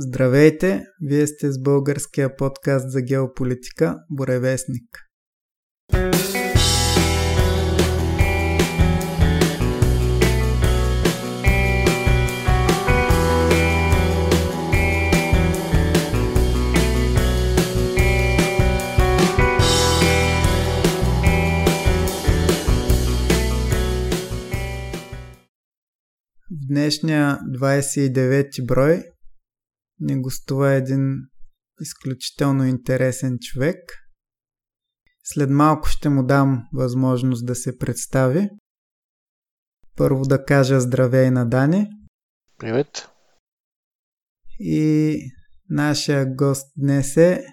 Здравейте! Вие сте с българския подкаст за геополитика Боревестник. В днешния 29 брой ни гостува един изключително интересен човек. След малко ще му дам възможност да се представи. Първо да кажа здравей на Дани. Привет. И нашия гост днес е,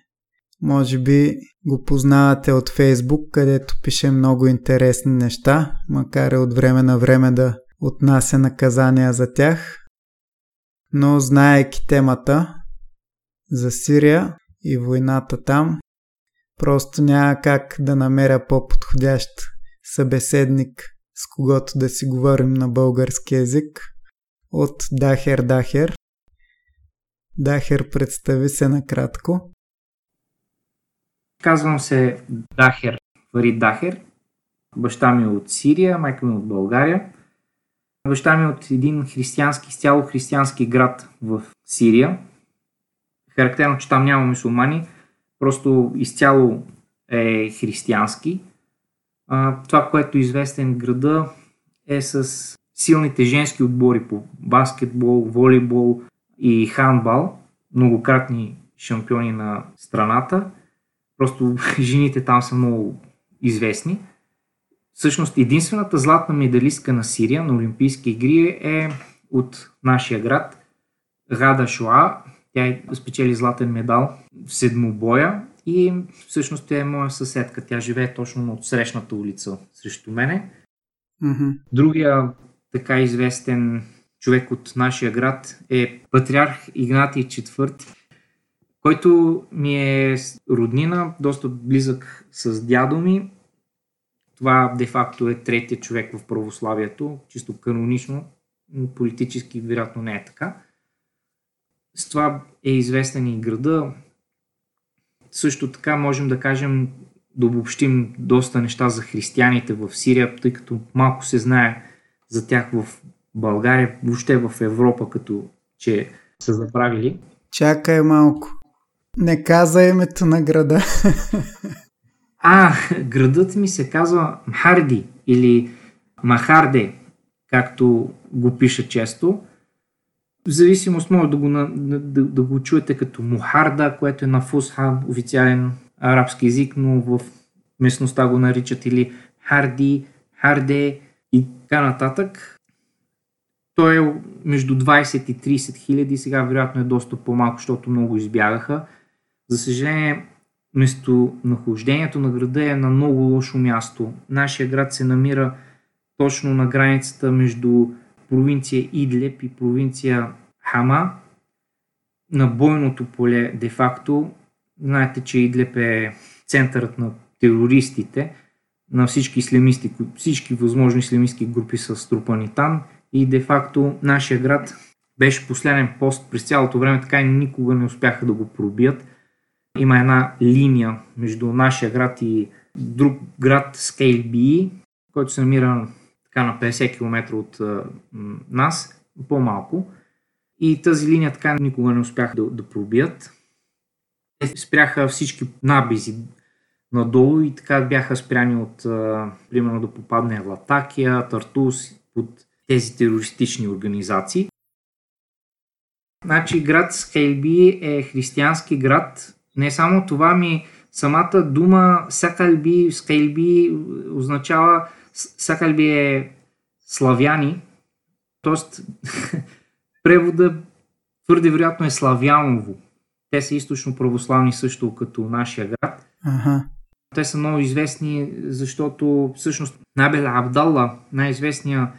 може би го познавате от Фейсбук, където пише много интересни неща, макар и от време на време да отнася наказания за тях но знаеки темата за Сирия и войната там, просто няма как да намеря по-подходящ събеседник, с когото да си говорим на български язик от Дахер Дахер. Дахер, представи се накратко. Казвам се Дахер, Фарид Дахер. Баща ми е от Сирия, майка ми е от България. Баща ми е от един християнски, изцяло християнски град в Сирия. Характерно, че там няма мусулмани, просто изцяло е християнски. А, това, което е известен града е с силните женски отбори по баскетбол, волейбол и хандбал, многократни шампиони на страната. Просто жените там са много известни. Всъщност единствената златна медалистка на Сирия на Олимпийски игри е от нашия град Гада Шуа. Тя е спечели златен медал в седмобоя и всъщност тя е моя съседка. Тя живее точно на отсрещната улица срещу мене. Mm-hmm. Другия така известен човек от нашия град е патриарх Игнатий IV, който ми е роднина, доста близък с дядо ми това де-факто е третия човек в православието, чисто канонично, политически вероятно не е така. С това е известен и града. Също така можем да кажем, да обобщим доста неща за християните в Сирия, тъй като малко се знае за тях в България, въобще в Европа, като че са заправили. Чакай малко. Не каза името на града. А, градът ми се казва Мхарди или Махарде, както го пиша често. В зависимост може да го, да, да го чуете като Мухарда, което е на Фусха, официален арабски язик, но в местността го наричат или Харди, Харде и така нататък. Той е между 20 и 30 хиляди, сега вероятно е доста по-малко, защото много избягаха. За съжаление, местонахождението на града е на много лошо място. Нашия град се намира точно на границата между провинция Идлеп и провинция Хама, на бойното поле де-факто. Знаете, че Идлеп е центърът на терористите, на всички ислямисти, всички възможни ислямистски групи са струпани там и де-факто нашия град беше последен пост през цялото време, така и никога не успяха да го пробият. Има една линия между нашия град и друг град Скейлби, който се намира така на 50 км от а, нас, по-малко. И тази линия така никога не успяха да, да пробият. Те спряха всички набези надолу и така бяха спряни от, а, примерно, да попадне Латакия, Тартус, под тези терористични организации. Значи град Скейлби е християнски град, не само това ми, самата дума сакалби, скайлби означава, сакалби е славяни, т.е. превода твърде вероятно е славяново. Те са източно православни също като нашия град. Ага. Те са много известни, защото всъщност Набел Абдалла, най-известният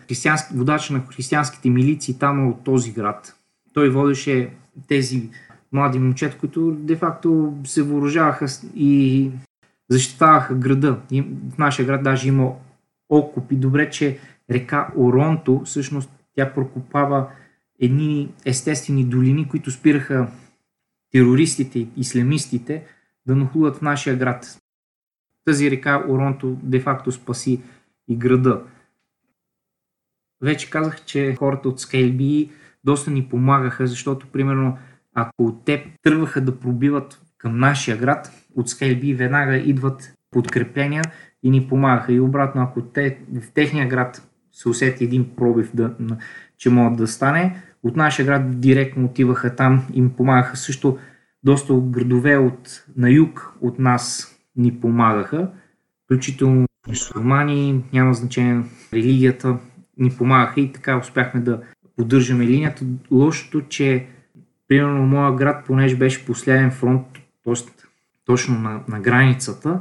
водач на християнските милиции, там е от този град. Той водеше тези млади момчета, които де-факто се въоръжаваха и защитаваха града. И в нашия град даже има окопи. Добре, че река Оронто, всъщност тя прокопава едни естествени долини, които спираха терористите и ислямистите да нахлуват в нашия град. Тази река Оронто де-факто спаси и града. Вече казах, че хората от Скейлби доста ни помагаха, защото, примерно, ако те тръгваха да пробиват към нашия град, от Скейлби веднага идват подкрепления и ни помагаха. И обратно, ако те в техния град се усети един пробив, да, че могат да стане, от нашия град директно отиваха там и им помагаха също доста градове от, на юг от нас ни помагаха, включително мусулмани, няма значение религията, ни помагаха и така успяхме да поддържаме линията. Лошото, че примерно моя град, понеже беше последен фронт, т.е. точно на, на границата,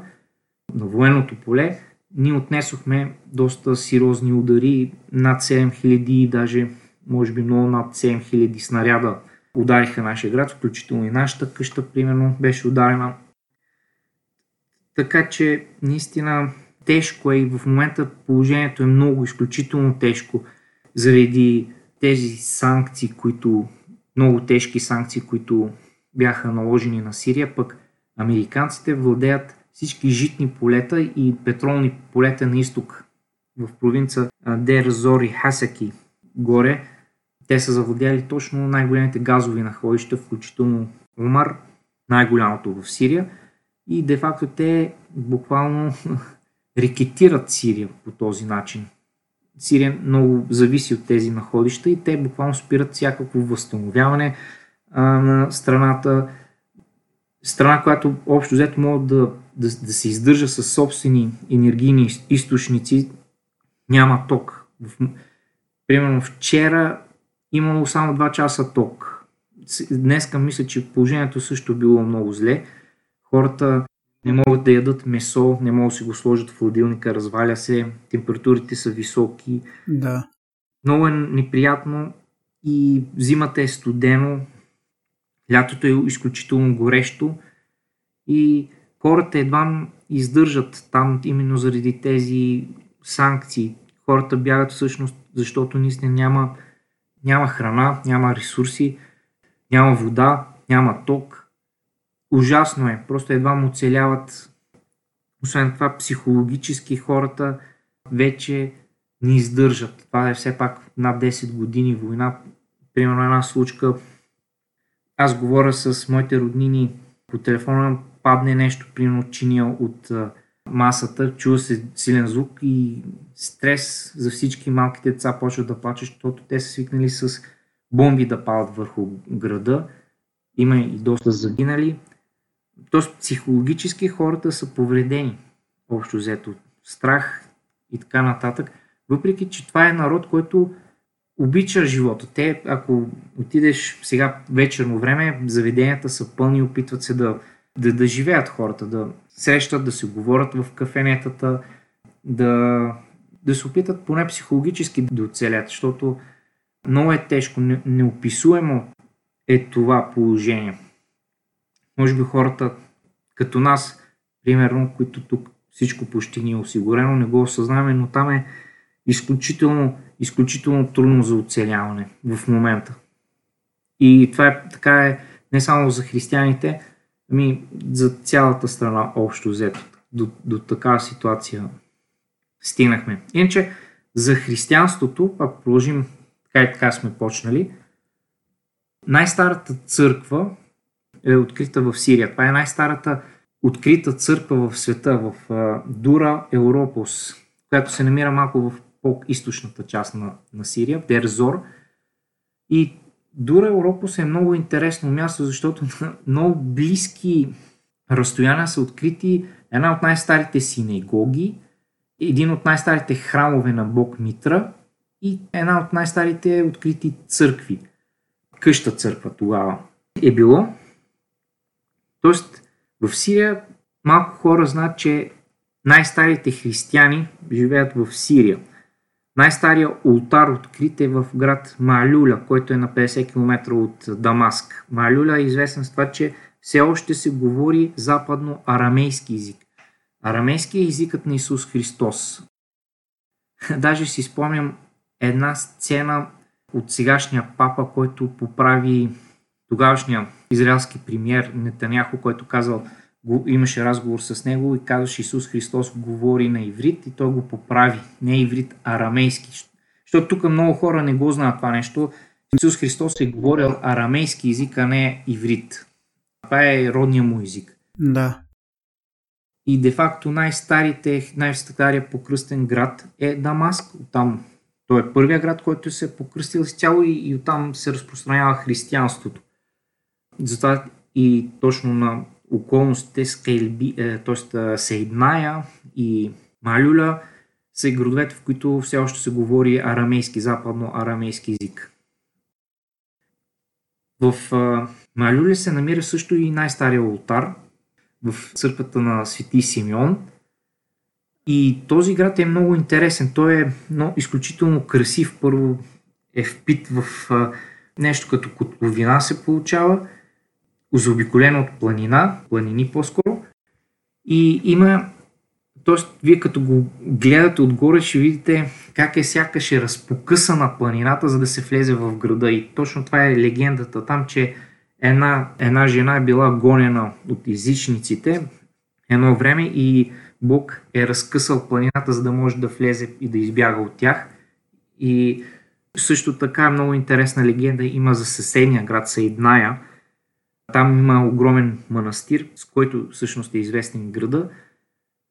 на военното поле, ние отнесохме доста сериозни удари, над 7000, даже може би много над 7000 снаряда удариха нашия град, включително и нашата къща, примерно, беше ударена. Така че, наистина, тежко е и в момента положението е много изключително тежко заради тези санкции, които, много тежки санкции, които бяха наложени на Сирия, пък американците владеят всички житни полета и петролни полета на изток в провинца Дер Зори Хасаки горе. Те са завладяли точно най-големите газови находища, включително Омар, най-голямото в Сирия. И де-факто те буквално рекетират Сирия по този начин. Сирия много зависи от тези находища и те буквално спират всякакво възстановяване а, на страната. Страна, която общо взето могат да, да, да се издържа с собствени енергийни източници, няма ток. Примерно вчера имало само 2 часа ток. Днеска мисля, че положението също било много зле. Хората не могат да ядат месо, не могат да си го сложат в хладилника, разваля се, температурите са високи. Да. Много е неприятно и зимата е студено, лятото е изключително горещо и хората едва издържат там именно заради тези санкции. Хората бягат всъщност, защото наистина няма, няма храна, няма ресурси, няма вода, няма ток, ужасно е. Просто едва му оцеляват. Освен това, психологически хората вече не издържат. Това е все пак над 10 години война. Примерно една случка. Аз говоря с моите роднини по телефона, падне нещо, примерно чиния от масата, чува се силен звук и стрес за всички малките деца почват да плачат, защото те са свикнали с бомби да падат върху града. Има и доста загинали. Тоест психологически хората са повредени, общо взето, страх и така нататък. Въпреки, че това е народ, който обича живота. Те, ако отидеш сега вечерно време, заведенията са пълни, опитват се да, да, да живеят хората, да срещат, да се говорят в кафенетата, да, да се опитат поне психологически да оцелят, защото много е тежко, неописуемо е това положение може би хората като нас, примерно, които тук всичко почти ни е осигурено, не го осъзнаваме, но там е изключително, изключително трудно за оцеляване в момента. И това е така е не само за християните, ами за цялата страна общо взето. До, до такава ситуация стигнахме. Иначе за християнството, ако продължим така и така сме почнали, най-старата църква е открита в Сирия. Това е най-старата открита църква в света, в Дура Европос, която се намира малко в по-источната част на, на Сирия, Дерзор. И Дура Европос е много интересно място, защото на много близки разстояния са открити една от най-старите синегоги, един от най-старите храмове на Бог Митра и една от най-старите открити църкви. Къща църква тогава е било. Тоест, в Сирия малко хора знаят, че най-старите християни живеят в Сирия. Най-стария ултар открит е в град Малюля, който е на 50 км от Дамаск. Малюля е известен с това, че все още се говори западно арамейски език. Арамейски е езикът на Исус Христос. Даже си спомням една сцена от сегашния папа, който поправи тогавашния израелски премьер Нетаняхо, който казал, имаше разговор с него и казваше Исус Христос говори на иврит и той го поправи. Не иврит, арамейски. Защото тук много хора не го знаят това нещо. Исус Христос е говорил арамейски език, а не иврит. Това е родния му език. Да. И де-факто най-старите, най-стария покръстен град е Дамаск. Там той е първия град, който се е покръстил с цяло и, и оттам се разпространява християнството. Затова и точно на околностите Скейлби, е, т.е. Сейдная и Малюля са градовете, в които все още се говори арамейски, западно-арамейски език. В Малюля се намира също и най-стария ултар в църквата на Свети Симеон. И този град е много интересен. Той е много изключително красив. Първо е впит в нещо като котловина се получава заобиколена от планина, планини по-скоро. И има, т.е. вие като го гледате отгоре, ще видите как е сякаш е разпокъсана планината, за да се влезе в града. И точно това е легендата там, че една, една жена е била гонена от езичниците едно време и Бог е разкъсал планината, за да може да влезе и да избяга от тях. И също така е много интересна легенда има за съседния град Саидная, там има огромен манастир, с който всъщност е известен града.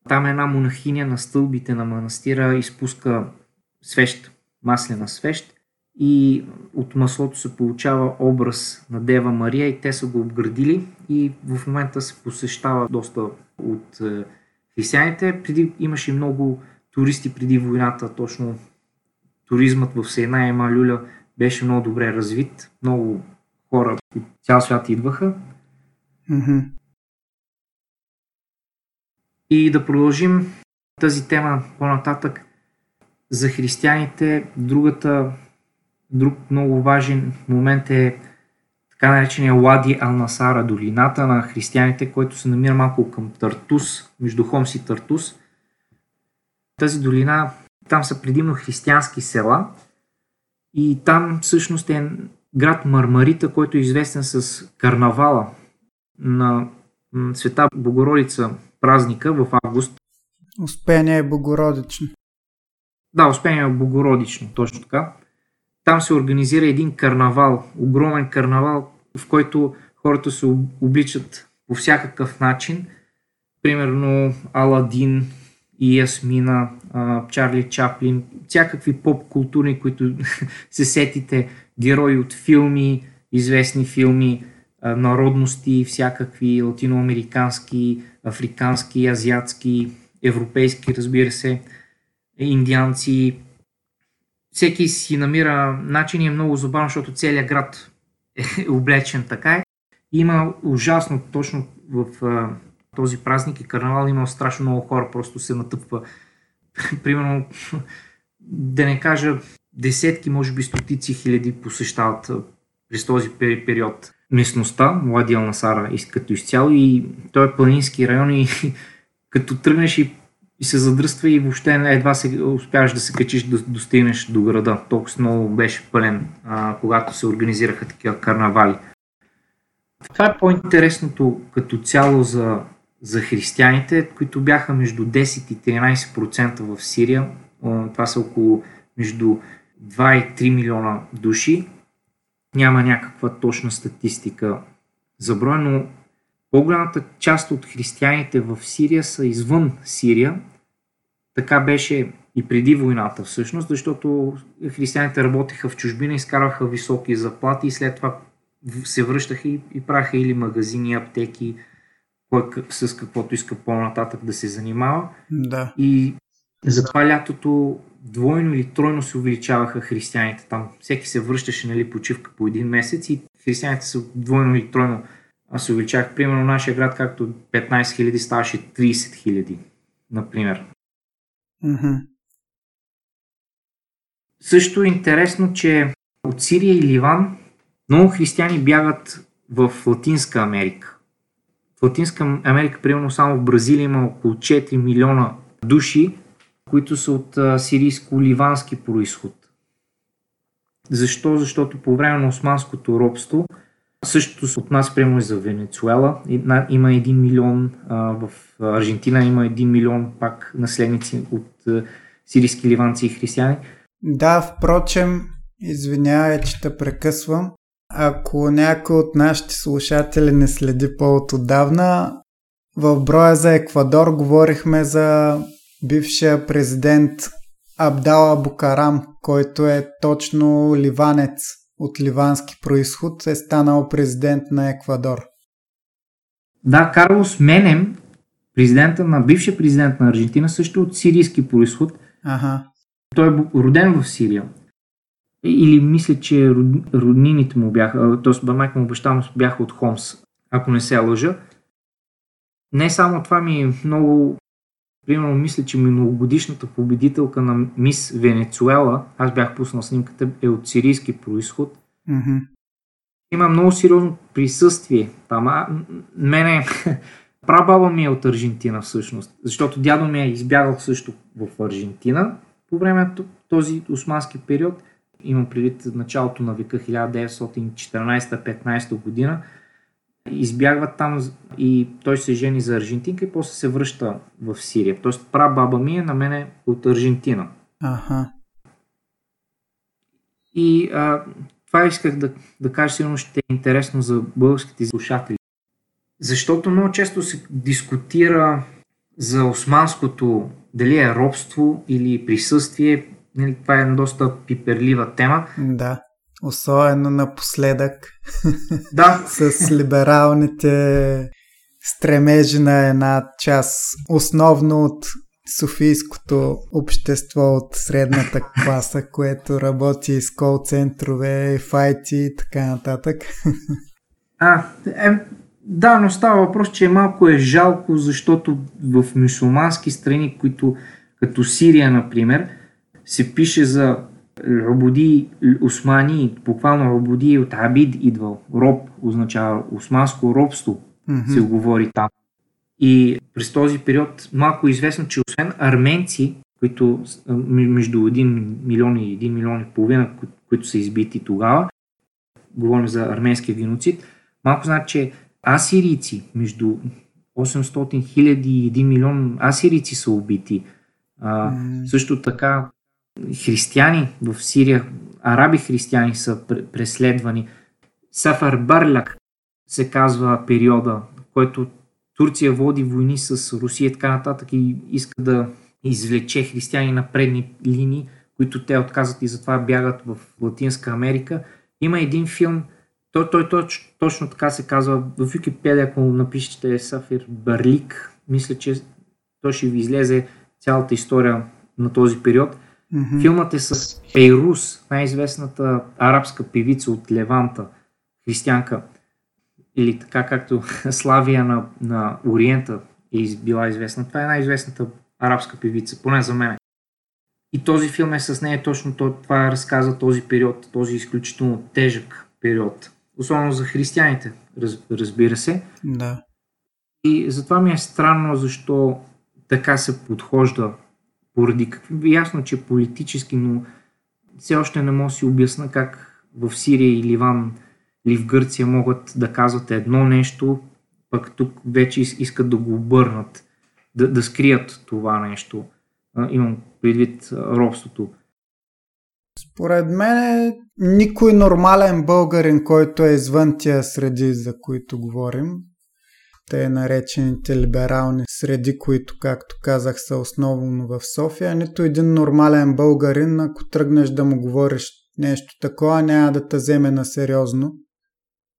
Там една монахиня на стълбите на манастира изпуска свещ, маслена свещ и от маслото се получава образ на Дева Мария и те са го обградили и в момента се посещава доста от е, християните. Преди имаше много туристи преди войната, точно туризмът в Сейна и Малюля беше много добре развит, много хора от цял свят идваха. Mm-hmm. И да продължим тази тема по-нататък. За християните другата, друг много важен момент е така наречения Лади Алнасара, долината на християните, който се намира малко към Тартус, между Хомс и Тартус. Тази долина, там са предимно християнски села и там всъщност е град Мармарита, който е известен с карнавала на Света Богородица празника в август. Успение е Богородично. Да, Успение е Богородично, точно така. Там се организира един карнавал, огромен карнавал, в който хората се обличат по всякакъв начин. Примерно Аладин и Ясмина, Чарли Чаплин, всякакви поп-културни, които се сетите, герои от филми, известни филми, народности, всякакви латиноамерикански, африкански, азиатски, европейски, разбира се, индианци. Всеки си намира начин и е много забавно, защото целият град е облечен така. Е. Има ужасно, точно в този празник и карнавал има страшно много хора, просто се натъпва. Примерно, да не кажа, десетки, може би стотици хиляди посещават през този период местността, Младия Насара като изцяло и той е планински район и като тръгнеш и, и се задръства и въобще едва се успяваш да се качиш да достигнеш до града. Толкова много беше пълен, а, когато се организираха такива карнавали. Това е по-интересното като цяло за, за християните, които бяха между 10 и 13% в Сирия. Това са около между 2 и 3 милиона души. Няма някаква точна статистика за броя, но по-голямата част от християните в Сирия са извън Сирия. Така беше и преди войната всъщност, защото християните работеха в чужбина, изкарваха високи заплати и след това се връщаха и, и праха или магазини, аптеки, кой с каквото иска по-нататък да се занимава. Да. И затова лятото двойно или тройно се увеличаваха християните. Там всеки се връщаше нали, почивка по един месец и християните са двойно или тройно се увеличаваха. Примерно нашия град, както 15 000 ставаше 30 000, например. Mm-hmm. Също е интересно, че от Сирия и Ливан много християни бягат в Латинска Америка. В Латинска Америка, примерно само в Бразилия има около 4 милиона души, които са от сирийско-ливански происход. Защо? Защото по време на османското робство Същото от нас прямо и за Венецуела. Има 1 милион, в Аржентина има 1 милион пак наследници от сирийски ливанци и християни. Да, впрочем, извинявай, че те прекъсвам. Ако някой от нашите слушатели не следи по-отдавна, в броя за Еквадор говорихме за бившия президент Абдала Букарам, който е точно ливанец от ливански происход е станал президент на Еквадор. Да, Карлос Менем, президента на бившия президент на Аржентина, също от сирийски происход. Ага. Той е роден в Сирия. Или мисля, че роднините му бяха, т.е. майка му баща му бяха от Хомс, ако не се лъжа. Не само това ми е много Примерно, мисля, че миналогодишната победителка на Мис Венецуела, аз бях пуснал снимката, е от сирийски происход. Mm-hmm. Има много сериозно присъствие там. А, мене, прабаба ми е от Аржентина всъщност, защото дядо ми е избягал също в Аржентина по време на този османски период. Имам предвид началото на века 1914-15 година избягват там и той се жени за Аржентинка и после се връща в Сирия. Тоест баба ми е на мене от Аржентина. Ага. И а, това исках да, да кажа, сигурно ще е интересно за българските слушатели. Защото много често се дискутира за османското, дали е робство или присъствие. Нали, това е доста пиперлива тема. Да. Особено напоследък. Да. с либералните стремежи на една част, основно от Софийското общество от средната класа, което работи с кол-центрове, файти и така нататък. А, е, да, но става въпрос, че малко е жалко, защото в мусулмански страни, които като Сирия, например, се пише за Рабуди Османи, буквално Рабуди от Абид идвал. Роб означава османско робство, mm-hmm. се говори там. И през този период малко е известно, че освен арменци, които между 1 милион и 1 милион и половина, които са избити тогава, говорим за арменския геноцид, малко знаят, че асирийци, между 800 хиляди и 1 милион асирийци са убити. А, mm. Също така християни в Сирия, араби християни са преследвани. Сафар Барлак се казва периода, който Турция води войни с Русия и така нататък и иска да извлече християни на предни линии, които те отказват и затова бягат в Латинска Америка. Има един филм, той, той, той точно така се казва в Википедия, ако напишете Сафир Барлик, мисля, че той ще ви излезе цялата история на този период. Mm-hmm. Филмът е с Фейрус, най-известната арабска певица от Леванта, християнка, или така както Славия на, на Ориента е била известна. Това е най-известната арабска певица, поне за мен. И този филм е с нея точно това разказа този период, този изключително тежък период. Особено за християните, раз, разбира се. Да. И затова ми е странно защо така се подхожда поради какви... Ясно, че политически, но все още не мога да си обясна как в Сирия и Ливан или в Гърция могат да казват едно нещо, пък тук вече искат да го обърнат, да, да скрият това нещо. Имам предвид робството. Според мен никой нормален българин, който е извън тия среди, за които говорим, те наречените либерални среди, които, както казах, са основно в София. Нито един нормален българин, ако тръгнеш да му говориш нещо такова, няма да те вземе на сериозно.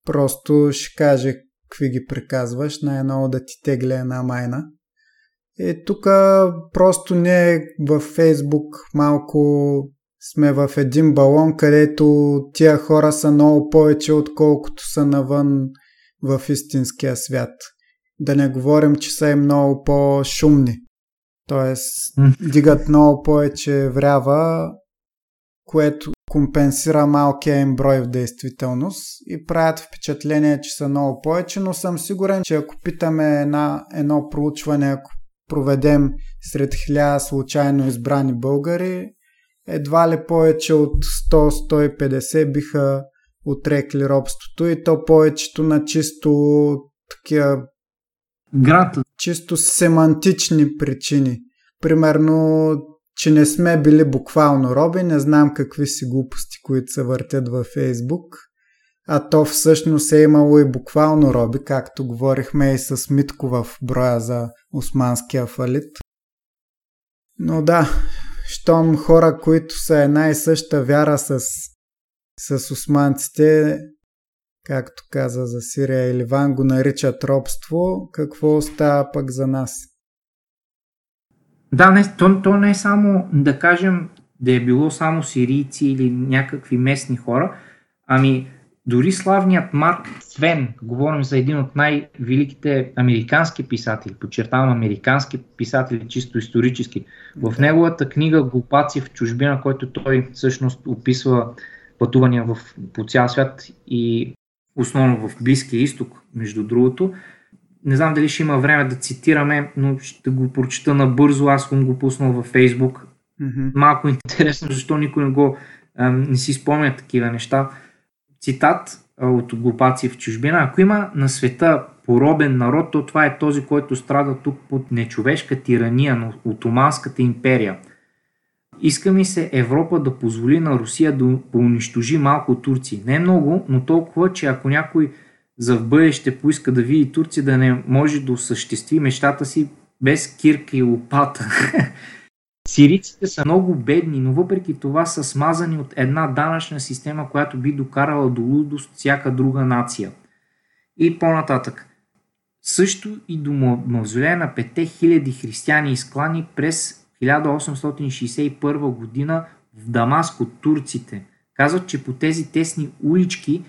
Просто ще каже какви ги приказваш, най-ново да ти тегля една майна. И тук просто не във Фейсбук малко сме в един балон, където тия хора са много повече, отколкото са навън в истинския свят. Да не говорим, че са и много по-шумни. Тоест, дигат много повече врява, което компенсира малкия им брой в действителност и правят впечатление, че са много повече, но съм сигурен, че ако питаме една, едно проучване, ако проведем сред хиляда случайно избрани българи, едва ли повече от 100-150 биха отрекли робството и то повечето на чисто такива Гранта. чисто семантични причини. Примерно, че не сме били буквално роби, не знам какви си глупости, които се въртят във Фейсбук. А то всъщност е имало и буквално роби, както говорихме и с Митко в броя за османския фалит. Но да, щом хора, които са една и съща вяра с, с османците, както каза за Сирия и Ливан, го наричат робство, какво остава пък за нас? Да, не, то, то не е само, да кажем, да е било само сирийци или някакви местни хора, ами дори славният Марк Твен, говорим за един от най-великите американски писатели, подчертавам американски писатели, чисто исторически. В неговата книга Глупаци в чужбина, който той всъщност описва пътувания в, по цял свят и основно в Близкия изток, между другото. Не знам дали ще има време да цитираме, но ще го прочита набързо. Аз съм го пуснал във Фейсбук. Mm-hmm. Малко интересно, защо никой не го не си спомня такива неща. Цитат от глупаци в чужбина. Ако има на света поробен народ, то това е този, който страда тук под нечовешка тирания на Отоманската империя. Иска ми се Европа да позволи на Русия да унищожи малко турци. Не много, но толкова, че ако някой за в бъдеще поиска да види Турция, да не може да осъществи мечтата си без кирка и лопата. Сирийците са много бедни, но въпреки това са смазани от една данъчна система, която би докарала до лудост всяка друга нация. И по-нататък. Също и до мавзолея на 5000 християни изклани през 1861 година в Дамаск от турците. Казват, че по тези тесни улички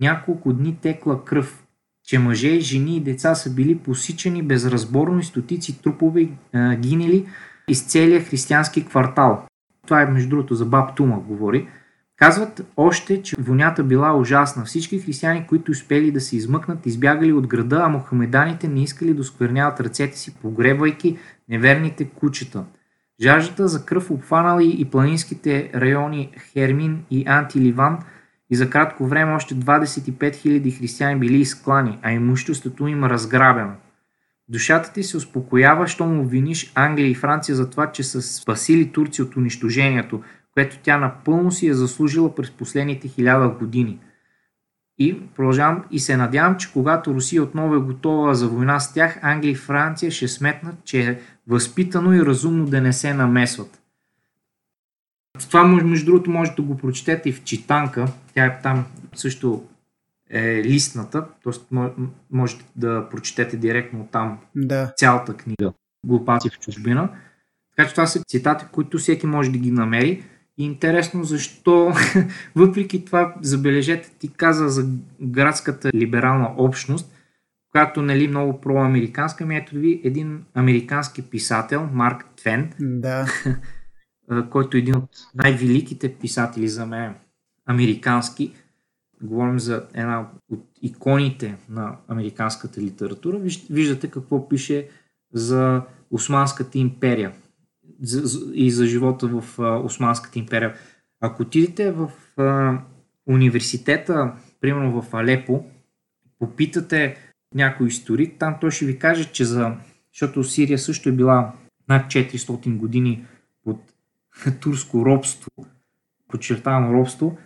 няколко дни текла кръв, че мъже, жени и деца са били посичани безразборно и стотици трупове гинели из целия християнски квартал. Това е между другото за Баб Тума говори. Казват още, че вонята била ужасна. Всички християни, които успели да се измъкнат, избягали от града, а мухамеданите не искали да оскверняват ръцете си, погребвайки неверните кучета. Жаждата за кръв обхванали и планинските райони Хермин и Антиливан и за кратко време още 25 000 християни били изклани, а имуществото им разграбено. Душата ти се успокоява, що му виниш Англия и Франция за това, че са спасили Турция от унищожението, което тя напълно си е заслужила през последните хиляда години. И продължавам и се надявам, че когато Русия отново е готова за война с тях, Англия и Франция ще сметнат, че е възпитано и разумно да не се намесват. Това, между другото, може да го прочетете и в Читанка. Тя е там също е листната, т.е. можете да прочетете директно от там да. цялата книга Глупаци в чужбина. Така че това са цитати, които всеки може да ги намери. И интересно защо, въпреки това, забележете, ти каза за градската либерална общност, която нали, много проамериканска, ми ето ви един американски писател, Марк Твен, да. който е един от най-великите писатели за мен, американски, говорим за една от иконите на американската литература, виждате какво пише за Османската империя и за живота в Османската империя. Ако отидете в университета, примерно в Алепо, попитате някой историк, там той ще ви каже, че за... Защото Сирия също е била над 400 години под турско робство, подчертавам робство,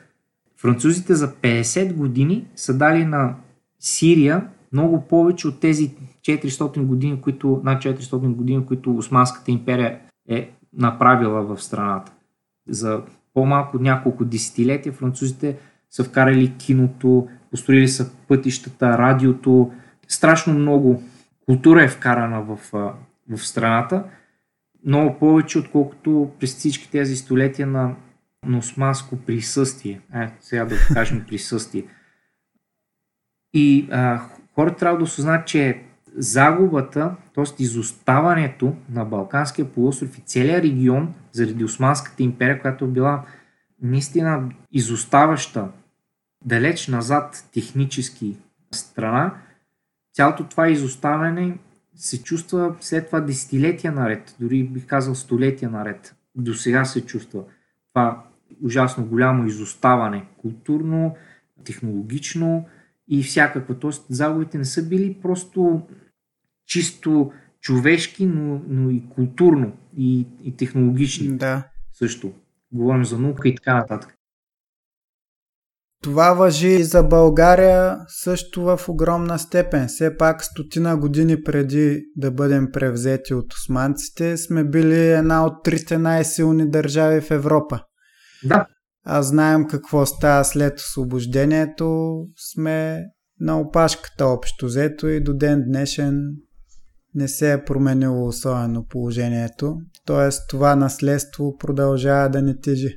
Французите за 50 години са дали на Сирия много повече от тези 400 години, които, над 400 години, които Османската империя е направила в страната. За по-малко няколко десетилетия французите са вкарали киното, построили са пътищата, радиото. Страшно много култура е вкарана в, в страната. Много повече, отколкото през всички тези столетия на на османско присъствие. Е, сега да кажем присъствие. И а, хората трябва да осъзнат, че загубата, т.е. изоставането на Балканския полуостров и целият регион заради Османската империя, която е била наистина изоставаща далеч назад технически страна, цялото това изоставяне се чувства след това десетилетия наред, дори бих казал столетия наред. До сега се чувства това ужасно голямо изоставане културно, технологично и всякакво. Тоест загубите не са били просто чисто човешки, но, но и културно и, и технологични. Да. Също. Говорим за наука и така нататък. Това въжи и за България също в огромна степен. Все пак стотина години преди да бъдем превзети от османците, сме били една от трите най-силни държави в Европа. Да. А знаем какво става след освобождението, сме на опашката общо взето и до ден днешен не се е променило особено положението. Тоест това наследство продължава да не тежи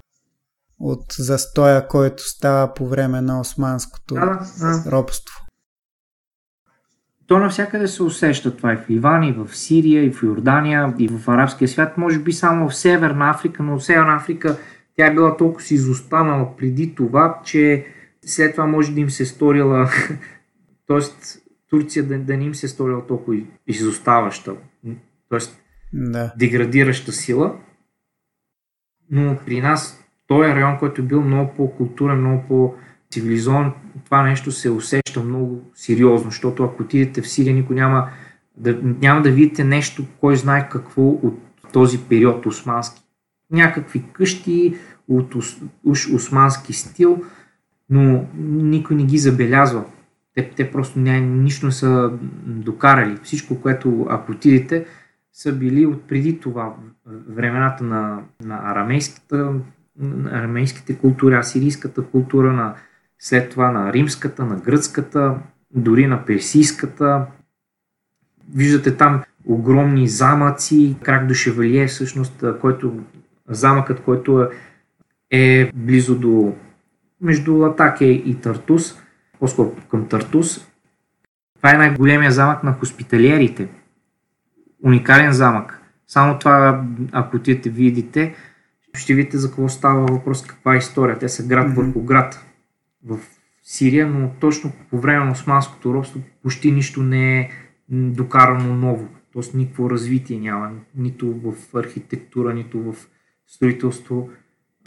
от застоя, който става по време на османското Да, да. робство. То навсякъде се усеща това и в Ливан, и в Сирия, и в Йордания, и в арабския свят. Може би само в Северна Африка, но в Северна Африка тя е била толкова си изостанала преди това, че след това може да им се сторила, т.е. Турция да, да не им се е сторила толкова изоставаща, т.е. Да. деградираща сила. Но при нас той е район, който е бил много по-културен, много по-цивилизован, това нещо се усеща много сериозно, защото ако отидете в Сирия, никой няма да, няма да видите нещо, кой знае какво от този период османски. Някакви къщи от уж османски стил, но никой не ги забелязва. Те, те просто ня, нищо не са докарали. Всичко, което ако отидете, са били от преди това времената на, на арамейската, на арамейските култури, асирийската култура, на, след това на римската, на гръцката, дори на персийската. Виждате там огромни замъци, крак до Шевалие, всъщност, който, замъкът, който е, е близо до между Латаке и Тартус, по-скоро към Тартус. Това е най-големия замък на хоспиталиерите. Уникален замък. Само това, ако отидете видите, ще видите за какво става въпрос, каква е история. Те са град Мгм. върху град в Сирия, но точно по време на османското робство почти нищо не е докарано ново. Тоест никакво развитие няма, нито в архитектура, нито в строителство.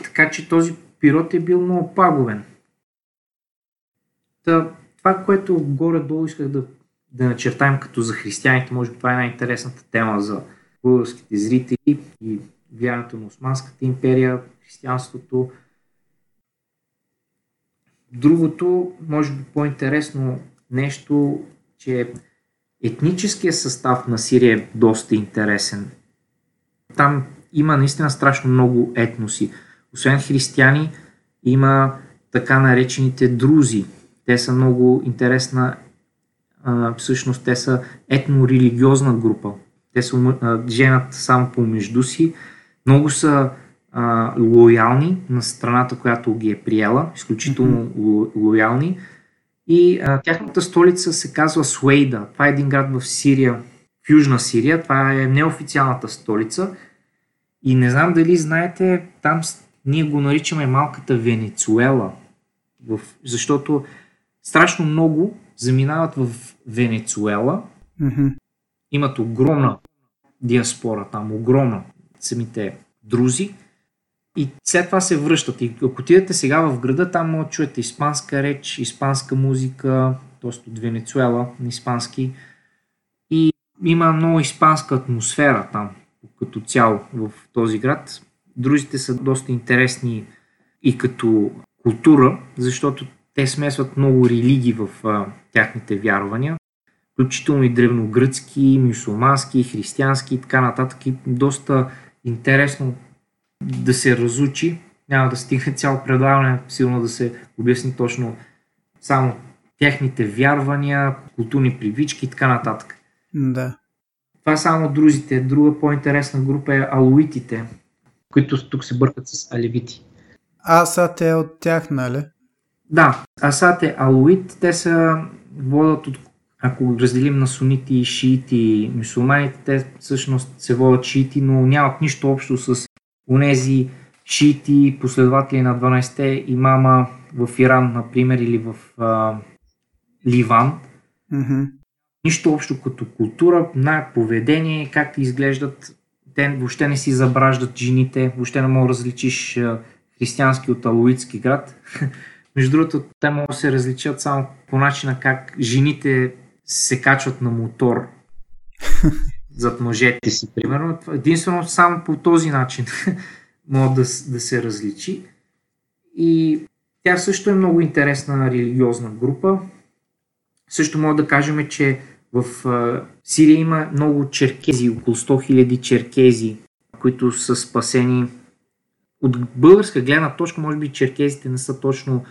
Така че този период е бил много пагубен. Та, това, което горе-долу исках да, да начертаем като за християните, може би това е най-интересната тема за българските зрители и влиянието на Османската империя, християнството. Другото, може би по-интересно нещо, че етническия състав на Сирия е доста интересен. Там има наистина страшно много етноси. Освен християни, има така наречените друзи. Те са много интересна, всъщност те са етнорелигиозна група. Те се женят само помежду си. Много са а, лоялни на страната, която ги е приела, изключително ло- лоялни. И а, тяхната столица се казва Суейда. Това е един град в Сирия, в Южна Сирия. Това е неофициалната столица. И не знам дали знаете, там ние го наричаме малката Венецуела. В, защото страшно много заминават в Венецуела. Мгм. Имат огромна диаспора там, огромна самите друзи. И след това се връщат. И ако отидете сега в града, там чуете испанска реч, испанска музика, т.е. от Венецуела на испански. И има много испанска атмосфера там, като цяло в този град. Друзите са доста интересни и като култура, защото те смесват много религии в а, тяхните вярвания, включително и древногръцки, мюсулмански, християнски и така нататък. И доста интересно да се разучи. Няма да стигне цяло предаване, силно да се обясни точно само техните вярвания, културни привички и така нататък. Да. Това само друзите. Друга по-интересна група е алуитите, които тук се бъркат с алевити. Асът е от тях, нали? Да, Асад е алуит. Те са водят от, ако разделим на сунити, шиити и мусулманите, те всъщност се водят шиити, но нямат нищо общо с унези шиити, последователи на 12-те имама в Иран, например, или в а, Ливан. Мгм. Нищо общо като култура, на поведение, как изглеждат. Те въобще не си забраждат жените, въобще не мога да различиш християнски от Алуитски град. Между другото, те могат да се различат само по начина как жените се качват на мотор зад мъжете си, примерно. Единствено само по този начин може да, да се различи. И тя също е много интересна религиозна група. Също мога да кажем, че в Сирия има много черкези, около 100 000 черкези, които са спасени. От българска гледна точка, може би черкезите не са точно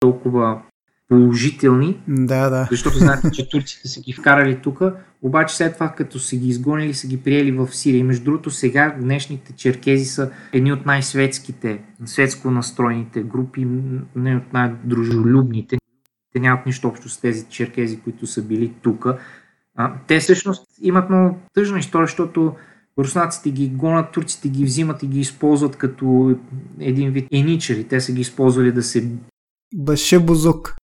толкова положителни, да, да. защото знаете, че турците са ги вкарали тук, обаче след това, като са ги изгонили, са ги приели в Сирия. И между другото, сега днешните черкези са едни от най-светските, светско настроените групи, не от най-дружелюбните. Те нямат нищо общо с тези черкези, които са били тук. Те всъщност имат много тъжна история, защото руснаците ги гонят, турците ги взимат и ги използват като един вид еничери. Те са ги използвали да се... Баше бузук.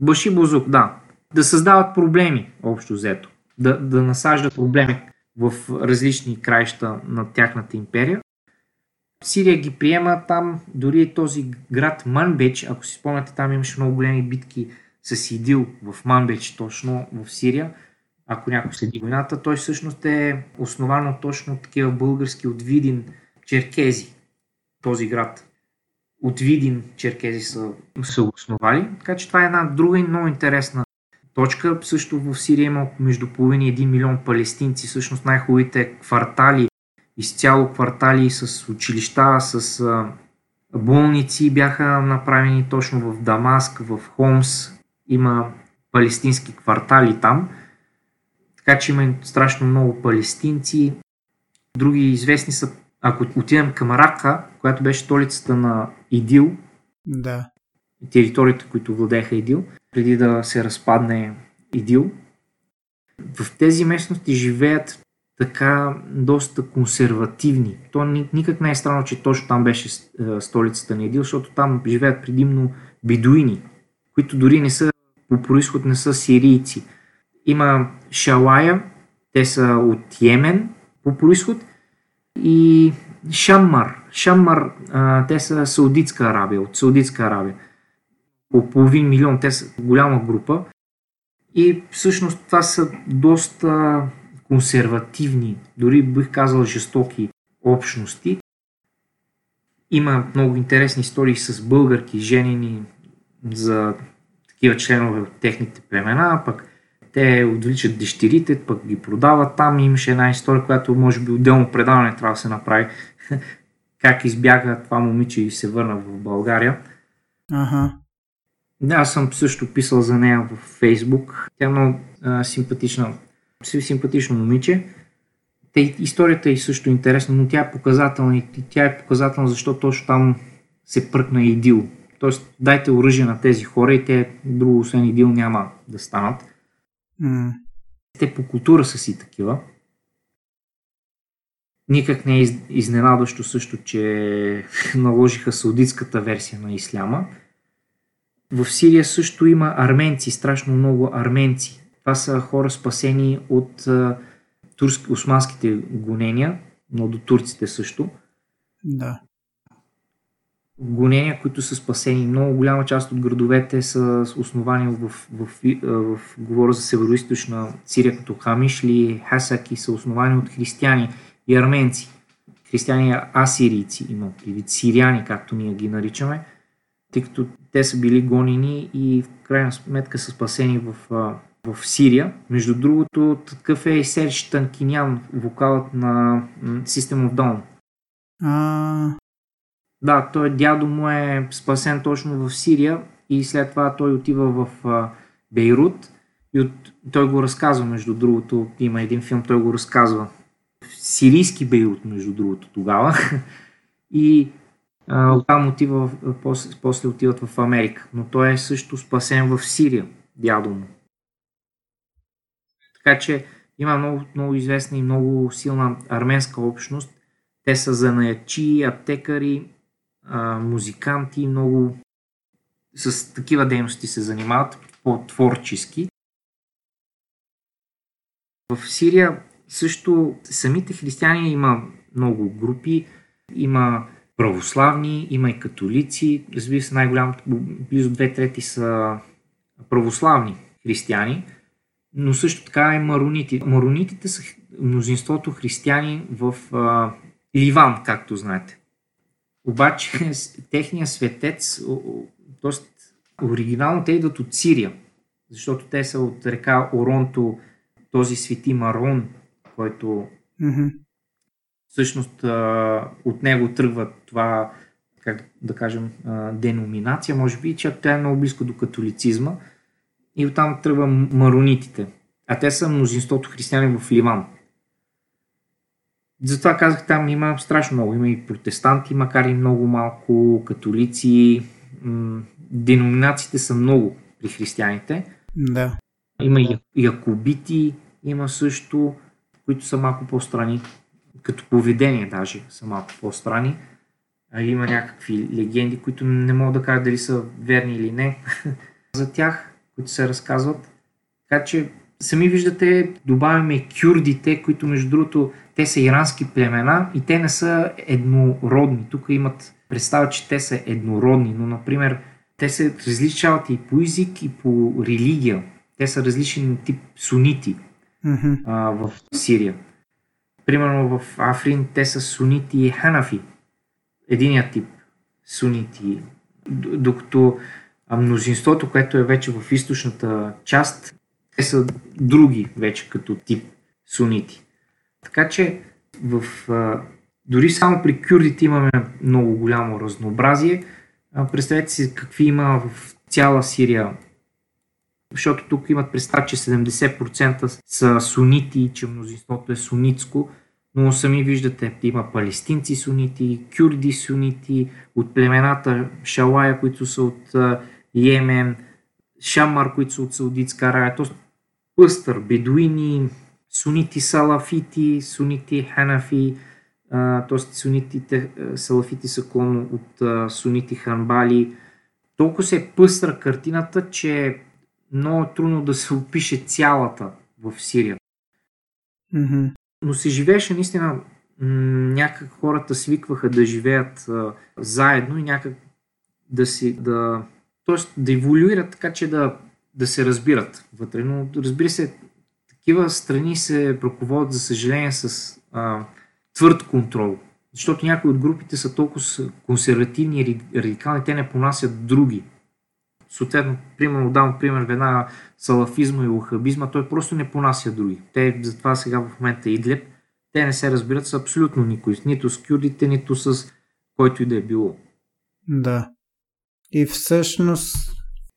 Баши бузук, да. Да създават проблеми, общо взето. Да, да насаждат проблеми в различни краища на тяхната империя. Сирия ги приема там, дори този град Манбеч, ако си спомняте, там имаше много големи битки с Идил в Манбеч, точно в Сирия. Ако някой следи войната, той всъщност е основан точно такива български от Видин черкези, този град от Видин черкези са, са основали. Така че това е една друга и много интересна точка. Също в Сирия има между половина и 1 милион палестинци. Всъщност най-хубавите квартали, изцяло квартали с училища, с болници бяха направени точно в Дамаск, в Хомс. Има палестински квартали там. Така че има страшно много палестинци. Други известни са ако отидем към Рака, която беше столицата на Идил, да. териториите, които владееха Идил, преди да се разпадне Идил, в тези местности живеят така доста консервативни. То никак не е странно, че точно там беше е, столицата на Идил, защото там живеят предимно бедуини, които дори не са по происход не са сирийци. Има Шалая, те са от Йемен по происход и Шаммар. Шаммар, а, те са Саудитска Арабия, от Саудитска Арабия. По половин милион, те са голяма група. И всъщност това са доста консервативни, дори бих казал жестоки общности. Има много интересни истории с българки, женени за такива членове от техните племена, пък те отвличат дъщерите, пък ги продават там. Имаше една история, която може би отделно предаване трябва да се направи. как избяга това момиче и се върна в България. Ага. Да, аз съм също писал за нея в Фейсбук. Тя е много а, симпатична, симпатично момиче. Те, историята е също интересна, но тя е показателна и тя е показателна, защото точно там се пръкна идил. Тоест, дайте оръжие на тези хора и те друго освен идил няма да станат. Mm. Те по култура са си такива. Никак не е изненадващо също, че наложиха саудитската версия на исляма. В Сирия също има арменци, страшно много арменци. Това са хора спасени от турски, османските гонения, но до турците също. Да гонения, които са спасени. Много голяма част от градовете са основани в, в, в, говоря за северо Сирия, като Хамишли, Хасаки, са основани от християни и арменци. Християни асирийци има предвид сириани, както ние ги наричаме, тъй като те са били гонени и в крайна сметка са спасени в, в Сирия. Между другото, такъв е и Серж Танкинян, вокалът на System of Dawn. А, да, той дядо му е спасен точно в Сирия и след това той отива в Бейрут и от, той го разказва, между другото, има един филм, той го разказва. Сирийски Бейрут, между другото, тогава. и а, оттам отива, после, после отиват в Америка. Но той е също спасен в Сирия, дядо му. Така че има много, много известна и много силна арменска общност. Те са занаячи, аптекари, музиканти, много с такива дейности се занимават по-творчески. В Сирия също самите християни има много групи. Има православни, има и католици. Разбира се, най-голямото, близо две трети са православни християни, но също така и маронити. Маронитите са мнозинството християни в а, Ливан, както знаете. Обаче техният светец, т.е. оригинално те идват от Сирия, защото те са от река Оронто, този свети Марон, който mm-hmm. всъщност от него тръгва това, как да кажем, деноминация, може би, че тя е много близко до католицизма и оттам тръгва маронитите. А те са мнозинството християни в Ливан. Затова казах, там има страшно много. Има и протестанти, макар и много малко, католици. Деноминациите са много при християните. Да. Има и якобити, има също, които са малко по-страни, като поведение даже са малко по-страни. А има някакви легенди, които не мога да кажа дали са верни или не за тях, които се разказват. Така че сами виждате, добавяме кюрдите, които между другото те са ирански племена и те не са еднородни. Тук имат представа, че те са еднородни, но например те се различават и по език, и по религия. Те са различни тип сунити mm-hmm. а, в Сирия. Примерно в Африн те са сунити и ханафи. Единият тип сунити. Докато мнозинството, което е вече в източната част, са други вече като тип сунити. Така че в, дори само при кюрдите имаме много голямо разнообразие. Представете си какви има в цяла Сирия защото тук имат представа, че 70% са сунити, че мнозинството е сунитско, но сами виждате, има палестинци сунити, кюрди сунити, от племената Шалая, които са от Йемен, Шамар, които са от Саудитска Арабия. Пъстър, бедуини, сунити салафити, сунити ханафи, т.е. сунитите салафити са клон от сунити ханбали. Толкова се е пъстра картината, че много е трудно да се опише цялата в Сирия. Mm-hmm. Но се живееше наистина, някак хората свикваха да живеят а, заедно и някак да си, да, т.е. да еволюират така, че да, да се разбират вътре. Но разбира се, такива страни се ръководят, за съжаление, с а, твърд контрол. Защото някои от групите са толкова консервативни и радикални, те не понасят други съответно, примерно, дам пример веднага салафизма и лахабизма, той просто не понася други. Те затова сега в момента Идлеб, те не се разбират с абсолютно никой, нито с кюрдите, нито с който и да е било. Да. И всъщност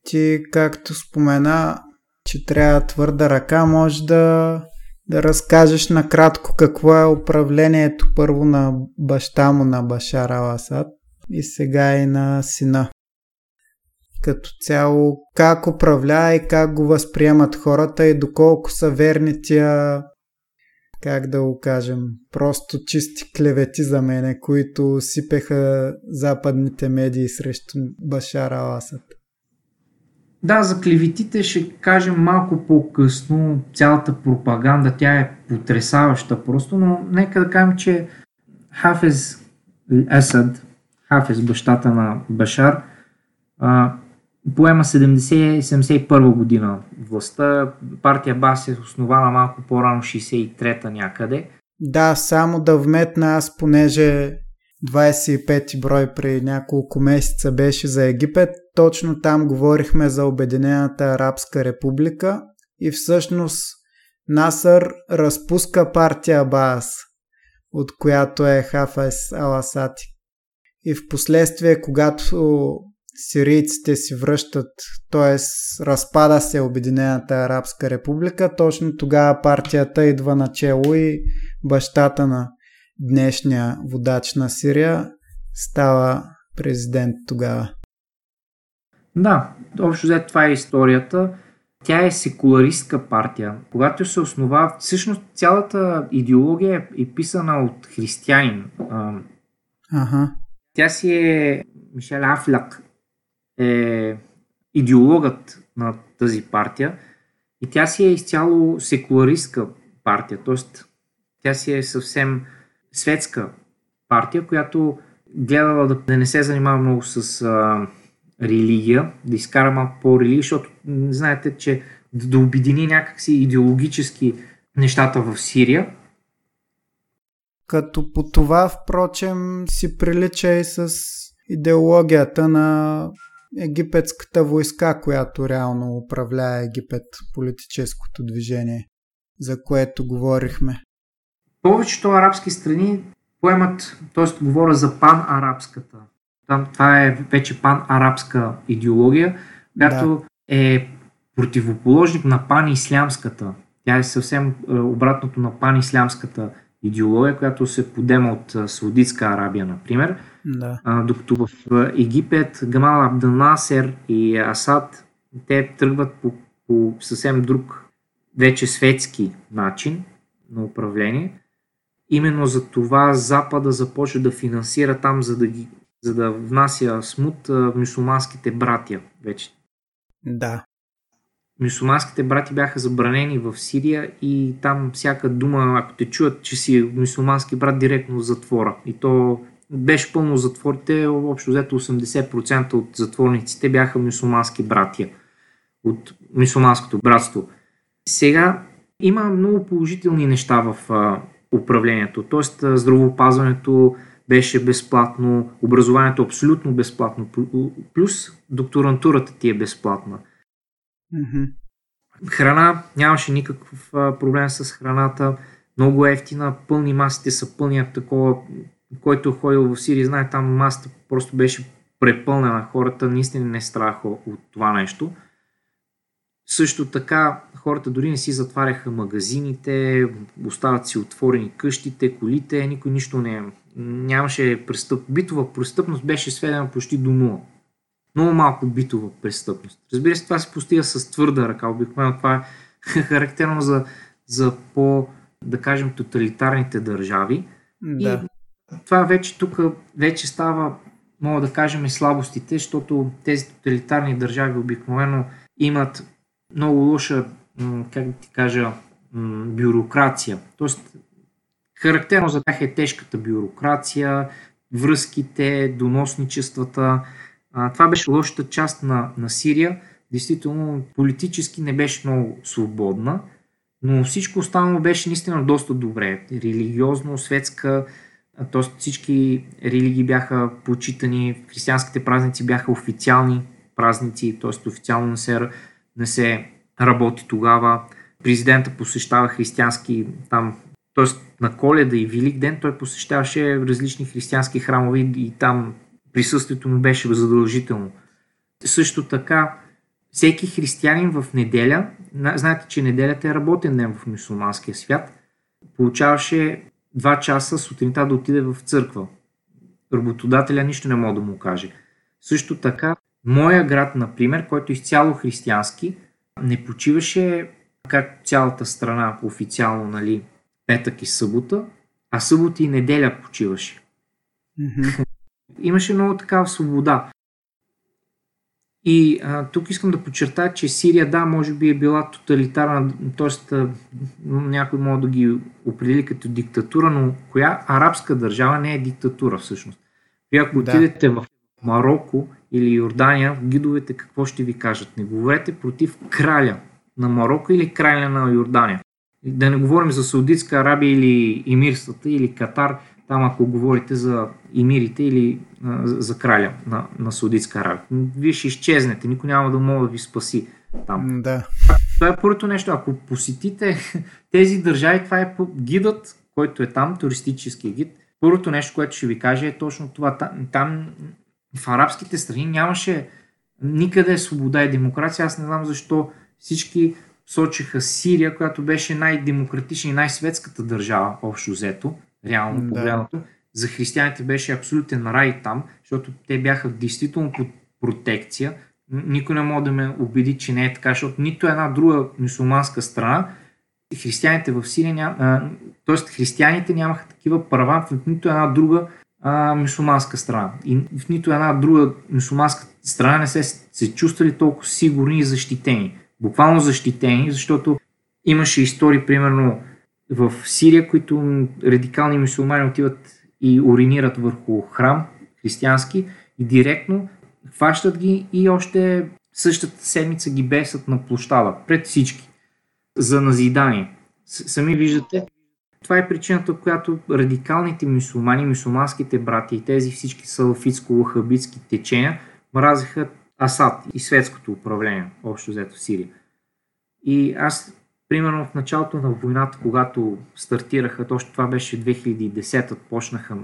ти, както спомена, че трябва твърда ръка, може да, да разкажеш накратко какво е управлението първо на баща му на Башар Аласад и сега и на сина като цяло как управлява и как го възприемат хората и доколко са верни тия как да го кажем, просто чисти клевети за мене, които сипеха западните медии срещу Башар Аласад. Да, за клеветите ще кажем малко по-късно. Цялата пропаганда, тя е потрясаваща просто, но нека да кажем, че Хафез Асад, Хафез, бащата на Башар, поема 70-71 година властта. Партия БАС е основана малко по-рано, 63-та някъде. Да, само да вметна аз, понеже 25 брой при няколко месеца беше за Египет, точно там говорихме за Обединената арабска република и всъщност Насър разпуска партия Баас, от която е Хафес Аласати. И в последствие, когато сирийците си връщат, т.е. разпада се Обединената арабска република, точно тогава партията идва начело и бащата на днешния водач на Сирия става президент тогава. Да, общо взето това е историята. Тя е секуларистка партия. Когато се основа, всъщност цялата идеология е писана от християнин. Ага. Тя си е Мишел Афляк, е идеологът на тази партия и тя си е изцяло секуларистка партия, т.е. тя си е съвсем светска партия, която гледала да, да не се занимава много с а, религия, да изкара малко по-религия, защото знаете, че да, да обедини някакси идеологически нещата в Сирия. Като по това, впрочем, си прилича и с идеологията на египетската войска, която реално управлява Египет, политическото движение, за което говорихме. Повечето арабски страни поемат, т.е. говоря за пан-арабската. Там, това е вече пан-арабска идеология, която да. е противоположник на пан-ислямската. Тя е съвсем е, обратното на пан-ислямската идеология, която се подема от Саудитска Арабия, например. Да. А, докато в Египет Гамал Абдалнасер и Асад те тръгват по, по съвсем друг, вече светски начин на управление. Именно за това Запада започва да финансира там, за да, ги, за да внася смут мусулманските братия вече. Да. Мусулманските брати бяха забранени в Сирия и там всяка дума, ако те чуят, че си мусулмански брат, директно в затвора. И то беше пълно затворите, общо взето 80% от затворниците бяха мусулмански братия от мусулманското братство. Сега има много положителни неща в управлението, т.е. здравоопазването беше безплатно, образованието абсолютно безплатно, плюс докторантурата ти е безплатна. Mm-hmm. Храна, нямаше никакъв проблем с храната, много ефтина, пълни масите са пълни, такова който е ходил в Сирия, знае, там масата просто беше препълнена. Хората наистина не страха от това нещо. Също така, хората дори не си затваряха магазините, остават си отворени къщите, колите, никой нищо не... Нямаше престъп... Битова престъпност беше сведена почти до нула. Много малко битова престъпност. Разбира се, това се постига с твърда ръка. Обикновено това е характерно за, за по, да кажем, тоталитарните държави. Да. И това вече тук вече става, мога да кажем, и слабостите, защото тези тоталитарни държави обикновено имат много лоша, как да ти кажа, бюрокрация. Тоест, характерно за тях е тежката бюрокрация, връзките, доносничествата. Това беше лошата част на, на Сирия. Действително, политически не беше много свободна, но всичко останало беше наистина доста добре. Религиозно, светска, т.е. всички религии бяха почитани, християнските празници бяха официални празници, т.е. официално не се, не се работи тогава. Президента посещава християнски там, т.е. на коледа и Велик ден той посещаваше различни християнски храмове и там присъствието му беше задължително. Също така, всеки християнин в неделя, знаете, че неделята е работен ден в мусулманския свят, получаваше два часа сутринта да отиде в църква. Работодателя нищо не може да му каже. Също така, моя град, например, който е изцяло християнски, не почиваше как цялата страна официално, нали, петък и събота, а събота и неделя почиваше. Mm-hmm. Имаше много такава свобода. И а, тук искам да подчертая, че Сирия, да, може би е била тоталитарна, т.е. някой може да ги определи като диктатура, но коя арабска държава не е диктатура всъщност? Вие ако да. отидете в Марокко или Йордания, гидовете какво ще ви кажат? Не говорете против краля на Марокко или краля на Йордания. Да не говорим за Саудитска Арабия или Емирствата или Катар, там ако говорите за емирите или а, за краля на, на Саудитска Арабия. Вие ще изчезнете, никой няма да може да ви спаси там. Да. Това е първото нещо. Ако посетите тези държави, това е гидът, който е там, туристически гид. Първото нещо, което ще ви каже е точно това. Там в арабските страни нямаше никъде свобода и демокрация. Аз не знам защо всички сочиха Сирия, която беше най-демократична и най-светската държава, общо взето реално да. погледнато. За християните беше абсолютен рай там, защото те бяха действително под протекция. Никой не може да ме убеди, че не е така, защото нито една друга мусулманска страна християните в Сирия, ням, т.е. християните нямаха такива права в нито една друга а, мусулманска страна. И в нито една друга мусулманска страна не се, се чувствали толкова сигурни и защитени. Буквално защитени, защото имаше истории, примерно, в Сирия, които радикални мусулмани отиват и уринират върху храм християнски и директно хващат ги и още същата седмица ги бесат на площада пред всички за назидание. Сами виждате, това е причината, която радикалните мусулмани, мусулманските брати и тези всички салафитско-лахабитски течения мразиха Асад и светското управление, общо взето в Сирия. И аз, примерно в началото на войната, когато стартираха, точно това беше 2010, почнаха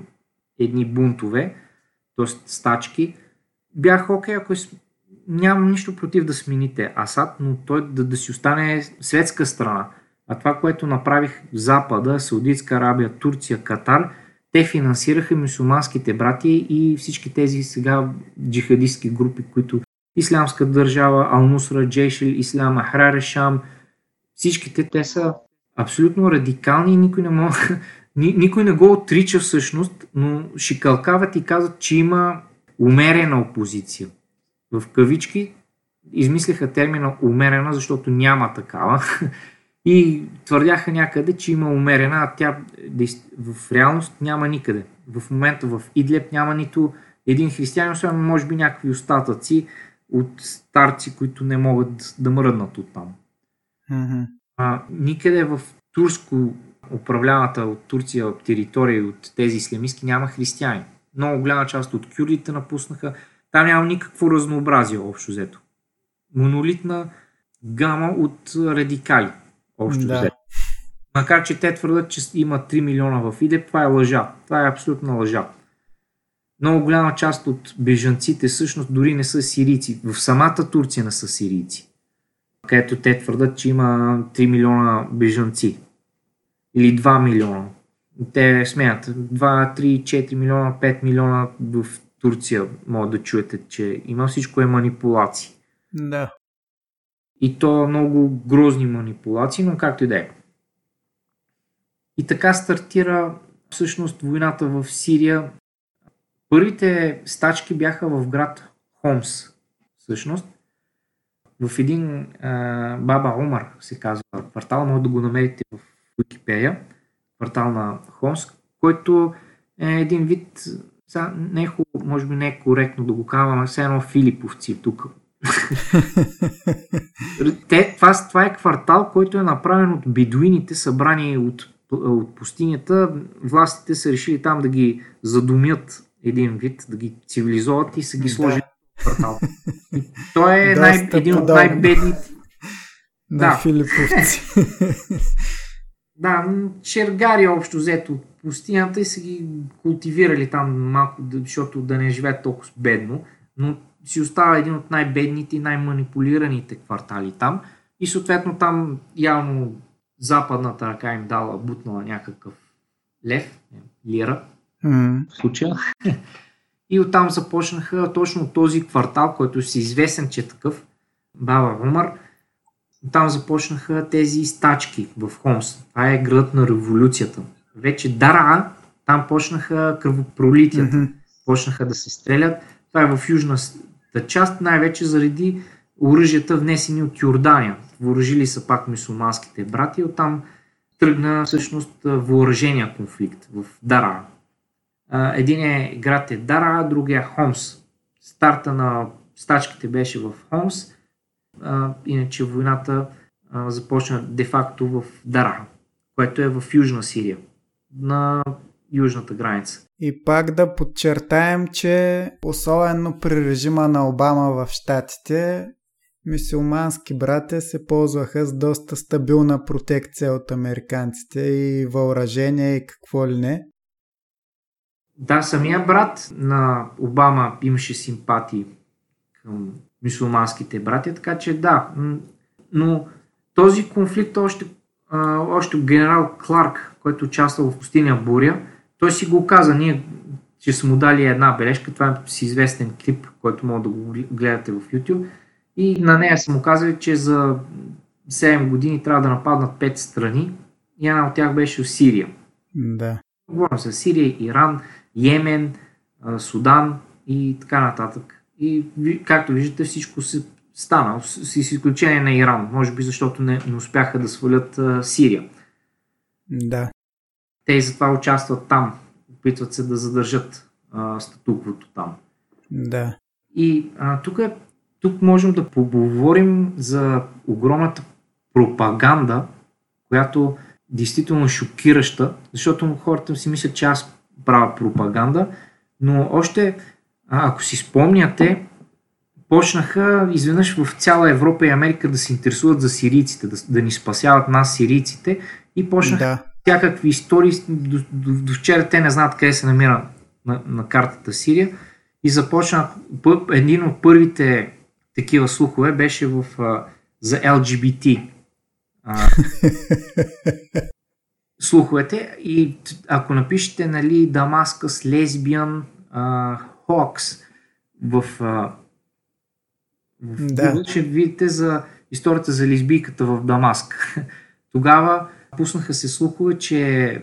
едни бунтове, т.е. стачки, бях окей, ако нямам нищо против да смените Асад, но той да, да си остане светска страна. А това, което направих в Запада, Саудитска Арабия, Турция, Катар, те финансираха мусулманските брати и всички тези сега джихадистски групи, които Ислямска държава, Ал-Нусра, Ислам, Ахрар Шам, всичките те са абсолютно радикални и никой не, мога, никой не го отрича всъщност, но шикалкават и казват, че има умерена опозиция. В кавички измислиха термина умерена, защото няма такава. И твърдяха някъде, че има умерена, а тя в реалност няма никъде. В момента в Идлеп няма нито един християнин, освен може би някакви остатъци от старци, които не могат да мръднат от там. Mm-hmm. А, никъде в турско управляваната от Турция територия от тези ислямистки няма християни. Много голяма част от кюрдите напуснаха. Там няма никакво разнообразие общо взето. Монолитна гама от радикали общо да. Макар, че те твърдят, че има 3 милиона в ИДЕП, това е лъжа. Това е абсолютна лъжа. Много голяма част от бежанците всъщност дори не са сирийци. В самата Турция не са сирийци. Където те твърдат, че има 3 милиона бежанци. Или 2 милиона. Те смеят. 2, 3, 4 милиона, 5 милиона в Турция могат да чуете, че има всичко е манипулации. Да. И то много грозни манипулации, но както и да е. И така стартира всъщност войната в Сирия. Първите стачки бяха в град Хомс, всъщност. В един а, Баба Омар се казва квартал, може да го намерите в Википедия, квартал на Хомс, който е един вид, не е хубаво, може би не е коректно да го казвам, все едно Филиповци тук Те, това, това е квартал, който е направен от бедуините, събрани от, от пустинята. Властите са решили там да ги задумят един вид, да ги цивилизуват и са ги сложили да. в квартал. И той е най, един от най-бедните. Да, Филиповци. да, чергари общо взето от пустинята и са ги култивирали там малко, защото да не живеят толкова бедно. Но си остава един от най-бедните и най-манипулираните квартали там. И съответно там явно западната ръка им дала, бутнала някакъв лев, лира mm. в случая. И оттам започнаха точно този квартал, който си известен, че е такъв, Баба Умар. Там започнаха тези стачки в Хомс. Това е градът на революцията. Вече Дара, там почнаха кръвопролитията. Mm-hmm. Почнаха да се стрелят. Това е в южна част, най-вече заради оръжията внесени от Йордания. Въоръжили са пак мусулманските брати, оттам тръгна всъщност въоръжения конфликт в Дара. Един е град е Дара, другия е Хомс. Старта на стачките беше в Хомс, иначе войната започна де-факто в Дара, което е в Южна Сирия, на южната граница. И пак да подчертаем, че особено при режима на Обама в Штатите, мисулмански братя се ползваха с доста стабилна протекция от американците и въоръжение и какво ли не. Да, самия брат на Обама имаше симпатии към мусулманските братя, така че да. Но този конфликт още, още генерал Кларк, който участвал в пустиня Буря, той си го каза, ние ще са му дали една бележка, това е си известен клип, който може да го гледате в YouTube. И на нея са му казали, че за 7 години трябва да нападнат 5 страни и една от тях беше в Сирия. Да. Говорим за Сирия, Иран, Йемен, Судан и така нататък. И както виждате всичко се стана, с изключение на Иран, може би защото не, не успяха да свалят а, Сирия. Да. Те и затова участват там, опитват се да задържат а, статуквото там. Да. И а, тук, е, тук можем да поговорим за огромната пропаганда, която действително е шокираща, защото хората си мислят, че аз правя пропаганда, но още, ако си спомняте, почнаха изведнъж в цяла Европа и Америка да се интересуват за сирийците, да, да ни спасяват нас сирийците и почнаха да. Всякакви истории. До, до, до вчера те не знаят къде се намира на, на картата Сирия и започна един от първите такива слухове беше в, а, за LGBT. А, слуховете и ако напишете нали, Дамаскъс, лесбиян, Хокс в, а, в да. ще видите за историята за лесбийката в Дамаск. Тогава пуснаха се слухове, че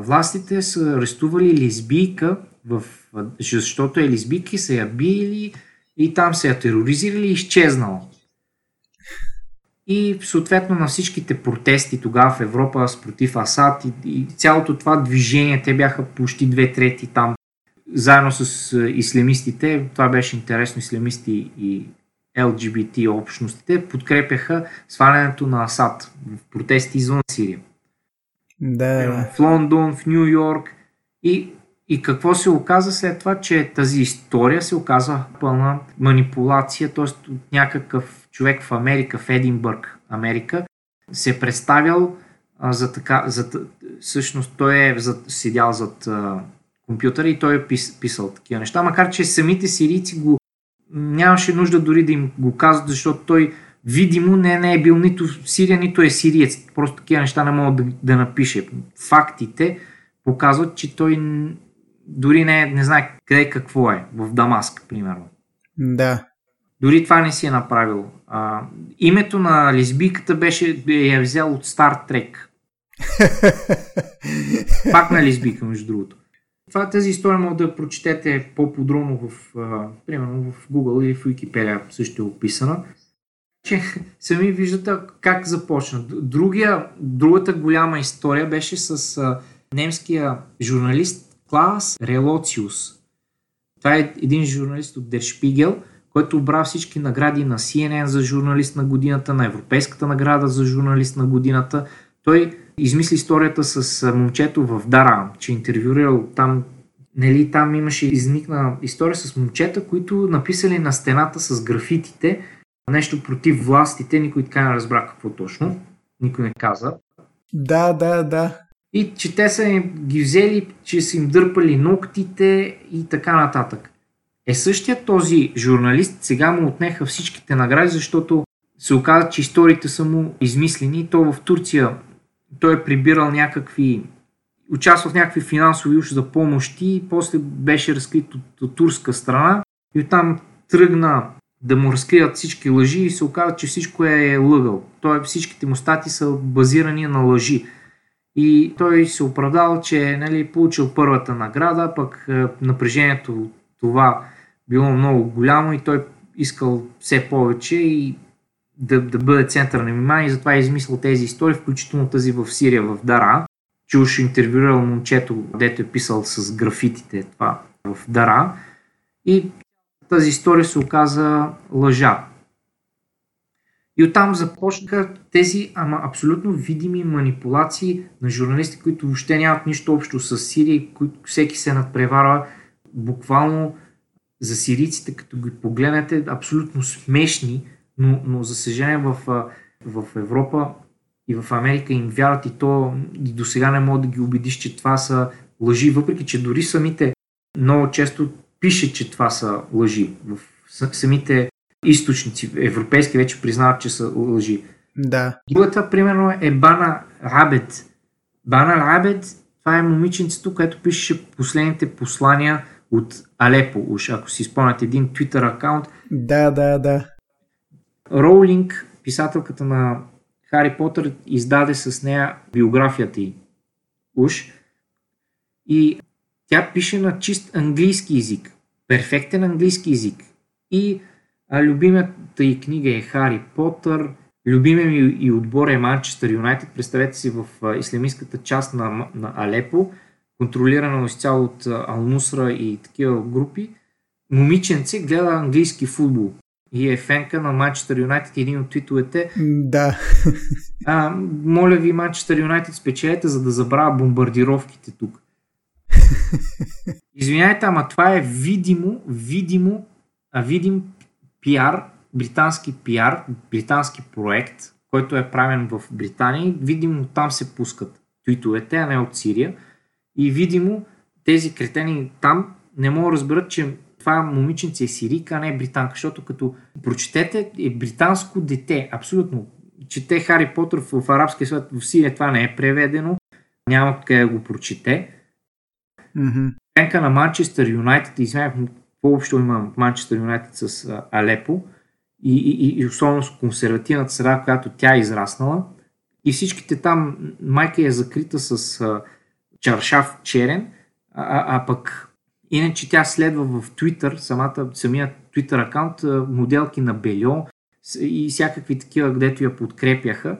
властите са арестували лесбийка, в, защото е лесбийка са я били и там се я тероризирали и изчезнала. И съответно на всичките протести тогава в Европа с против Асад и, и цялото това движение, те бяха почти две трети там, заедно с ислямистите, това беше интересно, ислямисти и LGBT общностите подкрепяха свалянето на Асад в протести извън Сирия. Да. В Лондон, в Нью Йорк. И, и какво се оказа след това, че тази история се оказа пълна манипулация, т.е. от някакъв човек в Америка, в Единбърг, Америка, се е представил а, за така, за, всъщност той е зад, седял зад а, компютъра и той е пис, писал такива неща, макар че самите сирийци го нямаше нужда дори да им го казват, защото той видимо не, не е бил нито Сирия, нито е сириец. Просто такива неща не могат да, да напише. Фактите показват, че той дори не, не знае къде какво е. В Дамаск, примерно. Да. Дори това не си е направил. А, името на лесбийката беше, е, е взел от Star Trek. Пак на лесбийка, между другото. Това, тази история може да прочетете по-подробно в, а, примерно в Google или в Wikipedia също е описана. Че сами виждате как започна. Другия, другата голяма история беше с а, немския журналист Клаус Релоциус. Това е един журналист от Der Spiegel, който обра всички награди на CNN за журналист на годината, на Европейската награда за журналист на годината. Той измисли историята с момчето в Дара, че интервюирал там Нали, там имаше изникна история с момчета, които написали на стената с графитите нещо против властите. Никой така не разбра какво точно. Никой не каза. Да, да, да. И че те са им ги взели, че са им дърпали ногтите и така нататък. Е същия този журналист сега му отнеха всичките награди, защото се оказа, че историите са му измислени. То в Турция той е прибирал някакви участва в някакви финансови уж за помощи после беше разкрит от, от турска страна и оттам тръгна да му разкрият всички лъжи и се оказа, че всичко е лъгал. Той, всичките му стати са базирани на лъжи. И той се оправдал, че нали, получил първата награда, пък е, напрежението това било много голямо и той искал все повече и да, да бъде център на внимание. И затова е измислил тези истории, включително тази в Сирия, в Дара, че уж интервюирал момчето, дето е писал с графитите това в Дара. И тази история се оказа лъжа. И оттам започнаха тези ама абсолютно видими манипулации на журналисти, които въобще нямат нищо общо с Сирия, които всеки се надпреварва буквално за сирийците, като ги погледнете, абсолютно смешни, но, но за съжаление в, в Европа и в Америка им вярват и то и до сега не мога да ги убедиш, че това са лъжи, въпреки че дори самите много често пише, че това са лъжи. В самите източници, европейски вече признават, че са лъжи. Да. Другата, примерно, е Бана Рабет. Бана Рабет, това е момиченцето, което пише последните послания от Алепо, уж ако си спомняте един Twitter акаунт. Да, да, да. Роулинг, писателката на Хари Потър издаде с нея биографията й. Уж. И тя пише на чист английски язик. Перфектен английски язик. И а, любимата й книга е Хари Потър. Любимия ми и отбор е Манчестър Юнайтед. Представете си в а, част на, на Алепо, контролирано изцяло от Алнусра и такива групи, момиченце гледа английски футбол и е фенка на Манчестър Юнайтед един от твитовете. Да. А, моля ви, Манчестър Юнайтед спечелете, за да забравя бомбардировките тук. Извинявайте, ама това е видимо, видимо, а видим пиар, британски пиар, британски проект, който е правен в Британия. Видимо там се пускат твитовете, а не от Сирия. И видимо тези кретени там не могат да разберат, че това момиченце е сирийка, а не е британка, защото като прочетете е британско дете, абсолютно. Чете Хари Потър в, в арабския свят, в Сирия това не е преведено, няма къде да го прочете. Mm-hmm. на Манчестър Юнайтед, извинявам, по-общо има Манчестър Юнайтед с а, Алепо и, и, и особено с консервативната среда, която тя е израснала. И всичките там, майка е закрита с а, чаршав черен, а, а пък Иначе тя следва в Twitter, самата, самия Twitter акаунт, моделки на Бельо и всякакви такива, където я подкрепяха.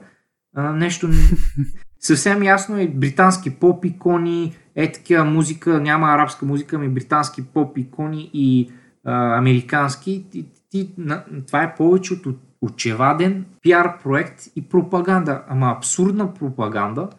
Нещо съвсем ясно е британски поп икони, е такива музика, няма арабска музика, ами британски поп икони и а, американски. Ти, ти, на, това е повече от очеваден пиар проект и пропаганда, ама абсурдна пропаганда.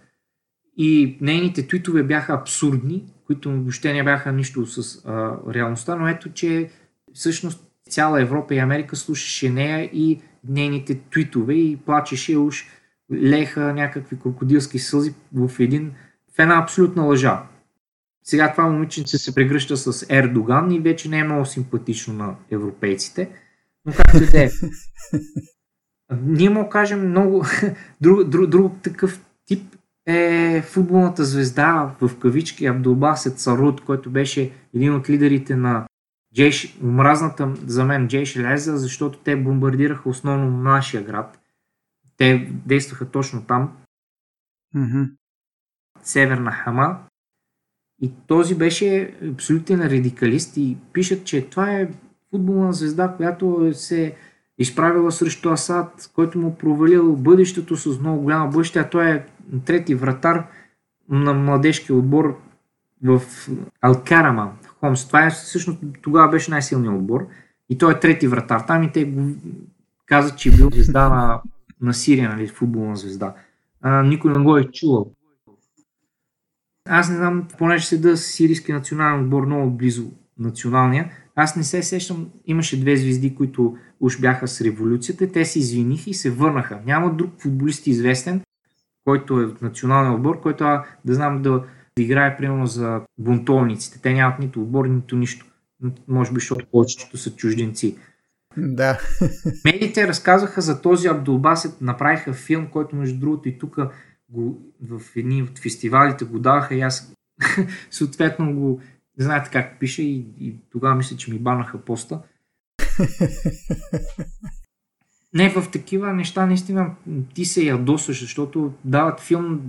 И нейните твитове бяха абсурдни, които въобще не бяха нищо с а, реалността, но ето, че всъщност цяла Европа и Америка слушаше нея и нейните твитове и плачеше уж леха някакви крокодилски сълзи в един в една абсолютна лъжа. Сега това момиченце се прегръща с Ердоган и вече не е много симпатично на европейците. Но както да е. Ние му кажем много друг, друг, друг такъв тип е футболната звезда в кавички Абдулбасет Сарут, който беше един от лидерите на Джейш, омразната за мен Джейш Леза, защото те бомбардираха основно нашия град. Те действаха точно там. Mm-hmm. Северна Хама. И този беше абсолютен радикалист и пишат, че това е футболна звезда, която се изправила срещу Асад, който му провалил бъдещето с много голяма бъдеще, а той е трети вратар на младежкия отбор в Алкарама, Хомс. Това е всъщност тогава беше най-силният отбор и той е трети вратар там и те го казват, че е бил звезда на, на Сирия, нали, футболна звезда. А, никой не го е чувал. Аз не знам, понеже седа с сирийски национален отбор много близо националния, аз не се сещам, имаше две звезди, които уж бяха с революцията, те се извиниха и се върнаха. Няма друг футболист известен, който е в националния отбор, който а, да знам да, да играе примерно за бунтовниците. Те нямат нито отбор, нито нищо. Може би, защото повечето са чужденци. Да. Медиите разказаха за този Абдулбасет, направиха филм, който между другото и тук в едни от фестивалите го даваха и аз съответно го не знаете как пише и, и тогава мисля, че ми банаха поста. Не, в такива неща наистина ти се ядосваш, защото дават филм,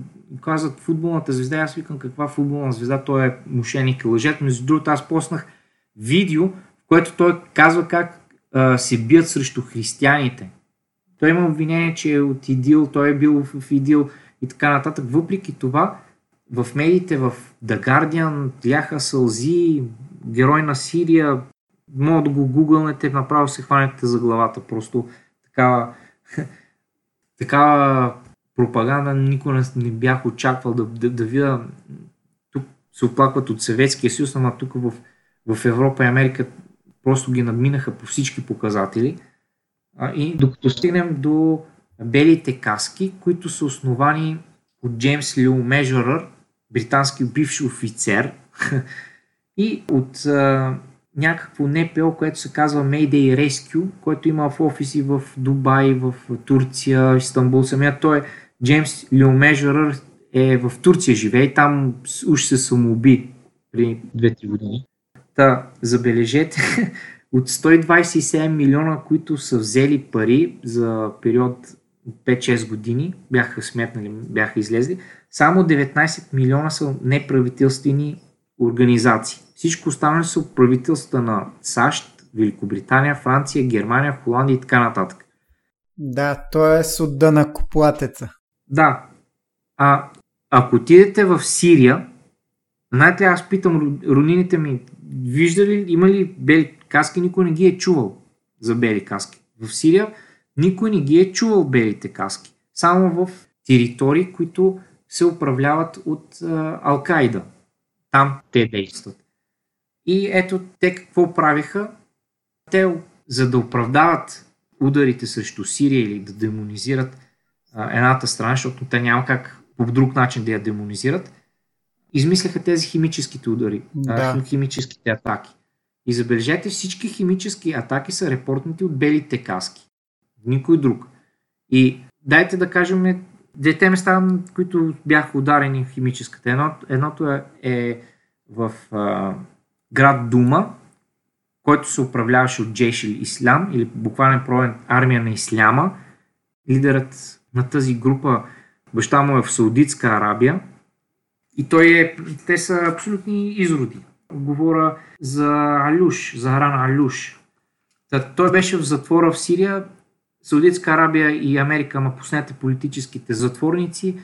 казват футболната звезда, аз викам каква футболна звезда, той е мошеник и лъжет. Между другото, аз поснах видео, в което той казва как а, се бият срещу християните. Той има обвинение, че е от идил, той е бил в идил и така нататък. Въпреки това, в медиите, в The Guardian, ляха сълзи, герой на Сирия, мога да го гугълнете, направо се хванете за главата. Просто такава, такава пропаганда никога не, бях очаквал да, да, да видя. Тук се оплакват от Съветския съюз, ама тук в, в Европа и Америка просто ги надминаха по всички показатели. А, и докато стигнем до белите каски, които са основани от Джеймс Лю Межорър, британски бивш офицер и от а, някакво НПО, което се казва Mayday Rescue, който има в офиси в Дубай, в Турция, Истанбул. Самия той е Джеймс Леомежерър е в Турция живее и там уж се самоуби при 2-3 години. Та, забележете, от 127 милиона, които са взели пари за период 5-6 години, бяха сметнали, бяха излезли, само 19 милиона са неправителствени организации. Всичко останали са правителства на САЩ, Великобритания, Франция, Германия, Холандия и така нататък. Да, то е с на куплатеца. Да. А ако отидете в Сирия, Знаете, аз питам роднините ми, виждали, има ли бели каски, никой не ги е чувал за бели каски. В Сирия никой не ги е чувал белите каски. Само в територии, които се управляват от Алкайда. Там те действат. И ето те какво правиха. Те, за да оправдават ударите срещу Сирия или да демонизират а, едната страна, защото те няма как по друг начин да я демонизират, измисляха тези химическите удари, да. а, химическите атаки. И забележете, всички химически атаки са репортнати от белите каски. Никой друг. И дайте да кажем двете места, които бяха ударени в химическата. Едно, едното е, е в а, град Дума, който се управляваше от Джейшил Ислам, или буквален провен армия на Исляма. Лидерът на тази група, баща му е в Саудитска Арабия. И той е, те са абсолютни изроди. Говоря за Алюш, за Харан Алюш. Той беше в затвора в Сирия. Саудитска Арабия и Америка ма пуснете политическите затворници.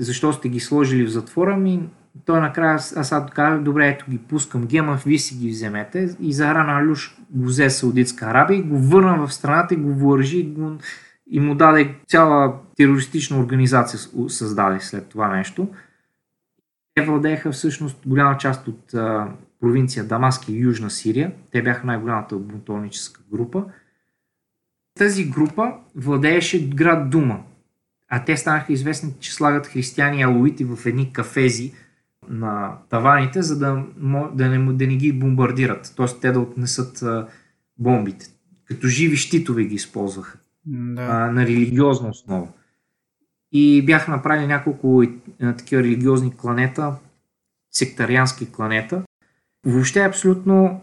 Защо сте ги сложили в затвора? Ми, той накрая Асад каза, добре, ето ги пускам ги, ама вие си ги вземете. И Захаран Алюш го взе Саудитска Арабия и го върна в страната и го въоръжи и, го, и му даде цяла терористична организация създаде след това нещо. Те владееха всъщност голяма част от а, провинция Дамаск и Южна Сирия. Те бяха най-голямата бунтовническа група. Тази група владееше град Дума. А те станаха известни, че слагат християни алоити в едни кафези, на таваните, за да, да, не, да не ги бомбардират, т.е. те да отнесат а, бомбите. Като живи щитове ги използваха да. а, на религиозна основа. И бяха направили няколко а, такива религиозни кланета, сектариански кланета. Въобще е абсолютно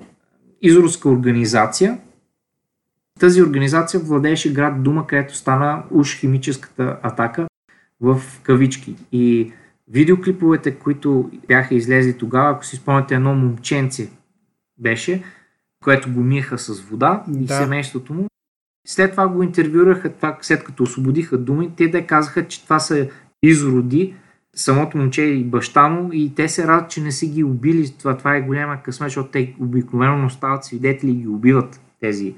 изруска организация. Тази организация владееше град Дума, където стана уж химическата атака в кавички. И Видеоклиповете, които бяха излезли тогава, ако си спомняте, едно момченце беше, което го миеха с вода да. и семейството му. След това го интервюраха, това, след като освободиха думи, те да казаха, че това са изроди, самото момче и баща му и те се радват, че не са ги убили. Това, това е голяма късмет, защото те обикновено стават свидетели и ги убиват тези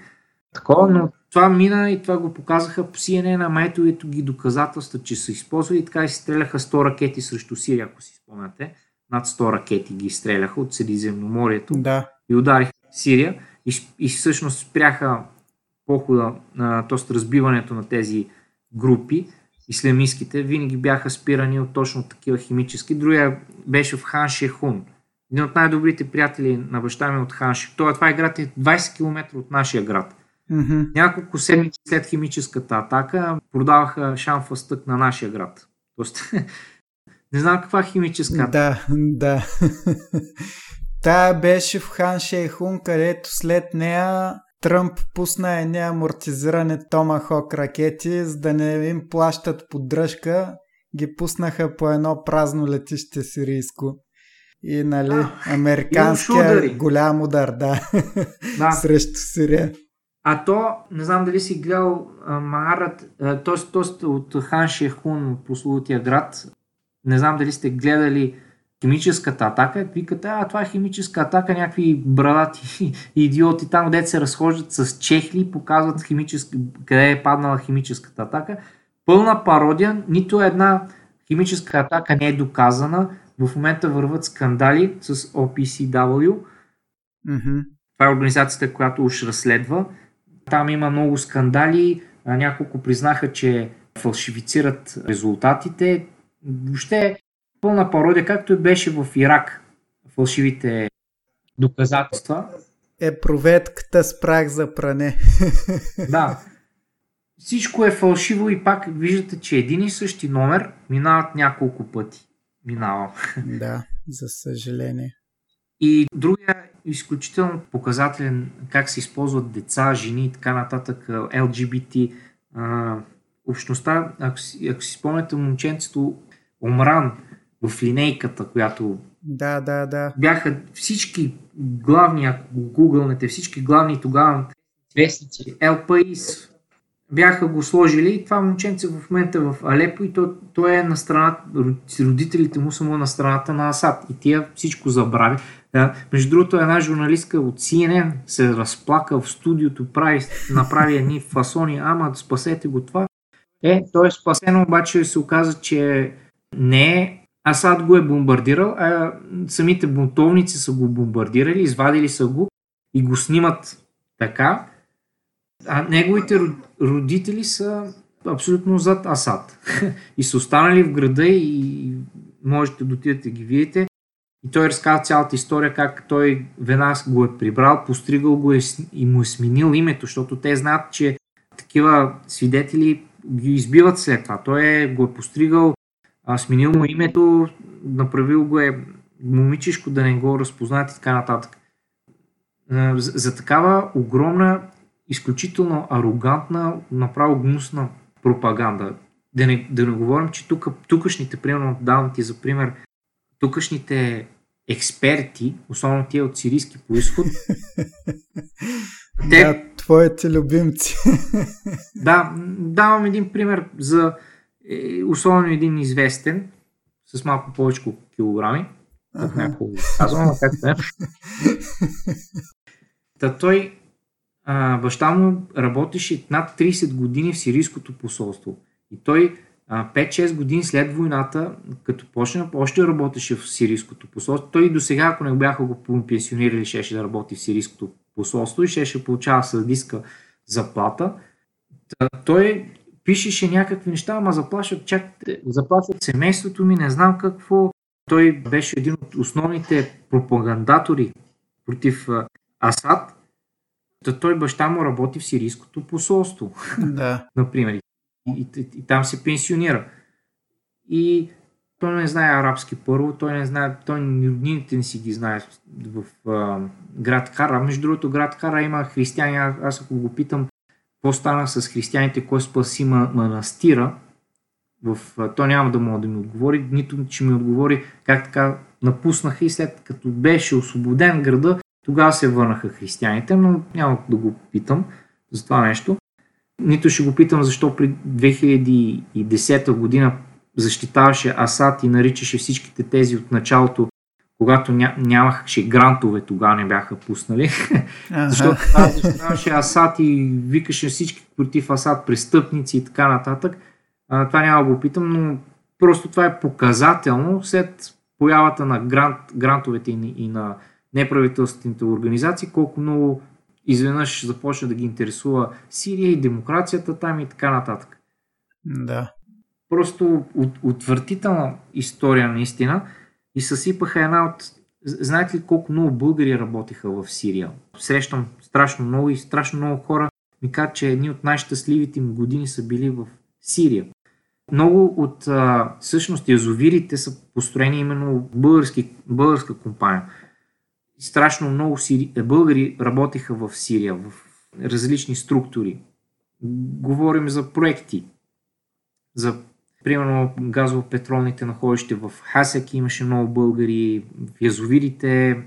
такова, но това мина и това го показаха по CNN, ама ето, ето ги доказателства, че са използвали и така и стреляха 100 ракети срещу Сирия, ако си спомняте. Над 100 ракети ги стреляха от Средиземноморието да. и удариха Сирия и, и всъщност спряха похода, т.е. разбиването на тези групи, ислямистските, винаги бяха спирани от точно такива химически. Другия беше в Хан Шехун. Един от най-добрите приятели на баща ми от Хан Шехун. Това е град е 20 км от нашия град. Mm-hmm. Няколко седмици след химическата атака продаваха шамфа стък на нашия град. Тоест, не знам каква химическа атака. Да, да. Та беше в Хан Шейхун, където след нея Тръмп пусна едни амортизиране Томахок ракети, за да не им плащат поддръжка. Ги пуснаха по едно празно летище сирийско. И нали, да. американския голям удар, да, да. срещу Сирия. А то, не знам дали си гледал Маарат, т.е. от Хан Шехун, прословутия град, не знам дали сте гледали химическата атака, викате, а това е химическа атака, някакви брадати идиоти там, където се разхождат с чехли, показват химически, къде е паднала химическата атака. Пълна пародия, нито една химическа атака не е доказана. В момента върват скандали с OPCW. Mm-hmm. Това е организацията, която уж разследва. Там има много скандали, няколко признаха, че фалшифицират резултатите. Въобще пълна пародия, както и беше в Ирак. Фалшивите доказателства. Е проветката с прах за пране. Да. Всичко е фалшиво и пак виждате, че един и същи номер минават няколко пъти. Минава. Да, за съжаление. И другия изключително показателен как се използват деца, жени и така нататък, LGBT а, общността. Ако си, ако си спомняте момченцето Омран в линейката, която да, да, да. бяха всички главни, ако гугълнете, всички главни тогава вестници, LPIS, бяха го сложили и това момченце в момента в Алепо и той, той е на страната, родителите му са му на страната на Асад и тия всичко забрави. Да. Между другото една журналистка от CNN се разплака в студиото, прави, направи едни фасони, ама спасете го това. Е, той е спасен, обаче се оказа, че не е Асад го е бомбардирал, а самите бунтовници са го бомбардирали, извадили са го и го снимат така, а неговите родители са абсолютно зад Асад. и са останали в града и можете да отидете ги видите. И той разказва цялата история, как той веднага го е прибрал, постригал го е и му е сменил името, защото те знаят, че такива свидетели ги избиват след това. Той е, го е постригал, а, сменил му името, направил го е момичешко да не го разпознаят и така нататък. За, за такава огромна изключително арогантна, направо гнусна пропаганда. Да не, да не говорим, че тук, тукашните, примерно, давам ти за пример, тукашните експерти, особено тия от сирийски происход, те... Да, твоите любимци. да, давам един пример за е, особено един известен, с малко повече килограми, няколко казвам, как е. Та той а, баща му работеше над 30 години в сирийското посолство. И той а, 5-6 години след войната, като почна, още работеше в сирийското посолство. Той и до сега, ако не бяха го пенсионирали, щеше да работи в сирийското посолство и щеше получава съдиска заплата. Та, той пишеше някакви неща, ама заплашват, чак, заплашват семейството ми, не знам какво. Той беше един от основните пропагандатори против Асад Та той баща му работи в сирийското посолство. Да. Например. И, и, и, там се пенсионира. И той не знае арабски първо, той не знае, той роднините не си ги знае в а, град Хара. Между другото, град Хара има християни. Аз ако го питам, какво стана с християните, кой спаси манастира, в, то няма да мога да ми отговори, нито че ми отговори как така напуснаха и след като беше освободен града, тогава се върнаха християните, но няма да го питам за това нещо. Нито ще го питам защо при 2010 година защитаваше Асад и наричаше всичките тези от началото, когато ня, нямаше грантове, тогава не бяха пуснали. Ага. Защото защитаваше Асад и викаше всички против Асад престъпници и така нататък. А, това няма да го питам, но просто това е показателно след появата на грант, грантовете и, и на неправителствените организации, колко много изведнъж започна да ги интересува Сирия и демокрацията там и така нататък. Да. Просто от, отвратителна история наистина и съсипаха една от... Знаете ли колко много българи работиха в Сирия? Срещам страшно много и страшно много хора ми казват, че едни от най-щастливите им години са били в Сирия. Много от а, всъщност язовирите са построени именно български, българска компания страшно много сири... българи работиха в Сирия, в различни структури. Говорим за проекти, за примерно газово-петролните находище в Хасек имаше много българи, язовирите,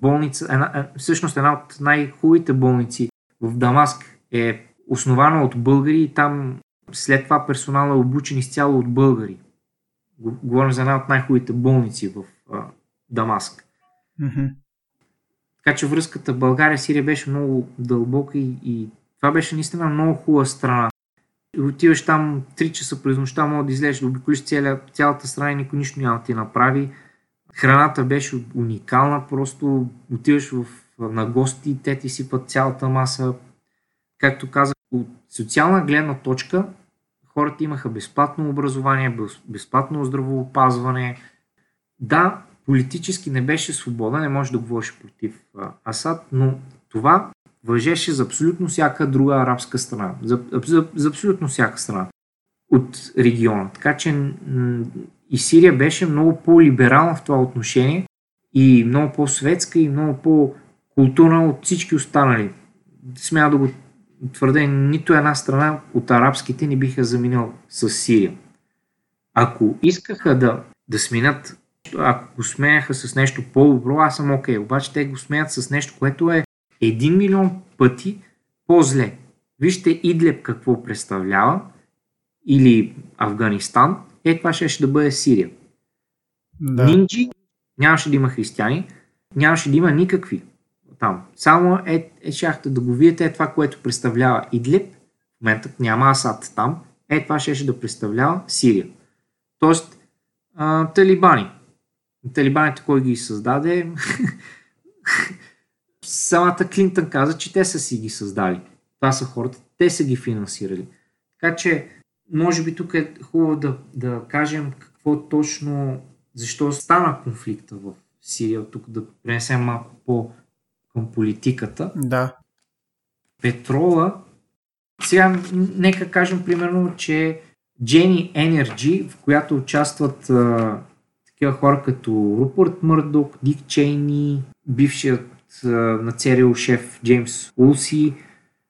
болница, една, всъщност една от най-хубавите болници в Дамаск е основана от българи и там след това персонал е обучен изцяло от българи. Говорим за една от най-хубавите болници в а, Дамаск. Mm-hmm. Така че връзката България-Сирия беше много дълбока и, и това беше наистина много хубава страна. Отиваш там 3 часа през нощта, мога да излезеш да обиколиш цяля, цялата страна и никой нищо няма да ти направи. Храната беше уникална, просто отиваш в, на гости, те ти сипат цялата маса. Както казах, от социална гледна точка хората имаха безплатно образование, безплатно здравоопазване. Да, политически не беше свободен, не може да говориш против Асад, но това въжеше за абсолютно всяка друга арабска страна. За, за, за абсолютно всяка страна от региона. Така че и Сирия беше много по-либерална в това отношение и много по-светска и много по-културна от всички останали. Смея да го твърдя, нито една страна от арабските не биха заминал с Сирия. Ако искаха да, да сменят ако го смеяха с нещо по-добро, аз съм окей. Okay. Обаче те го смеят с нещо, което е 1 милион пъти по-зле. вижте Идлеб какво представлява, или Афганистан, е това ще, ще да бъде Сирия. Да. Нинджи нямаше да има християни, нямаше да има никакви там. Само е, е шахта да го видите е това, което представлява Идлиб, в момента няма Асад там, е това ще, ще да представлява Сирия. Тоест, а, талибани. Талибаните кой ги създаде? Самата Клинтън каза, че те са си ги създали. Това са хората, те са ги финансирали. Така че, може би тук е хубаво да, да кажем какво точно, защо стана конфликта в Сирия, тук да пренесем малко по към политиката. Да. Петрола, сега нека кажем примерно, че Jenny Energy, в която участват а, такива хора като Рупърт Мърдок, Дик Чейни, бившият а, на ЦРУ шеф Джеймс Улси,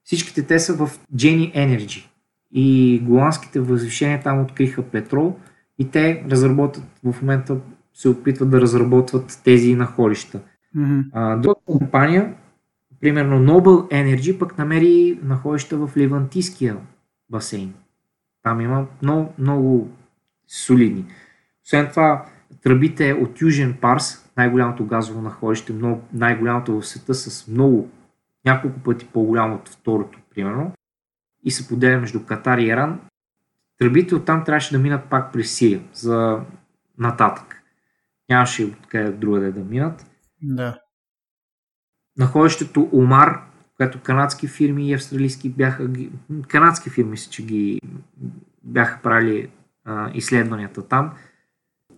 всичките те са в Jenny Energy. И голландските възвишения там откриха петрол и те разработват в момента се опитват да разработват тези находища. Mm-hmm. друга компания, примерно Noble Energy, пък намери находища в Левантийския басейн. Там има много, много солидни. Освен това, тръбите от Южен Парс, най-голямото газово находище, много, най-голямото в света с много, няколко пъти по-голямо от второто, примерно, и се поделя между Катар и Иран. Тръбите оттам трябваше да минат пак през Сирия за нататък. Нямаше откъде другаде да минат. Да. Находището Омар, което канадски фирми и австралийски бяха, канадски фирми си, че ги бяха правили а, изследванията там.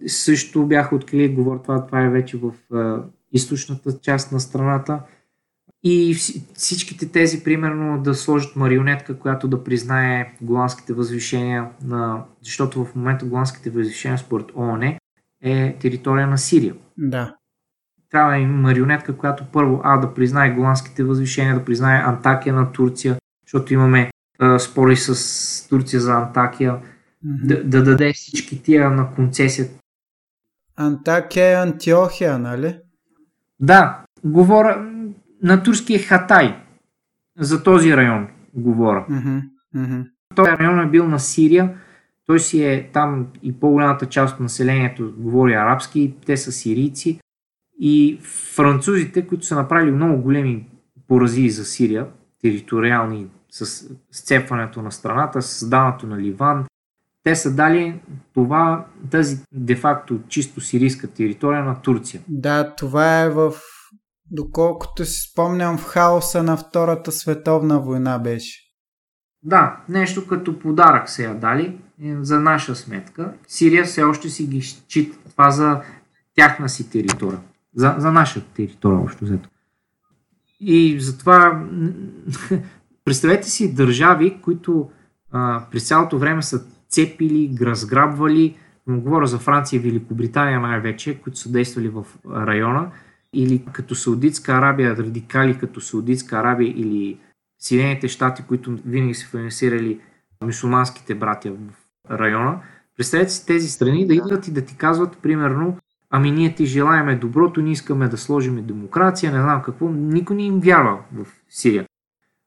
Също бяха открили, говоря това, това е вече в а, източната част на страната. И всичките тези, примерно, да сложат марионетка, която да признае голландските възвишения, на... защото в момента голландските възвишения според ООН е територия на Сирия. Да трябва да има марионетка, която първо А да признае голландските възвишения, да признае Антакия на Турция, защото имаме а, спори с Турция за Антакия, mm-hmm. да, да даде всички тия на концесия. Антакия е Антиохия, нали? Да, говоря на турския Хатай. За този район говоря. Mm-hmm. Mm-hmm. Този район е бил на Сирия. Той си е там и по-голямата част от населението говори арабски, те са сирийци. И французите, които са направили много големи поразии за Сирия, териториални, с сцепването на страната, с създаването на Ливан, те са дали това, тази де-факто чисто сирийска територия на Турция. Да, това е в, доколкото си спомням, в хаоса на Втората световна война беше. Да, нещо като подарък се я дали е, за наша сметка. Сирия все още си ги счита това за тяхна си територия за, за нашата територия общо взето. И затова представете си държави, които а, през цялото време са цепили, разграбвали, говоря за Франция и Великобритания най-вече, които са действали в района, или като Саудитска Арабия, радикали като Саудитска Арабия или Съединените щати, които винаги са финансирали мусулманските братя в района. Представете си тези страни да идват и да ти казват, примерно, ами ние ти желаеме доброто, ние искаме да сложим демокрация, не знам какво, никой не им вярва в Сирия.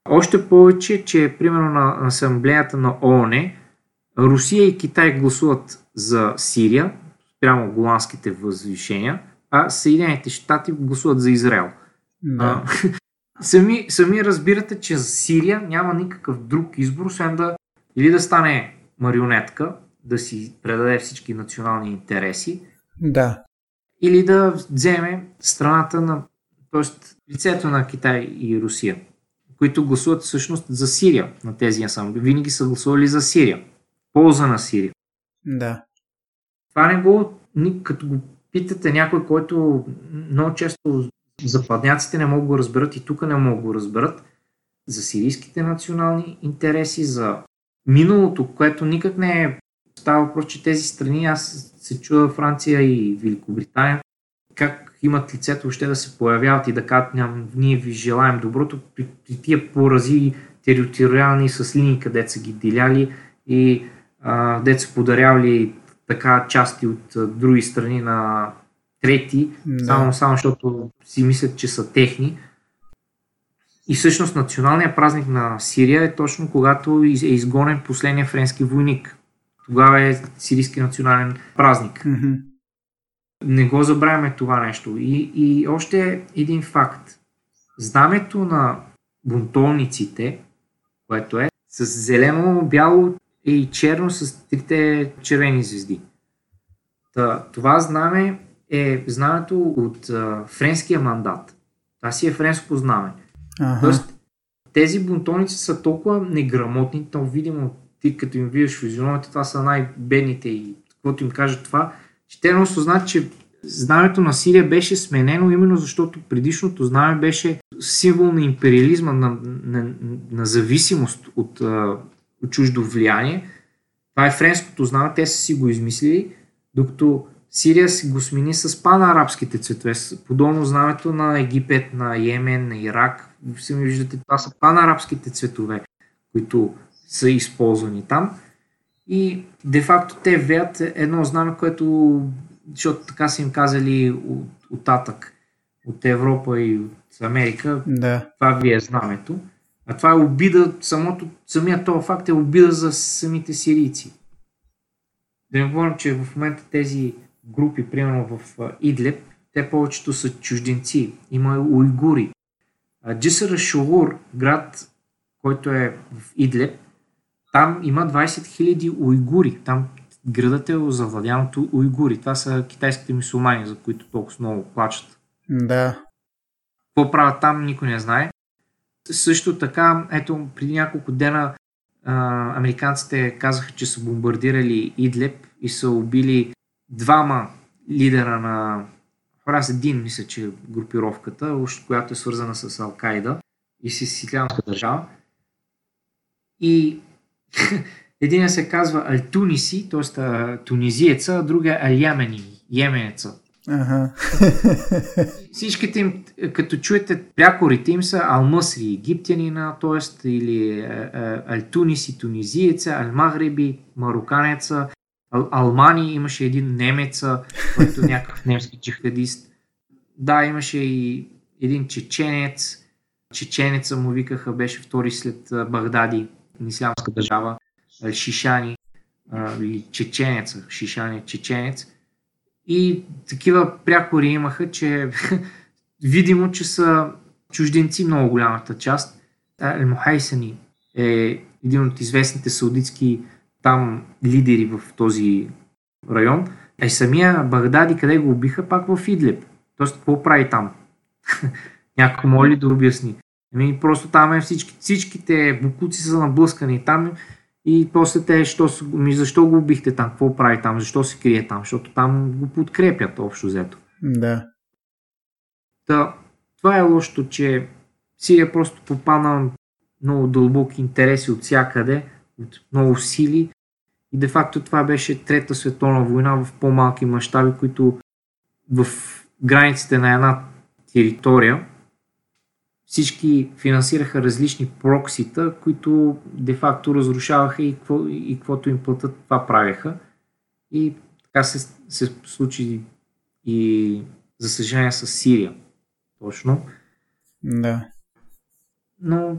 Още повече, че примерно на асамблеята на ООН, Русия и Китай гласуват за Сирия, прямо голландските възвишения, а Съединените щати гласуват за Израел. Да. сами, сами разбирате, че за Сирия няма никакъв друг избор, освен да или да стане марионетка, да си предаде всички национални интереси, да или да вземе страната на, т.е. лицето на Китай и Русия, които гласуват всъщност за Сирия на тези асамблеи. Винаги са гласували за Сирия. Полза на Сирия. Да. Това не го, като го питате някой, който много често западняците не могат го разберат и тук не могат го разберат, за сирийските национални интереси, за миналото, което никак не е Става въпрос, че тези страни, аз се чуда Франция и Великобритания, как имат лицето въобще да се появяват и да кажат, ние ви желаем доброто при тия порази териториални с линии, където са ги деляли и а, където са подарявали така части от а, други страни на трети, да. само, само защото си мислят, че са техни. И всъщност националният празник на Сирия е точно когато е изгонен последния френски войник. Тогава е сирийски национален празник. Mm-hmm. Не го забравяме това нещо. И, и още един факт. Знамето на бунтовниците, което е с зелено, бяло и черно с трите червени звезди. Та, това знаме е знамето от а, френския мандат. Това си е френско знаме. Ага. Тоест, тези бунтовници са толкова неграмотни, то видимо ти като им видиш физиономията, това са най-бедните и каквото им каже това, че те не осъзнат, че знамето на Сирия беше сменено именно защото предишното знаме беше символ на империализма, на, на, на зависимост от, от чуждо влияние. Това е френското знаме, те са си го измислили, докато Сирия си го смени с панарабските цветове, подобно знамето на Египет, на Йемен, на Ирак. Сами виждате, това са панарабските цветове, които са използвани там. И де-факто те веят едно знаме, което, защото така са им казали от, от от Европа и от Америка, Да. това ви е знамето. А това е обида, самото, самият този факт е обида за самите сирийци. Да не говорим, че в момента тези групи, примерно в а, Идлеб, те повечето са чужденци. Има уйгури. Джисара Шогур, град, който е в Идлеб, там има 20 000 уйгури. Там градът е завладян от уйгури. Това са китайските мусулмани, за които толкова много плачат. Да. Какво правят там, никой не знае. Също така, ето, преди няколко дена а, американците казаха, че са бомбардирали Идлеб и са убили двама лидера на раз един, мисля, че е групировката, която е свързана с Ал-Кайда и с Ислямска държава. И един се казва Ал-Туниси, т.е. тунизиеца, а другия Ал-Ямени, йеменеца. Ага. Всичките им, като чуете прякорите им са Алмъсри, египтянина, т.е. или е, е, Алтуниси, тунизиеца, Алмагреби, мароканеца, Ал- Алмани имаше един немеца, който е някакъв немски джихадист. Да, имаше и един чеченец. Чеченеца му викаха, беше втори след Багдади, ислямска държава. Шишани, или чеченеца, Шишани, чеченец. И такива прякори имаха, че видимо, че са чужденци много голямата част. Ал-Мухайсани е един от известните саудитски там лидери в този район. Е самия Багдади, къде го убиха, пак в Идлеб. Тоест, какво прави там? Някой моли ли да обясни? Ами, просто там е всички, всичките букуци са наблъскани там и после те, що, ми, защо го убихте там? Какво прави там? Защо се крие там? Защото там го подкрепят общо взето. Да. Та, това е лошото, че Сирия просто попадна много дълбоки интереси от всякъде, от много сили и де факто това беше Трета световна война в по-малки мащаби, които в границите на една територия всички финансираха различни проксита, които де-факто разрушаваха и, какво, и каквото им платят, това правеха. И така се, се случи и за съжаление с Сирия. Точно. Да. Но,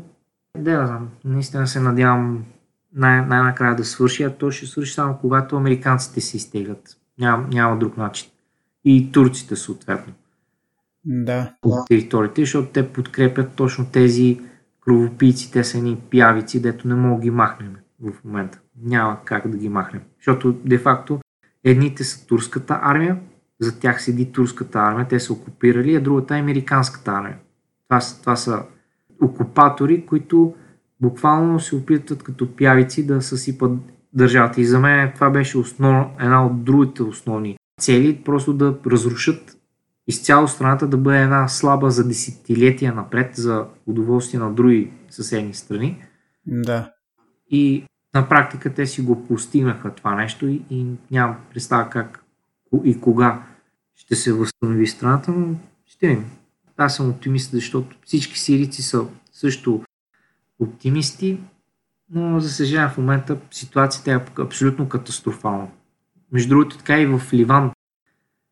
да, знам, наистина се надявам най- най-накрая да свърши, а то ще свърши само когато американците се изтеглят. Няма, няма друг начин. И турците съответно Да. от териториите, защото те подкрепят точно тези кровопийци, те са едни пиявици, дето не мога да ги махнем в момента. Няма как да ги махнем. Защото де-факто едните са турската армия, за тях седи турската армия, те са окупирали, а другата е американската армия. Това, са- това са окупатори, които буквално се опитват като пявици да съсипат държавата. И за мен това беше основ, една от другите основни цели, просто да разрушат изцяло страната да бъде една слаба за десетилетия напред за удоволствие на други съседни страни. Да. И на практика те си го постигнаха това нещо и, и нямам представа как и кога ще се възстанови страната, но ще видим. Аз съм оптимист, защото всички сирийци са също оптимисти, но за съжаление в момента ситуацията е абсолютно катастрофална. Между другото, така и в Ливан.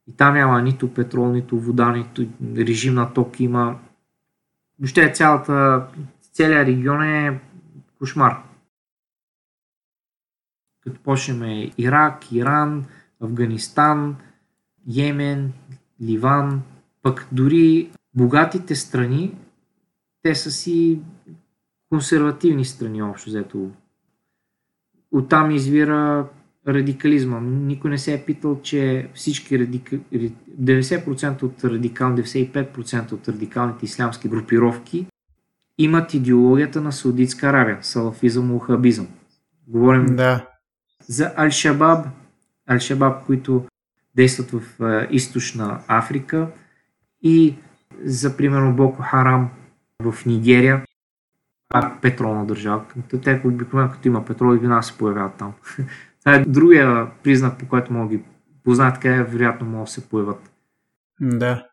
И там няма нито петрол, нито вода, нито режим на ток има. въобще цялата, целият регион е кошмар. Като почнем Ирак, Иран, Афганистан, Йемен, Ливан, пък дори богатите страни, те са си консервативни страни общо взето. Оттам извира радикализма. Никой не се е питал, че всички радика... 90% от радикал, 95% от радикалните ислямски групировки имат идеологията на Саудитска Аравия, салафизъм, ухабизъм. Говорим да. за Ал-Шабаб, Ал-Шабаб, които действат в източна Африка и за примерно Боко Харам в Нигерия, а петролна държава. Те обикновено като има петрол и вина се появяват там. Това е другия признак, по който мога ги познаят къде вероятно могат да се появят. Да.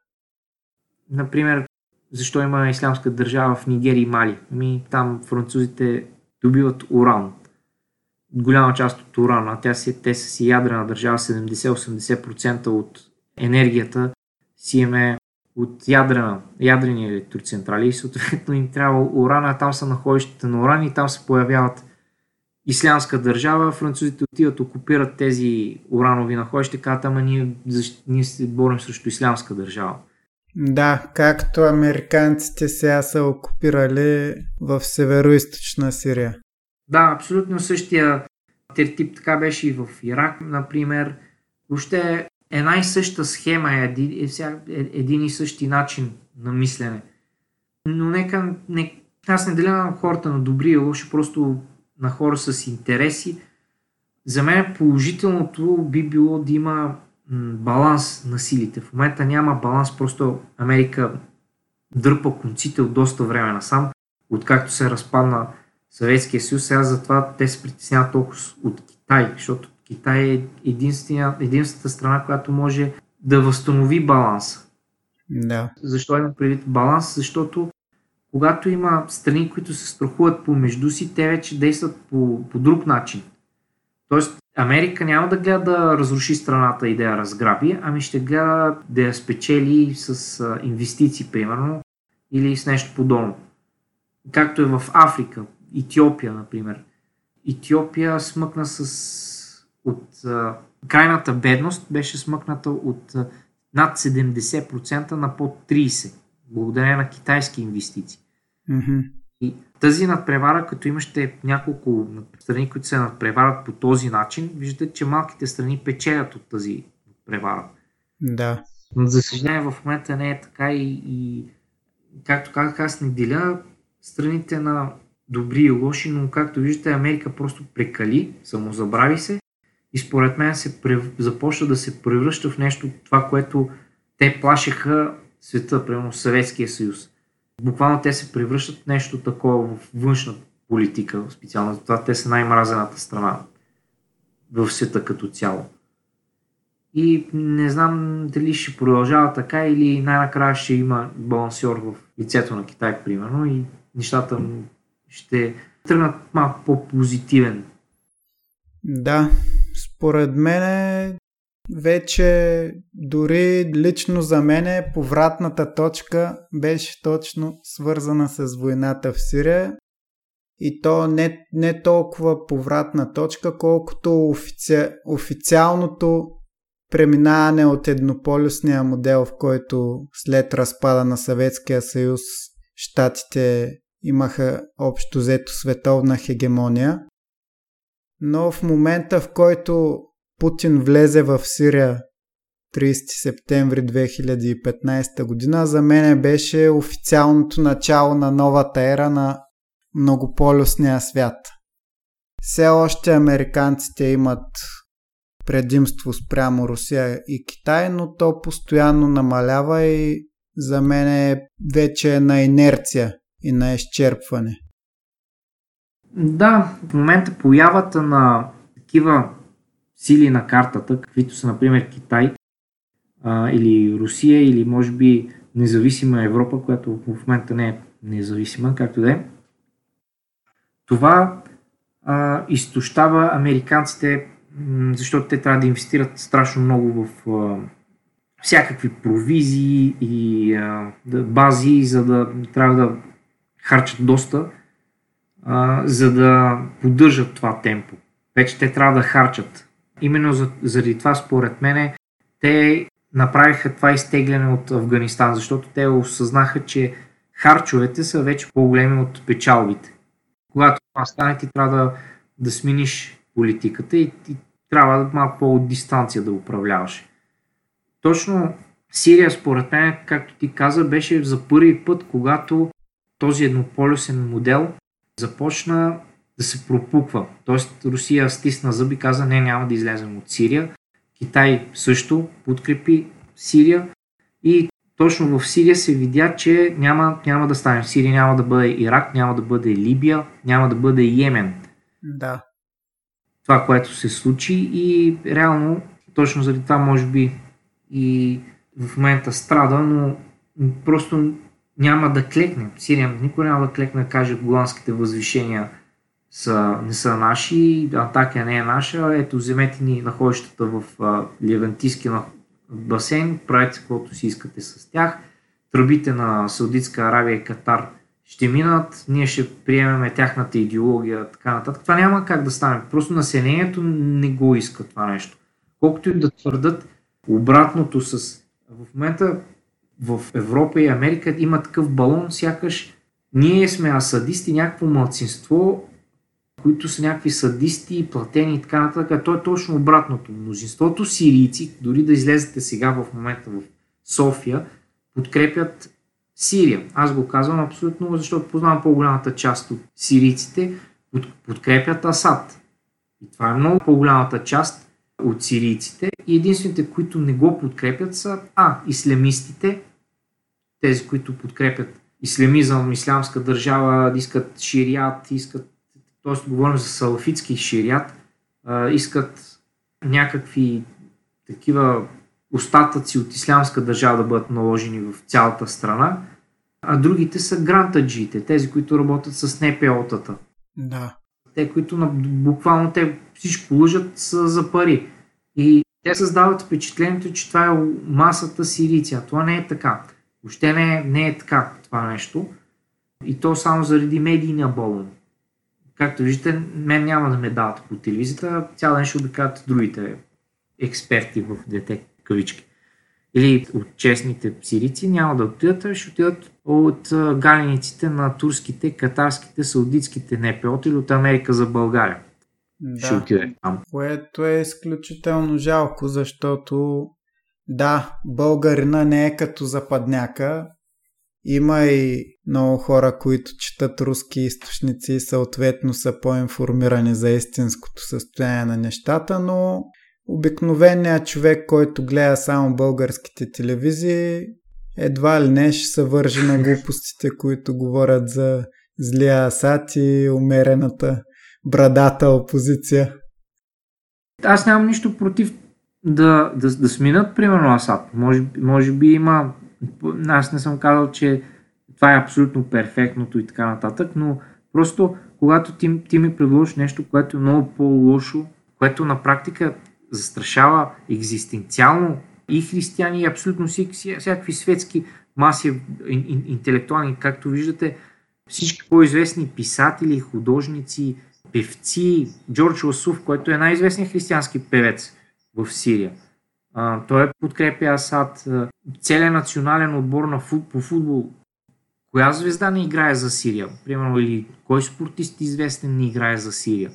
Например, защо има ислямска държава в Нигерия и Мали? Ами, там французите добиват уран. Голяма част от урана, тя си, те са си ядрена държава, 70-80% от енергията си имаме от ядрена, ядрени електроцентрали и съответно им трябва урана, там са находищите на уран и там се появяват ислямска държава, французите отиват, окупират тези уранови находища, казват, ама ние, ние се борим срещу ислямска държава. Да, както американците сега са окупирали в северо Сирия. Да, абсолютно същия тертип така беше и в Ирак, например. Въобще една и съща схема е един, е, е един и същи начин на мислене. Но нека, не, аз не деля на хората на добри и лоши, просто на хора с интереси. За мен положителното би било да има баланс на силите. В момента няма баланс, просто Америка дърпа конците от доста време насам, откакто се разпадна Съветския съюз. Сега затова те се притесняват толкова от Китай, защото Китай е единствената страна, която може да възстанови баланса. Да. Защо има предвид баланс? Защото когато има страни, които се страхуват помежду си, те вече действат по, по друг начин. Тоест, Америка няма да гледа да разруши страната и да я разграби, ами ще гледа да я спечели с инвестиции, примерно, или с нещо подобно. Както е в Африка, Етиопия, например. Етиопия смъкна с от а, крайната бедност беше смъкната от а, над 70% на под 30% благодарение на китайски инвестиции. Mm-hmm. И тази надпревара, като имаше няколко страни, които се надпреварат по този начин, виждате, че малките страни печелят от тази надпревара. Да. Но за съжаление в момента не е така и, и както казах, аз не деля страните на добри и лоши, но както виждате Америка просто прекали, самозабрави се и според мен се прев... започва да се превръща в нещо това, което те плашеха света, примерно Съветския съюз. Буквално те се превръщат в нещо такова в външна политика, специално за това те са най-мразената страна в света като цяло. И не знам дали ще продължава така или най-накрая ще има балансьор в лицето на Китай, примерно, и нещата ще тръгнат малко по-позитивен. Да, според мен вече дори лично за мен повратната точка беше точно свързана с войната в Сирия и то не, не толкова повратна точка, колкото офици... официалното преминаване от еднополюсния модел, в който след разпада на Съветския съюз щатите имаха общо взето световна хегемония. Но в момента, в който Путин влезе в Сирия 30 септември 2015 година, за мен беше официалното начало на новата ера на многополюсния свят. Все още американците имат предимство спрямо Русия и Китай, но то постоянно намалява и за мен е вече на инерция и на изчерпване. Да, в момента появата на такива сили на картата, каквито са, например, Китай а, или Русия, или може би независима Европа, която в момента не е независима, както да е, това а, изтощава американците, защото те трябва да инвестират страшно много в а, всякакви провизии и а, бази, за да трябва да харчат доста, а, за да поддържат това темпо. Вече те трябва да харчат. Именно за, заради това, според мен, те направиха това изтегляне от Афганистан, защото те осъзнаха, че харчовете са вече по-големи от печалбите. Когато това стане, ти трябва да, да смениш политиката и, и трябва малко по-от дистанция да управляваш. Точно Сирия, според мен, както ти каза, беше за първи път, когато този еднополюсен модел започна да се пропуква. Тоест Русия стисна зъби каза не, няма да излезем от Сирия. Китай също подкрепи Сирия и точно в Сирия се видя, че няма, няма да стане. В Сирия няма да бъде Ирак, няма да бъде Либия, няма да бъде Йемен. Да. Това, което се случи и реално, точно заради това може би и в момента страда, но просто няма да клекне. Сирия никой няма да клекне каже голандските възвишения са, не са наши, Антакия не е наша, ето вземете ни находищата в Левантийския басейн, правете каквото си искате с тях, тръбите на Саудитска Аравия и Катар ще минат, ние ще приемеме тяхната идеология, така нататък. Това няма как да стане. Просто населението не го иска това нещо. Колкото и да твърдат обратното с... В момента в Европа и Америка има такъв балон, сякаш ние сме асадисти, някакво младсинство, които са някакви садисти, платени и така нататък. То е точно обратното. Мнозинството сирийци, дори да излезете сега в момента в София, подкрепят Сирия. Аз го казвам абсолютно, защото познавам по-голямата част от сирийците, подкрепят Асад. И това е много по-голямата част от сирийците. И единствените, които не го подкрепят са А. Ислямистите, тези, които подкрепят ислямизъм, ислямска държава, искат ширият, искат, т.е. говорим за салафитски ширият, искат някакви такива остатъци от ислямска държава да бъдат наложени в цялата страна, а другите са грантаджиите, тези, които работят с НПО-тата. Да. Те, които буквално те всичко лъжат са за пари. И те създават впечатлението, че това е масата сирийци, а това не е така. Въобще не е, не е така това нещо. И то само заради медийния болен. Както виждате, мен няма да ме дават по телевизията, цял ден ще обикат другите експерти в дете кавички. Или от честните сирийци няма да отидат, а ще отидат от галениците на турските, катарските, саудитските НПО или от Америка за България. Да, ще отиде там. Което е изключително жалко, защото да, българина не е като западняка. Има и много хора, които четат руски източници и съответно са по-информирани за истинското състояние на нещата, но обикновеният човек, който гледа само българските телевизии, едва ли не ще се вържи на глупостите, които говорят за злия Асад и умерената брадата опозиция. Аз нямам нищо против да, да, да сменят, примерно, Асад. Може, може би има... Аз не съм казал, че това е абсолютно перфектното и така нататък, но просто когато ти, ти ми предложиш нещо, което е много по-лошо, което на практика застрашава екзистенциално и християни, и абсолютно всякакви светски маси интелектуални, както виждате, всички по-известни писатели, художници, певци, Джордж Ласув, който е най-известният християнски певец в Сирия. Той подкрепя Асад. Целият национален отбор на фут, по футбол. Коя звезда не играе за Сирия? Примерно, или кой спортист известен не играе за Сирия?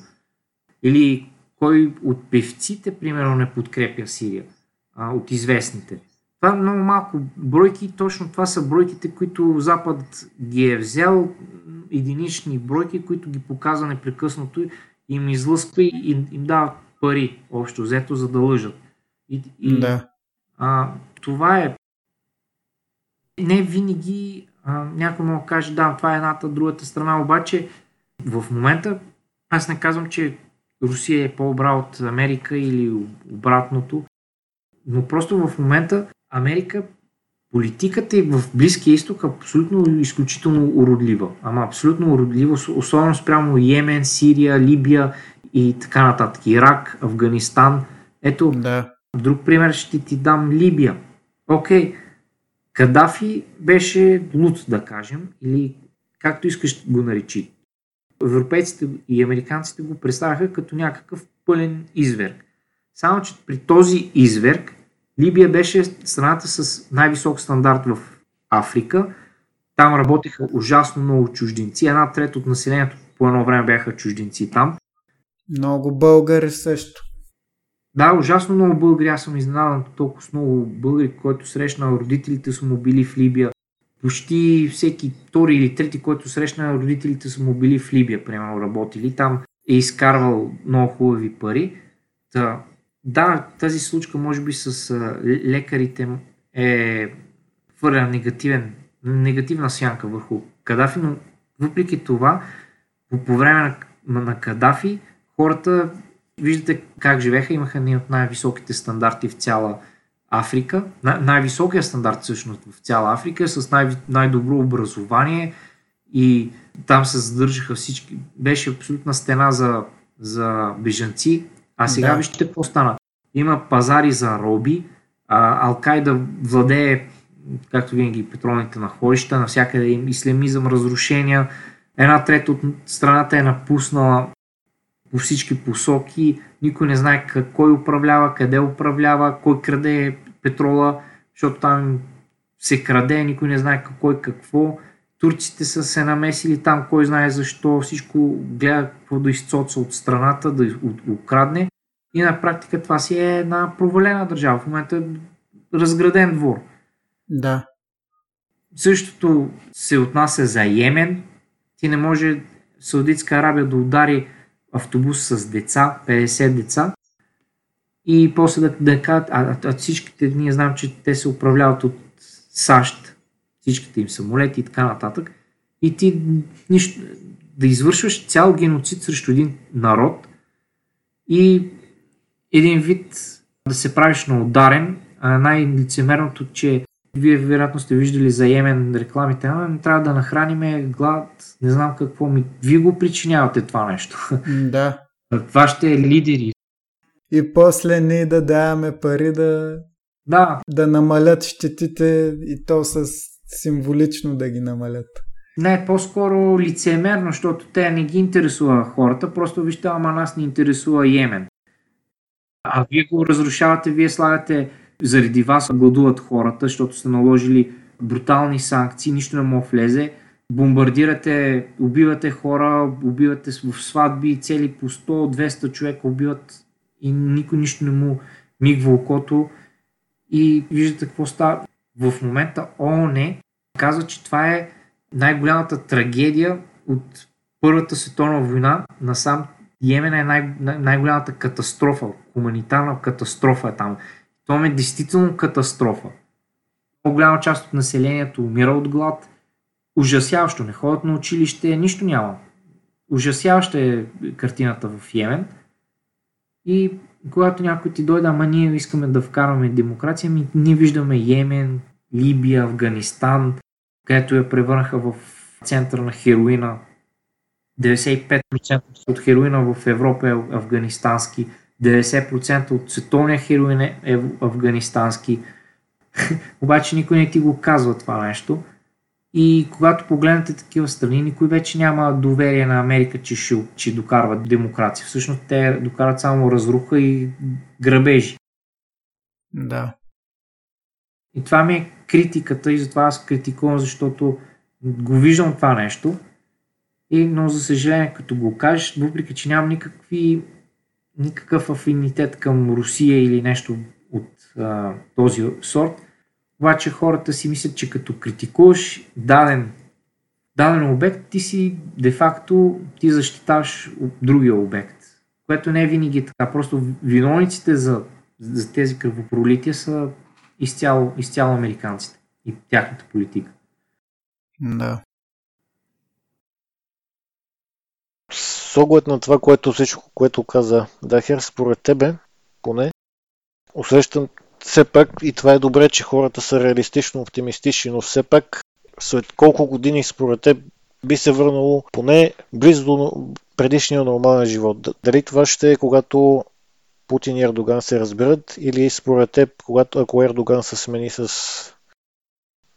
Или кой от певците, примерно, не подкрепя Сирия? А, от известните. Това е много малко бройки. Точно това са бройките, които Запад ги е взел. Единични бройки, които ги показва непрекъснато им излъсква и им дава пари, общо взето, за да лъжат. И, и, да. А, това е. Не винаги а, някой може да каже, да, това е едната, другата страна, обаче в момента аз не казвам, че Русия е по-добра от Америка или обратното, но просто в момента Америка политиката е в Близкия изток абсолютно изключително уродлива. Ама абсолютно уродлива, особено спрямо Йемен, Сирия, Либия и така нататък. Ирак, Афганистан. Ето, да. Друг пример ще ти дам Либия. окей, okay, Кадафи беше луд, да кажем, или както искаш го наречи. Европейците и американците го представяха като някакъв пълен изверг. Само, че при този изверг Либия беше страната с най-висок стандарт в Африка. Там работеха ужасно много чужденци. Една трета от населението по едно време бяха чужденци там. Много българи също. Да, ужасно много българи. Аз съм изненадан толкова с много българи, който срещна родителите са му били в Либия. Почти всеки втори или трети, който срещна родителите са му били в Либия, примерно работили. Там е изкарвал много хубави пари. Та, да, тази случка може би с лекарите е хвърля негативен, негативна сянка върху Кадафи, но въпреки това, по, по време на, на Кадафи, хората, виждате как живееха, имаха ни от най-високите стандарти в цяла Африка. Най- най-високия стандарт всъщност в цяла Африка, с най- най-добро образование и там се задържаха всички. Беше абсолютна стена за, за бежанци, а сега да. вижте какво стана. Има пазари за роби, а, Алкайда владее, както винаги, петролните находища, навсякъде им ислямизъм, разрушения. Една трета от страната е напуснала по всички посоки. Никой не знае кой управлява, къде управлява, кой краде петрола, защото там се краде, никой не знае кой какво. Турците са се намесили там, кой знае защо, всичко гледа какво да изцоца от страната, да украдне. И на практика това си е една провалена държава. В момента е разграден двор. Да. Същото се отнася за Йемен. Ти не може Саудитска Арабия да удари автобус с деца, 50 деца, и после да, да кажат, а, а всичките, ние знаем, че те се управляват от САЩ, всичките им самолети и така нататък, и ти нищо, да извършваш цял геноцид срещу един народ и един вид да се правиш на ударен. най-лицемерното, че вие вероятно сте виждали за Йемен рекламите, ама не трябва да нахраниме глад, не знам какво ми. Вие го причинявате това нещо. Да. Това ще е лидери. И после ние да даваме пари да, да. да намалят щетите и то с символично да ги намалят. Не, по-скоро лицемерно, защото те не ги интересува хората, просто вижте, ама нас не интересува Йемен. А вие го разрушавате, вие слагате заради вас гладуват хората, защото сте наложили брутални санкции, нищо не може влезе. Бомбардирате, убивате хора, убивате в сватби, цели по 100-200 човека убиват и никой нищо не му мигва окото. И виждате какво става. В момента ООН казва, че това е най-голямата трагедия от Първата световна война. Насам Йемен е най- най-голямата катастрофа, хуманитарна катастрофа е там. Това е действително катастрофа. Много голяма част от населението умира от глад. Ужасяващо. Не ходят на училище, нищо няма. Ужасяваща е картината в Йемен. И когато някой ти дойде, ама ние искаме да вкарваме демокрация, ми ние виждаме Йемен, Либия, Афганистан, където я превърнаха в центъра на хероина. 95% от хероина в Европа е афганистански. 90% от световния хероин е афганистански. Обаче никой не ти го казва това нещо. И когато погледнете такива страни, никой вече няма доверие на Америка, че ще, че докарват демокрация. Всъщност те докарат само разруха и грабежи. Да. И това ми е критиката и затова аз критикувам, защото го виждам това нещо. И, но за съжаление, като го кажеш, въпреки че нямам никакви никакъв афинитет към Русия или нещо от а, този сорт. Обаче хората си мислят, че като критикуваш даден, даден обект, ти си де-факто ти защитаваш другия обект. Което не е винаги така. Просто виновниците за, за тези кръвопролития са изцяло, изцяло американците и тяхната политика. Да. С оглед на това, което всичко, което каза Дахер, според тебе, поне, усещам все пак, и това е добре, че хората са реалистично оптимистични, но все пак, след колко години според теб би се върнало поне близо до предишния нормален живот. Дали това ще е когато Путин и Ердоган се разберат или според теб, когато, ако Ердоган се смени с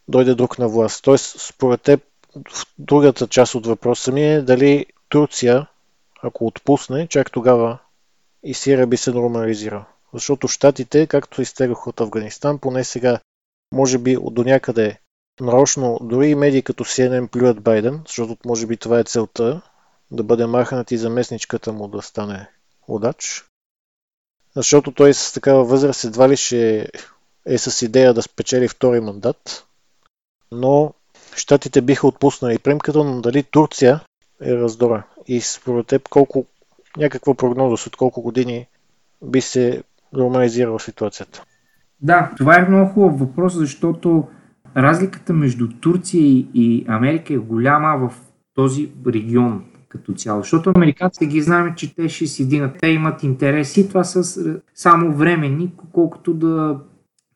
дойде друг на власт. Тоест, според теб, другата част от въпроса ми е дали Турция, ако отпусне, чак тогава и Сирия би се нормализирал. Защото щатите, както изтегаха от Афганистан, поне сега, може би до някъде нарочно, дори и медии като CNN плюят Байден, защото може би това е целта, да бъде махнат и заместничката му да стане водач. Защото той с такава възраст едва ли ще е с идея да спечели втори мандат. Но щатите биха отпуснали примката, но дали Турция е раздора. И според теб колко, някаква прогноза от колко години би се нормализирала ситуацията? Да, това е много хубав въпрос, защото разликата между Турция и Америка е голяма в този регион като цяло. Защото американците ги знаем, че те ще си динат. Те имат интереси, това са само временни, колкото да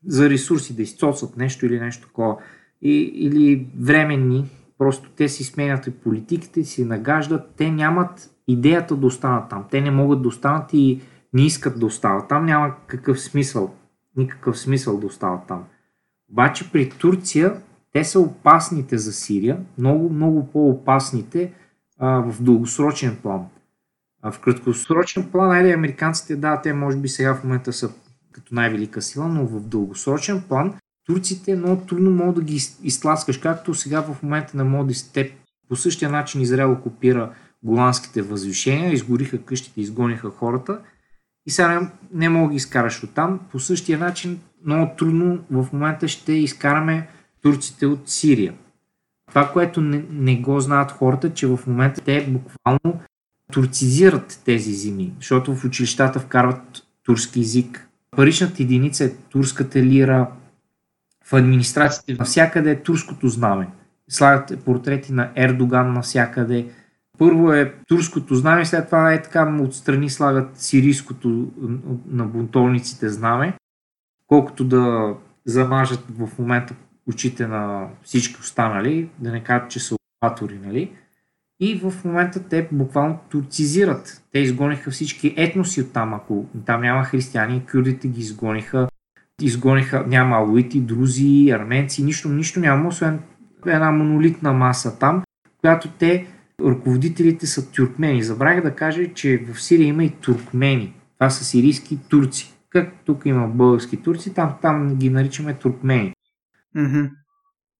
за ресурси, да изцоцат нещо или нещо такова. И, или временни, просто те си сменят и политиките, си нагаждат, те нямат идеята да останат там. Те не могат да останат и не искат да остават там. Няма какъв смисъл, никакъв смисъл да остават там. Обаче при Турция те са опасните за Сирия, много, много по-опасните а, в дългосрочен план. А в краткосрочен план, айде, американците, да, те може би сега в момента са като най-велика сила, но в дългосрочен план турците много трудно могат да ги изтласкаш, както сега в момента на моди степ. По същия начин Израел окупира голандските възвишения, изгориха къщите, изгониха хората и сега не, мога да ги изкараш от там. По същия начин много трудно в момента ще изкараме турците от Сирия. Това, което не, не го знаят хората, че в момента те буквално турцизират тези зими, защото в училищата вкарват турски язик. Паричната единица е турската лира, в администрациите навсякъде е турското знаме. Слагат портрети на Ердоган навсякъде. Първо е турското знаме, след това е така отстрани слагат сирийското на бунтовниците знаме, колкото да замажат в момента очите на всички останали, да не кажат, че са окупатори, нали? И в момента те буквално турцизират. Те изгониха всички етноси от там, ако там няма християни, кюрдите ги изгониха, изгониха, няма алуити, друзи, арменци, нищо, нищо няма, освен една монолитна маса там, която те, ръководителите са тюркмени. Забравих да кажа, че в Сирия има и туркмени. Това са сирийски турци. Как тук има български турци, там, там ги наричаме туркмени. Mm-hmm.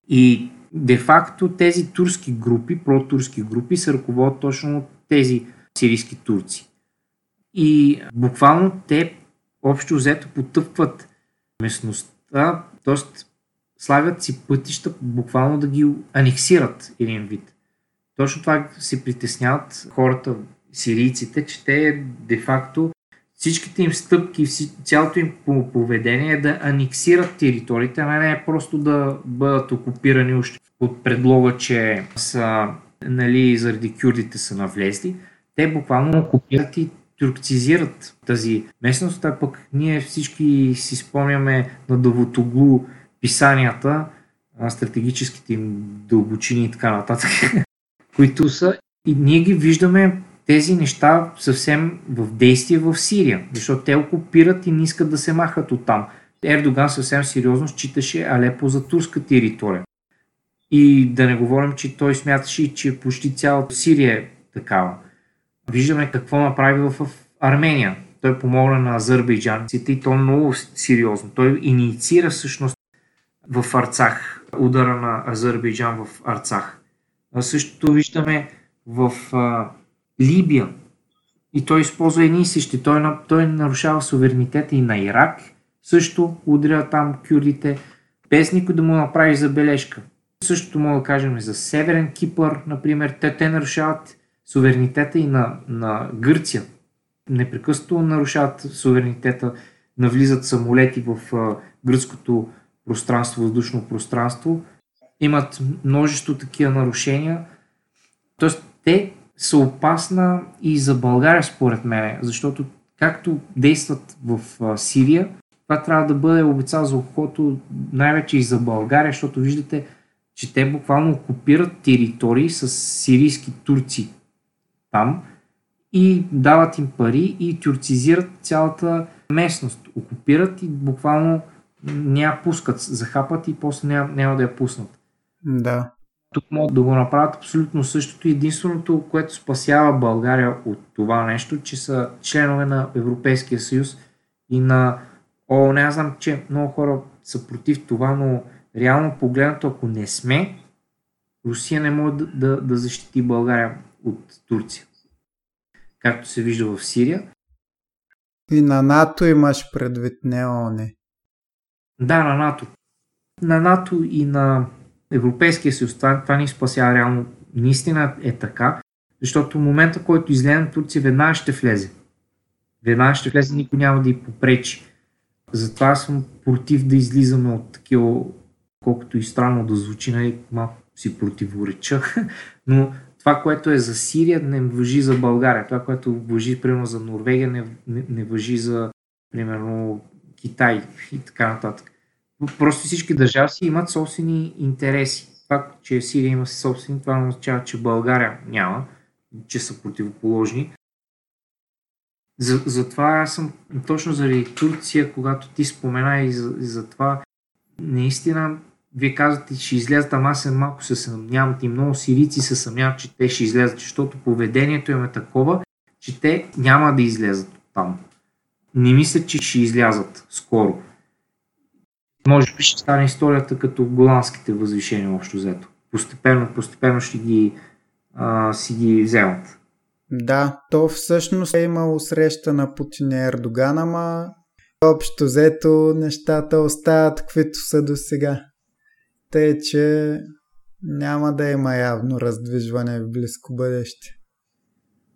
И де-факто тези турски групи, протурски групи, се ръководят точно от тези сирийски турци. И буквално те общо взето потъпват местността, т.е. слагат си пътища буквално да ги анексират един вид. Точно това се притесняват хората, сирийците, че те де-факто всичките им стъпки, цялото им поведение е да анексират териториите, а не просто да бъдат окупирани още под предлога, че са, нали, заради кюрдите са навлезли. Те буквално окупират и тюркцизират тази местност, а пък ние всички си спомняме на Давутоглу писанията, стратегическите им дълбочини и така нататък, които са и ние ги виждаме тези неща съвсем в действие в Сирия, защото те окупират и не искат да се махат от там. Ердоган съвсем сериозно считаше Алепо за турска територия. И да не говорим, че той смяташе, че почти цялата Сирия е такава. Виждаме какво направи в Армения. Той помогна на азербайджанците и то много сериозно. Той инициира всъщност в Арцах, удара на Азербайджан в Арцах. А същото виждаме в а, Либия. И той използва едни и същи. Той, той нарушава суверенитета и на Ирак. Също удря там кюрдите, без никой да му направи забележка. Същото мога да кажем за Северен Кипър, например. Те, те нарушават суверенитета и на, на Гърция. Непрекъснато нарушават суверенитета, навлизат самолети в а, гръцкото пространство, въздушно пространство. Имат множество такива нарушения. Тоест, те са опасна и за България, според мен, защото както действат в а, Сирия, това трябва да бъде обеца за ухото най-вече и за България, защото виждате, че те буквално окупират територии с сирийски турци там и дават им пари и тюрцизират цялата местност. Окупират и буквално не я пускат, захапат и после няма, няма да я пуснат. Да. Тук могат да го направят абсолютно същото. Единственото, което спасява България от това нещо, че са членове на Европейския съюз и на ООН. Аз знам, че много хора са против това, но реално погледнато, ако не сме, Русия не може да, да, да защити България от Турция. Както се вижда в Сирия. И на НАТО имаш предвид, не ООН. Да, на НАТО. На НАТО и на Европейския съюз. Това, това ни спасява реално. Наистина е така, защото в момента, който излезем Турция, веднага ще влезе. Веднага ще влезе, никой няма да й попречи. Затова съм против да излизаме от такива, колкото и странно да звучи, нали, малко си противореча, но това, което е за Сирия, не въжи за България. Това, което въжи, примерно, за Норвегия, не, не, не въжи за, примерно, Китай и така нататък. Просто всички държави си имат собствени интереси. Факт, че Сирия има собствени, това не означава, че България няма, че са противоположни. За, затова аз съм точно заради Турция, когато ти спомена и за, и за това, наистина, вие казвате, ще излязат, ама аз малко се съмнявам и много сирийци се съмняват, че те ще излязат, защото поведението им е такова, че те няма да излезат там. Не мисля, че ще излязат скоро. Може би ще стане историята като голандските възвишения общо взето. Постепенно, постепенно ще ги, а, си ги вземат. Да, то всъщност е имало среща на Путин и Ердоган, ама общо взето нещата остават каквито са до сега. Тъй, че няма да има явно раздвижване в близко бъдеще.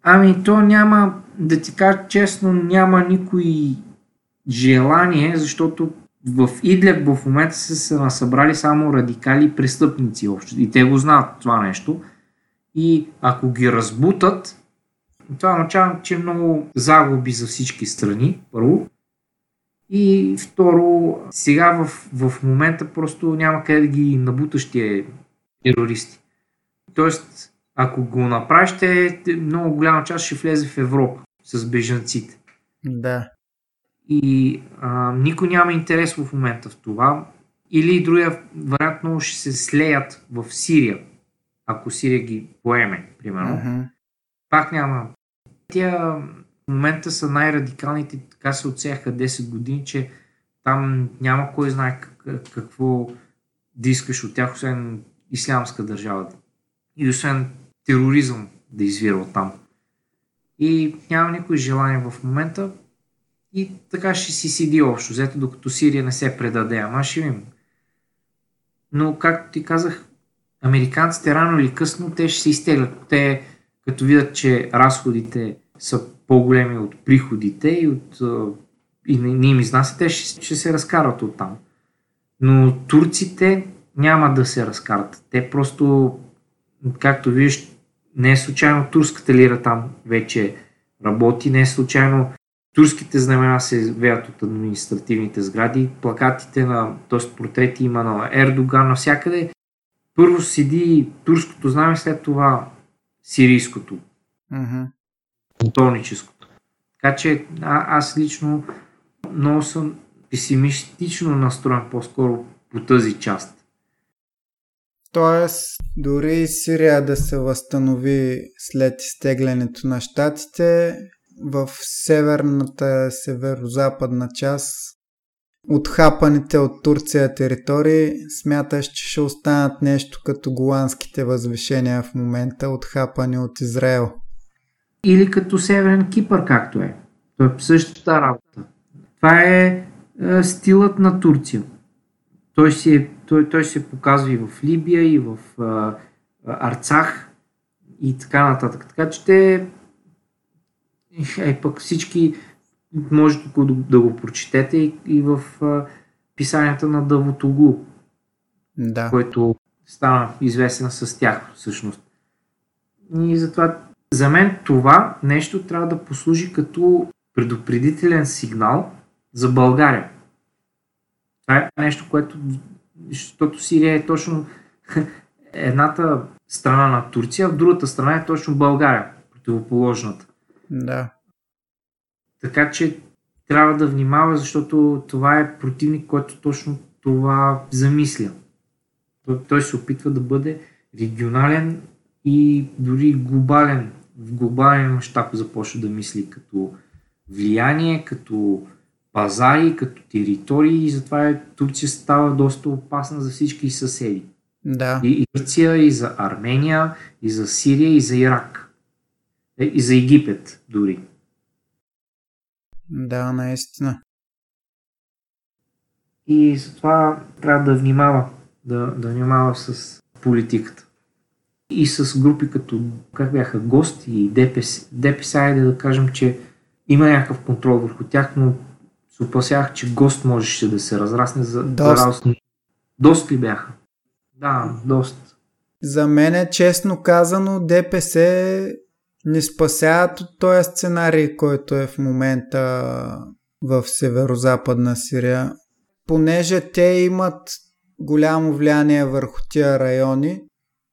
Ами то няма, да ти кажа честно, няма никой желание, защото в Идлев в момента са се насъбрали само радикали престъпници общо. И те го знаят това нещо. И ако ги разбутат, това означава, че е много загуби за всички страни, първо. И второ, сега в, в момента просто няма къде да ги набуташ тия терористи. Тоест, ако го направиш, те, много голяма част ще влезе в Европа с бежанците. Да. И а, никой няма интерес в момента в това. Или другия вариант много ще се слеят в Сирия, ако Сирия ги поеме, примерно. Uh-huh. Пак няма. Тя в момента са най-радикалните, така се отсеяха 10 години, че там няма кой знае какво да искаш от тях, освен ислямска държава. И освен тероризъм да извира от там. И няма никой желание в момента. И така ще си седи общо, взето докато Сирия не се предаде. Ама ще видим. Но, както ти казах, американците рано или късно те ще се изтеглят. Те, като видят, че разходите са по-големи от приходите и, от, и не, им изнася, те ще, ще се разкарат от там. Но турците няма да се разкарат. Те просто, както виждаш, не е случайно турската лира там вече работи, не е случайно турските знамена се веят от административните сгради, плакатите на, т.е. портрети има на Ердоган навсякъде. Първо седи турското знаме, след това сирийското. Uh-huh. Тоническото. Така че а, аз лично много съм песимистично настроен по-скоро по тази част. Тоест, дори Сирия да се възстанови след изтеглянето на щатите, в северната, северо-западна част от хапаните от Турция територии, смяташ, че ще останат нещо като голандските възвишения в момента, от хапани от Израел. Или като Северен Кипър, както е. Той е същата работа. Това е, е стилът на Турция. Той се, той, той се показва и в Либия, и в е, Арцах, и така нататък. Така че те е, пък всички може да, да го прочетете и, и в а, писанията на Давутоглу, да. който стана известен с тях всъщност. И затова за мен това нещо трябва да послужи като предупредителен сигнал за България. Това е нещо, което, защото Сирия е точно едната страна на Турция, а другата страна е точно България, противоположната. Да. Така че трябва да внимава, защото това е противник, който точно това замисля. Той, той се опитва да бъде регионален и дори глобален. В глобален мащаб започва да мисли като влияние, като пазари, като територии и затова е, Турция става доста опасна за всички съседи. Да. И, и Турция, и за Армения, и за Сирия, и за Ирак. Е, и за Египет дори. Да, наистина. И затова трябва да внимава, да, да внимава с политиката. И с групи като, как бяха, гости и ДПС. ДПС, айде да кажем, че има някакъв контрол върху тях, но се опасявах, че гост можеше да се разрасне за Доста. Доста ли бяха? Да, доста. За мен е честно казано ДПС не спасяват от този сценарий, който е в момента в северо-западна Сирия. Понеже те имат голямо влияние върху тия райони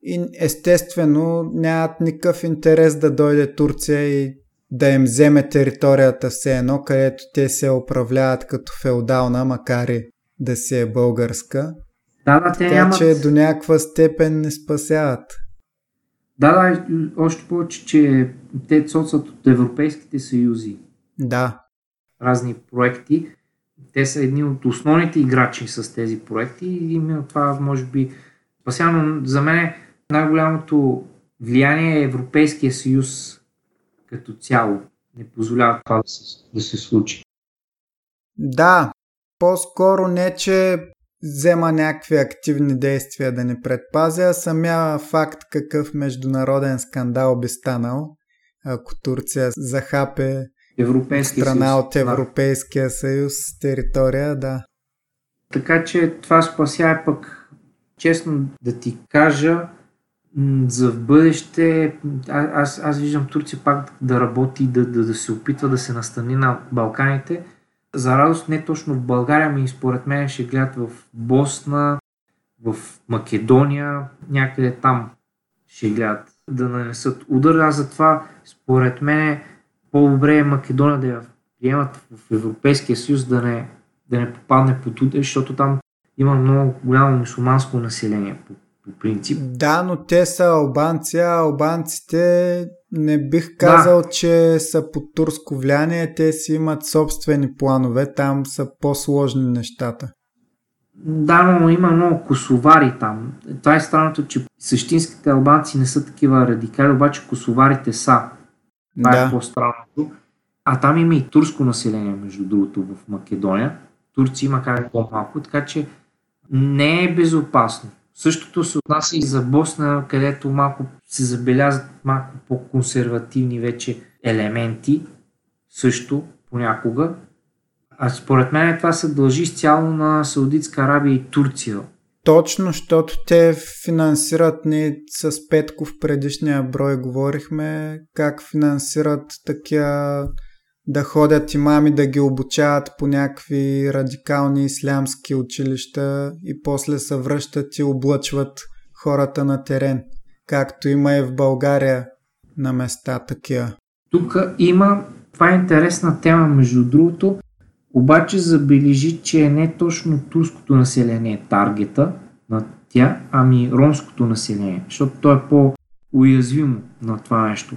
и естествено нямат никакъв интерес да дойде Турция и да им вземе територията все едно, където те се управляват като феодална, макар и да си е българска. Да, да, те така нямат... че до някаква степен не спасяват. Да, да, още повече, че те соцат от европейските съюзи. Да. Разни проекти. Те са едни от основните играчи с тези проекти и именно това може би спасяно за мен най-голямото влияние е Европейския съюз като цяло. Не позволява това да се, да се случи. Да, по-скоро не, че взема някакви активни действия да ни предпазя, а самия факт какъв международен скандал би станал, ако Турция захапе Европейския страна съюз, от Европейския съюз територия, да. Така че това спася пък, честно да ти кажа, за в бъдеще, а, аз, аз виждам Турция пак да работи, да, да, да се опитва да се настани на Балканите. За радост не точно в България, ми според мен ще гледат в Босна, в Македония, някъде там ще гледат да нанесат удар. Аз затова, според мен, по-добре е Македония да я приемат в Европейския съюз, да не, да не попадне под удар, защото там има много голямо мусулманско население по, по принцип. Да, но те са албанци, а албанците не бих казал, да. че са под турско влияние, те си имат собствени планове, там са по-сложни нещата. Да, но има много косовари там. Това е странното, че същинските албанци не са такива радикали, обаче косоварите са. Това е Да. е по-странното. А там има и турско население, между другото, в Македония. Турци има как по-малко, така че не е безопасно. Същото се отнася и за Босна, където малко се забелязват малко по-консервативни вече елементи, също понякога. А според мен това се дължи изцяло на Саудитска Арабия и Турция. Точно, защото те финансират, ние с Петко в предишния брой говорихме как финансират такива да ходят имами да ги обучават по някакви радикални ислямски училища и после се връщат и облъчват хората на терен, както има и в България на места такива. Тук има, това е интересна тема между другото, обаче забележи, че не точно турското население е таргета на тя, ами ромското население, защото то е по-уязвимо на това нещо.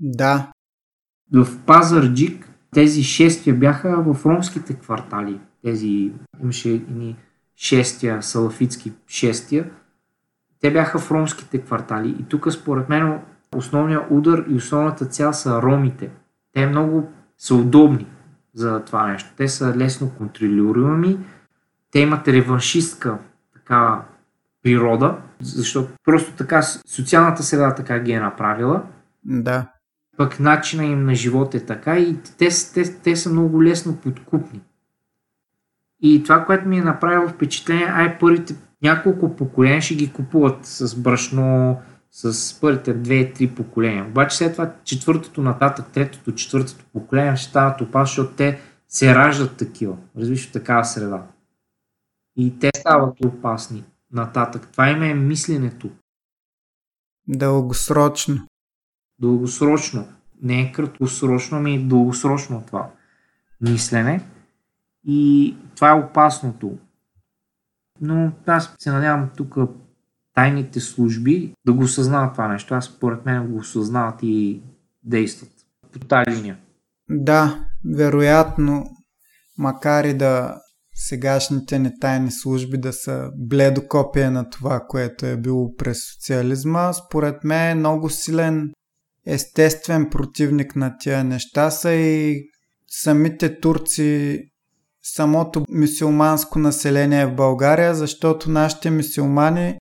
Да, В Пазарджик тези шествия бяха в ромските квартали. Тези имаше едни шествия, салафитски шествия. Те бяха в ромските квартали. И тук според мен основният удар и основната цел са ромите. Те много са удобни за това нещо. Те са лесно контролируеми. Те имат реваншистка такава природа, защото просто така социалната среда така ги е направила да. Пък начина им на живот е така и те, те, те са много лесно подкупни. И това, което ми е направило впечатление, ай първите няколко поколения ще ги купуват с брашно, с първите две-три поколения. Обаче след това четвъртото нататък, третото, четвъртото поколение ще стават опасни, защото те се раждат такива, развиш в такава среда. И те стават опасни нататък. Това им е мисленето Дългосрочно. Дългосрочно. не е краткосрочно, ами дългосрочно това мислене. И това е опасното. Но аз се надявам тук тайните служби да го осъзнават това нещо. Аз според мен го осъзнават и действат по тази линия. Да, вероятно, макар и да сегашните ни тайни служби да са бледо копия на това, което е било през социализма, според мен е много силен естествен противник на тия неща са и самите турци, самото мисиоманско население в България, защото нашите мисиомани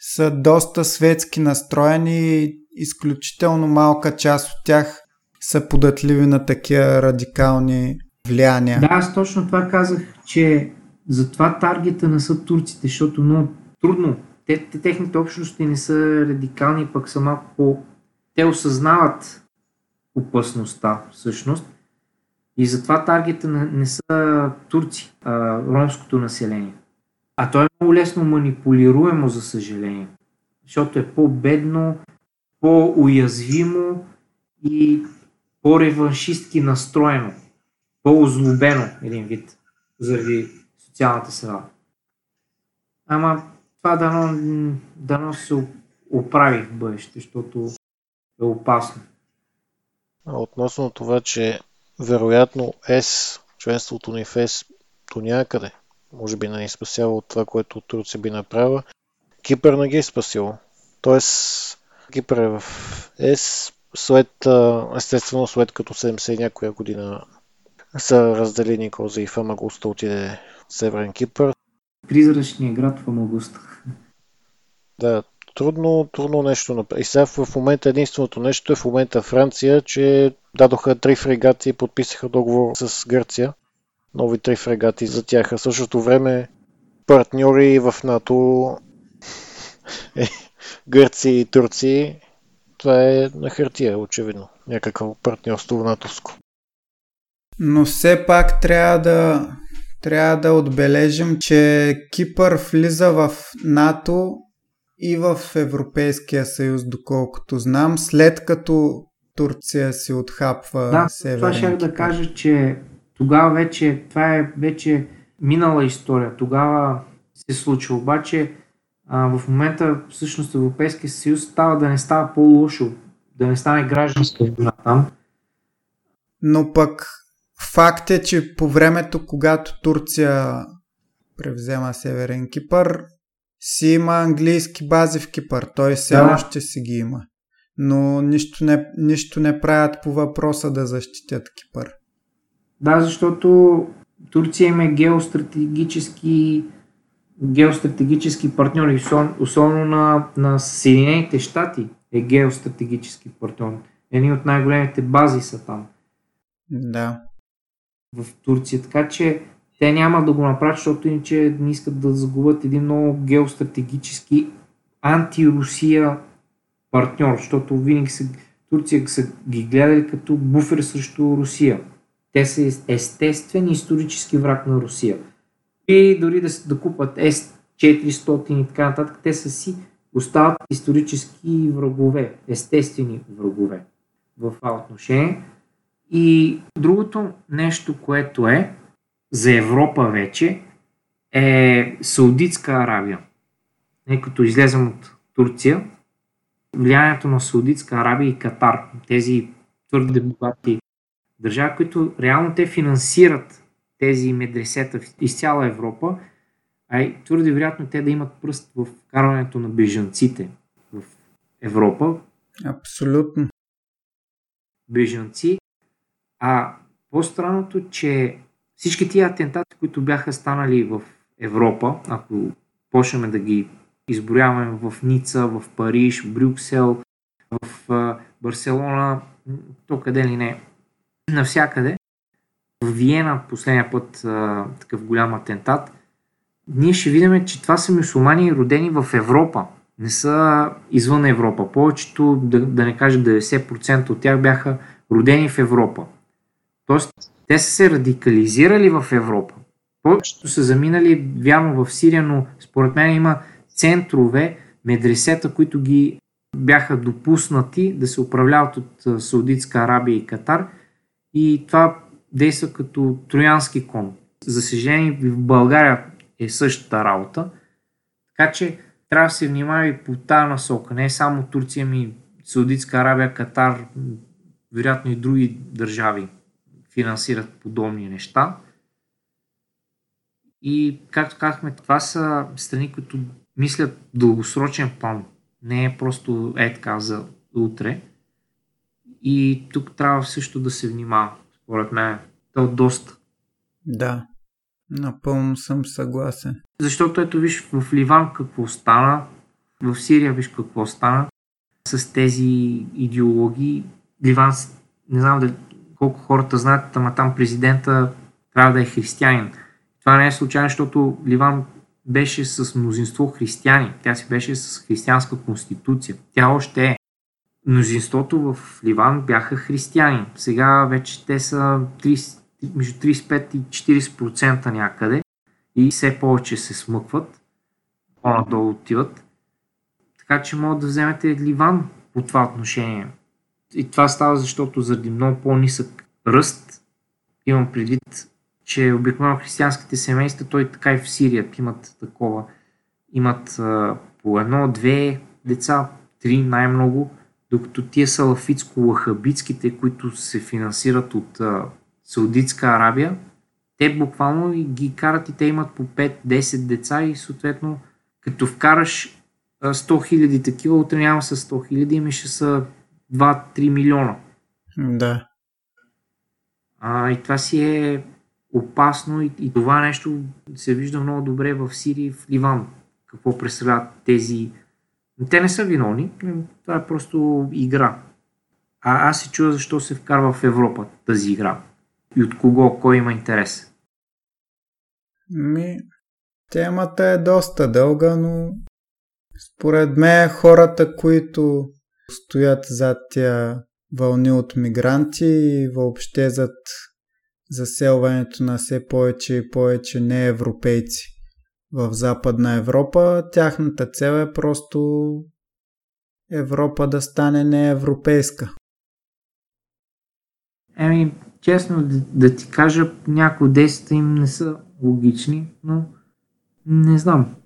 са доста светски настроени и изключително малка част от тях са податливи на такива радикални влияния. Да, аз точно това казах, че затова таргета не са турците, защото много трудно. Те, те, техните общности не са радикални, пък са малко по... Те осъзнават опасността всъщност и затова таргета не, са турци, а ромското население. А то е много лесно манипулируемо, за съжаление, защото е по-бедно, по-уязвимо и по-реваншистки настроено, по-озлобено един вид, заради социалната среда. Ама това дано, дано се оправи в бъдеще, защото е опасно. Относно това, че вероятно ЕС, членството ни в ЕС до някъде, може би не е спасява от това, което Турция би направила, Кипър не ги е спасило. Тоест, Кипър е в ЕС, след, естествено, след като 70 някоя година са разделени Коза и Фамагуста отиде в Северен Кипър. Призрачният град Фамагуста. Да, трудно, трудно нещо. И сега в момента единственото нещо е в момента Франция, че дадоха три фрегати и подписаха договор с Гърция. Нови три фрегати за тях. А в същото време партньори в НАТО е, Гърция и Турция това е на хартия, очевидно. Някакво партньорство натовско. Но все пак трябва да, трябва да отбележим, че Кипър влиза в НАТО и в Европейския съюз, доколкото знам, след като Турция си отхапва да, Северен това ще да кажа, че тогава вече, това е вече минала история. Тогава се случва. Обаче а, в момента всъщност Европейския съюз става да не става по-лошо, да не стане гражданска война там. Но пък факт е, че по времето, когато Турция превзема Северен Кипър, си има английски бази в Кипър. Той все да. още си ги има. Но нищо не, нищо не правят по въпроса да защитят Кипър. Да, защото Турция има геостратегически геостратегически партньори, особено на, на Съединените щати е геостратегически партньор. Едни от най-големите бази са там. Да. В Турция. Така че те няма да го направят, защото иначе не искат да загубят един много геостратегически антирусия партньор, защото винаги са, Турция са ги гледали като буфер срещу Русия. Те са естествен исторически враг на Русия и дори да, да купат S400 и така нататък, те са си остават исторически врагове, естествени врагове в това отношение. И другото нещо, което е за Европа вече, е Саудитска Арабия. Не като излезем от Турция, влиянието на Саудитска Арабия и Катар, тези твърде богати държави, които реално те финансират тези медресета из цяла Европа, а и твърде вероятно те да имат пръст в карването на бежанците в Европа. Абсолютно. Бежанци. А по-странното, че всички тия атентати, които бяха станали в Европа, ако почнем да ги изброяваме в Ница, в Париж, в Брюксел, в Барселона, то къде ли не, навсякъде, в Виена последния път такъв голям атентат, ние ще видим, че това са мусулмани родени в Европа, не са извън Европа. Повечето, да, да не кажа 90% от тях бяха родени в Европа. Тоест, те са се радикализирали в Европа. Повечето са заминали вярно в Сирия, но според мен има центрове, медресета, които ги бяха допуснати да се управляват от Саудитска Арабия и Катар и това действа като троянски кон. За съжаление в България е същата работа, така че трябва да се внимава и по тази насока. Не само Турция, ми Саудитска Арабия, Катар, вероятно и други държави финансират подобни неща. И, както казахме, това са страни, които мислят дългосрочен план. Не е просто е така за утре. И тук трябва също да се внимава, според мен. То е доста. Да, напълно съм съгласен. Защото ето виж в Ливан какво стана, в Сирия виж какво стана с тези идеологии. Ливан, не знам дали, колко хората знаят, ама там президента трябва да е християнин. Това не е случайно, защото Ливан беше с мнозинство християни. Тя си беше с християнска конституция. Тя още е. Мнозинството в Ливан бяха християни. Сега вече те са 30, между 35 и 40% някъде и все повече се смъкват, по-надолу отиват. Така че могат да вземете Ливан по това отношение. И това става, защото заради много по-нисък ръст, имам предвид, че обикновено християнските семейства, той така и в Сирия имат такова, имат а, по едно, две деца, три най-много, докато тия салафитско-лахабитските, които се финансират от а, Саудитска Арабия, те буквално ги карат и те имат по 5-10 деца и съответно като вкараш 100 хиляди такива, утре няма с 100 хиляди, ами ще са 2-3 милиона. Да. А, и това си е опасно и, и това нещо се вижда много добре в Сирия и в Ливан. Какво представляват тези... Те не са виновни, това е просто игра. А аз се чуя защо се вкарва в Европа тази игра. И от кого, кой има интерес. Ми, темата е доста дълга, но според мен хората, които стоят зад тя вълни от мигранти и въобще зад заселването на все повече и повече неевропейци в Западна Европа, тяхната цел е просто Европа да стане неевропейска. Еми, честно да, да ти кажа, някои действия им не са логични, но не знам.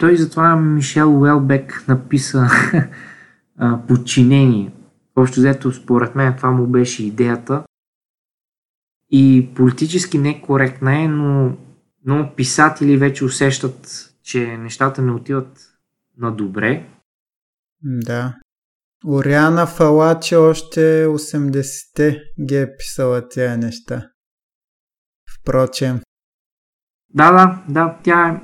Той затова Мишел Уелбек написа подчинение. Общо взето, според мен, това му беше идеята. И политически некоректна е, но много писатели вече усещат, че нещата не отиват на добре. Да. Ориана Фалаче още 80-те ги е писала тия неща. Впрочем. Да, да, да, тя е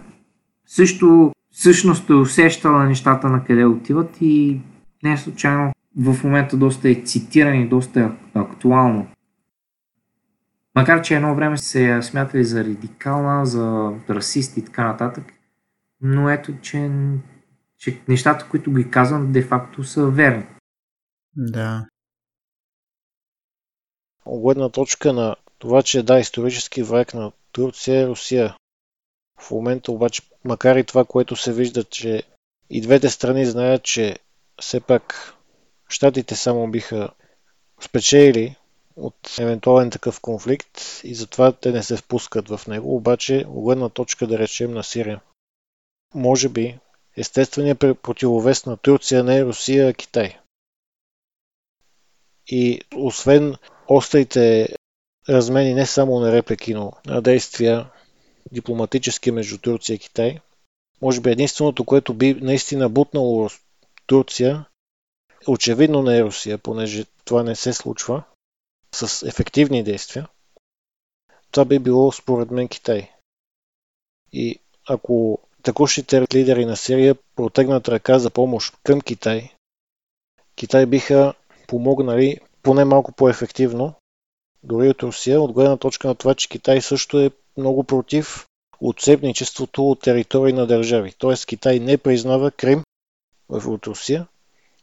също всъщност е усещала нещата на къде отиват и не е случайно в момента доста е цитиран и доста е актуално. Макар, че едно време се я смятали за радикална, за расист и така нататък, но ето, че, че нещата, които ги казвам, де-факто са верни. Да. Гледна точка на това, че да, исторически враг на Турция е Русия. В момента обаче, макар и това, което се вижда, че и двете страни знаят, че все пак щатите само биха спечели от евентуален такъв конфликт и затова те не се впускат в него, обаче гледна точка да речем на Сирия. Може би естественият противовес на Турция не е Русия, а Китай. И освен острите размени не само на реплики, но на действия дипломатически между Турция и Китай, може би единственото, което би наистина бутнало Турция, очевидно не е Русия, понеже това не се случва с ефективни действия. Това би било според мен Китай. И ако текущите лидери на Сирия протегнат ръка за помощ към Китай, Китай биха помогнали поне малко по-ефективно, дори от Русия, от гледна точка на това, че Китай също е много против отцепничеството от територии на държави. Т.е. Китай не признава Крим от Русия,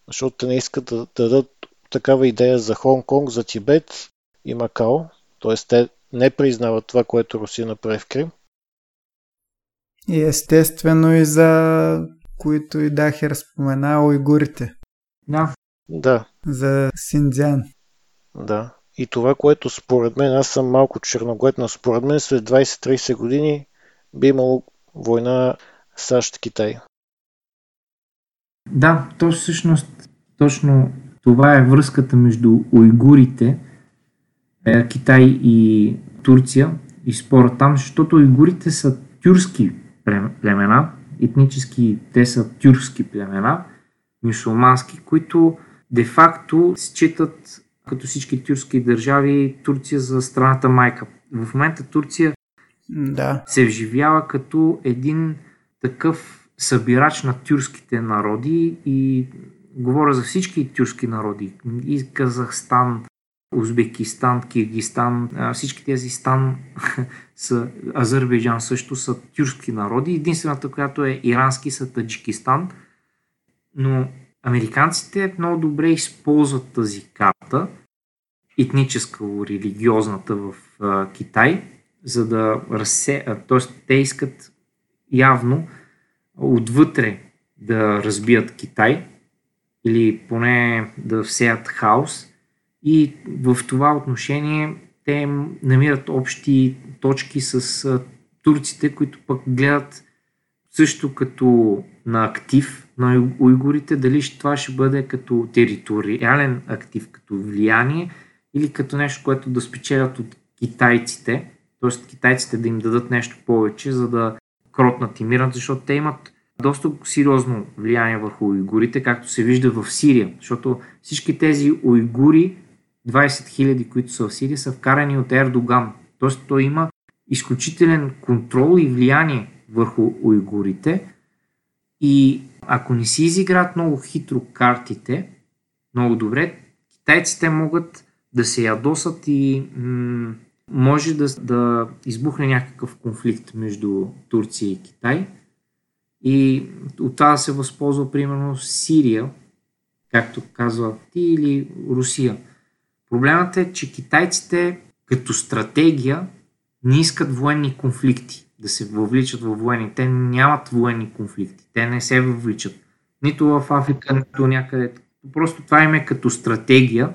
защото те не искат да, дадат такава идея за Хонг-Конг, за Тибет и Макао. Т.е. те не признават това, което Русия направи в Крим. И естествено и за които и Дахер спомена, уйгурите. Да. Да, За Синдзян. да. И това, което според мен, аз съм малко черноглед, но според мен след 20-30 години би имало война САЩ-Китай. Да, то всъщност точно това е връзката между уйгурите, е, Китай и Турция и спора там, защото уйгурите са тюркски плем- племена, етнически те са тюркски племена, мюсулмански, които де-факто считат като всички тюркски държави Турция за страната майка. В момента Турция Да. се вживява като един такъв събирач на тюркските народи и говоря за всички тюркски народи. И Казахстан, Узбекистан, Киргистан, всички тези стан са, Азербайджан също са тюркски народи. Единствената, която е ирански, са Таджикистан. Но американците много добре използват тази карта, етническо-религиозната в Китай, за да разсе... т.е. те искат явно отвътре да разбият Китай или поне да всеят хаос и в това отношение те намират общи точки с турците, които пък гледат също като на актив на уйгурите, дали това ще бъде като териториален актив, като влияние или като нещо, което да спечелят от китайците, т.е. китайците да им дадат нещо повече, за да кротнат и мират, защото те имат доста сериозно влияние върху уйгурите, както се вижда в Сирия, защото всички тези уйгури, 20 000, които са в Сирия, са вкарани от Ердоган. Т.е. той има изключителен контрол и влияние върху уйгурите и ако не си изиграят много хитро картите, много добре, китайците могат да се ядосат и м- може да, да избухне някакъв конфликт между Турция и Китай. И от това се възползва примерно Сирия, както казва ти, или Русия. Проблемът е, че китайците като стратегия не искат военни конфликти, да се въвличат във военни. Те нямат военни конфликти. Те не се въвличат. Нито в Африка, нито някъде. Просто това им е като стратегия.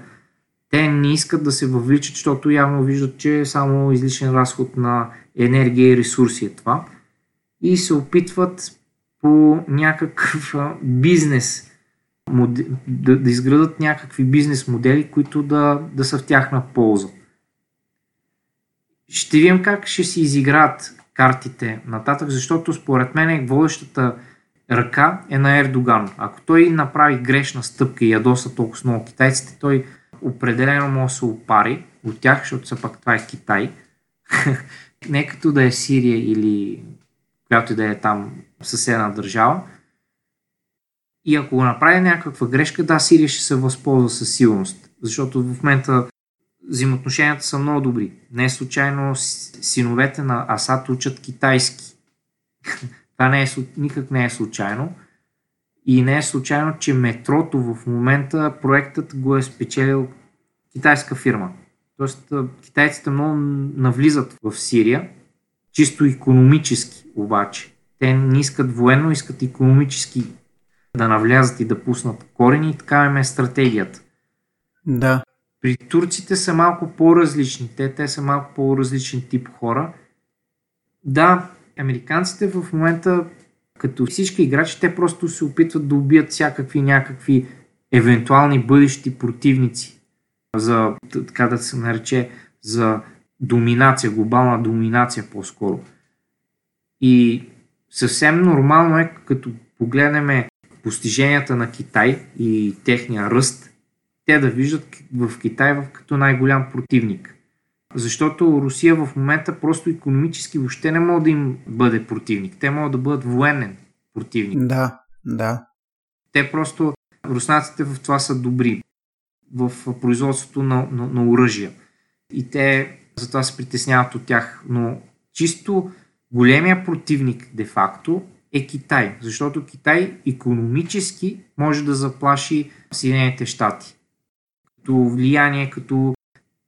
Те не искат да се въвличат, защото явно виждат, че е само излишен разход на енергия и ресурси е това. И се опитват по някакъв бизнес да, да изградат някакви бизнес модели, които да, да са в тяхна полза. Ще видим как ще си изиграят картите нататък, защото според мен водещата ръка е на Ердоган. Ако той направи грешна стъпка и ядоса толкова много китайците, той определено може да се опари от тях, защото все пак това е Китай. Не като да е Сирия или която и да е там съседна държава. И ако го направи някаква грешка, да, Сирия ще се възползва със силност. Защото в момента взаимоотношенията са много добри. Не е случайно синовете на Асад учат китайски. Това не е, никак не е случайно. И не е случайно, че метрото в момента проектът го е спечелил китайска фирма. Тоест китайците много навлизат в Сирия, чисто економически обаче. Те не искат военно, искат економически да навлязат и да пуснат корени и така им е стратегията. Да. При турците са малко по-различни. Те, те са малко по-различен тип хора. Да, американците в момента, като всички играчи, те просто се опитват да убият всякакви някакви евентуални бъдещи противници. За, така да се нарече, за доминация, глобална доминация по-скоро. И съвсем нормално е, като погледнем постиженията на Китай и техния ръст, те да виждат в Китай в- като най-голям противник. Защото Русия в момента просто економически въобще не може да им бъде противник. Те могат да бъдат военен противник. Да. Да. Те просто, руснаците в това са добри. В производството на, на, на оръжия. И те затова се притесняват от тях. Но чисто големия противник де-факто е Китай. Защото Китай економически може да заплаши Съединените щати. Като влияние, като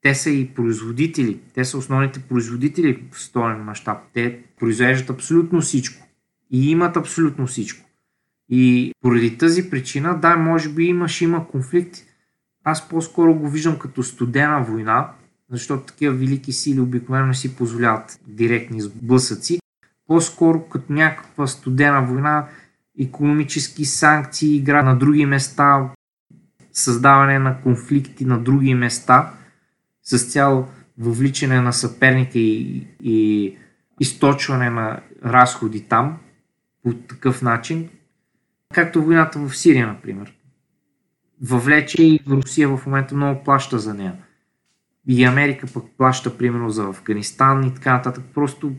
те са и производители. Те са основните производители в световен мащаб. Те произвеждат абсолютно всичко. И имат абсолютно всичко. И поради тази причина, да, може би имаш, има конфликт. Аз по-скоро го виждам като студена война, защото такива велики сили обикновено си позволяват директни сблъсъци. По-скоро като някаква студена война, економически санкции, игра на други места, създаване на конфликти на други места с цяло въвличане на съперника и, и източване на разходи там по такъв начин, както войната в Сирия, например. Въвлече и Русия в момента много плаща за нея. И Америка пък плаща, примерно, за Афганистан и така нататък. Просто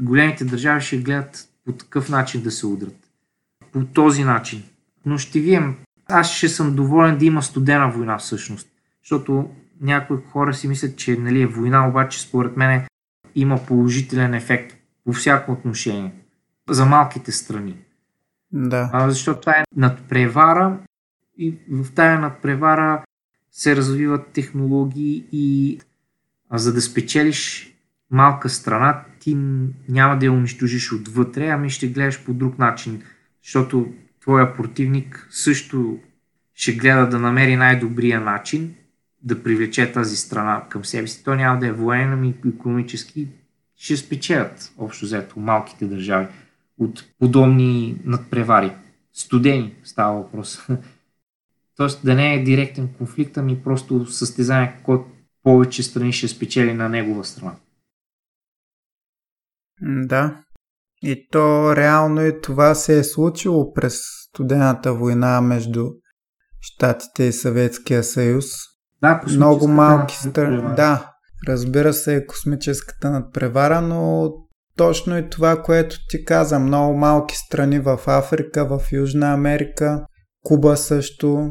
големите държави ще гледат по такъв начин да се удрят. По този начин. Но ще видим. Аз ще съм доволен да има студена война всъщност. Защото някои хора си мислят, че нали, е война, обаче според мен има положителен ефект по всяко отношение. За малките страни. Да. А, защото това е надпревара и в тая надпревара се развиват технологии и а за да спечелиш малка страна, ти няма да я унищожиш отвътре, ами ще гледаш по друг начин, защото твоя противник също ще гледа да намери най-добрия начин да привлече тази страна към себе си. То няма да е военен, ами економически ще спечелят общо взето малките държави от подобни надпревари. Студени става въпрос. Тоест да не е директен конфликт, ами просто състезание, кой повече страни ще спечели на негова страна. Да. И то реално и това се е случило през студената война между Штатите и Съветския съюз. Да, Много малки страни. Да, разбира се, е космическата надпревара, но точно и това, което ти каза. Много малки страни в Африка, в Южна Америка, Куба също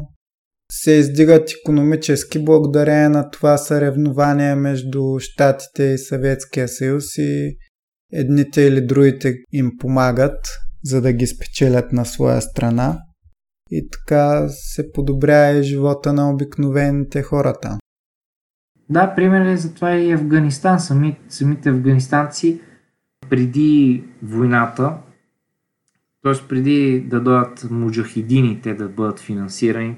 се издигат економически благодарение на това съревнование между Штатите и Съветския съюз и едните или другите им помагат, за да ги спечелят на своя страна. И така се подобрява и живота на обикновените хората. Да, пример е за това и Афганистан. Сами, самите афганистанци преди войната, т.е. преди да дойдат муджахидините да бъдат финансирани,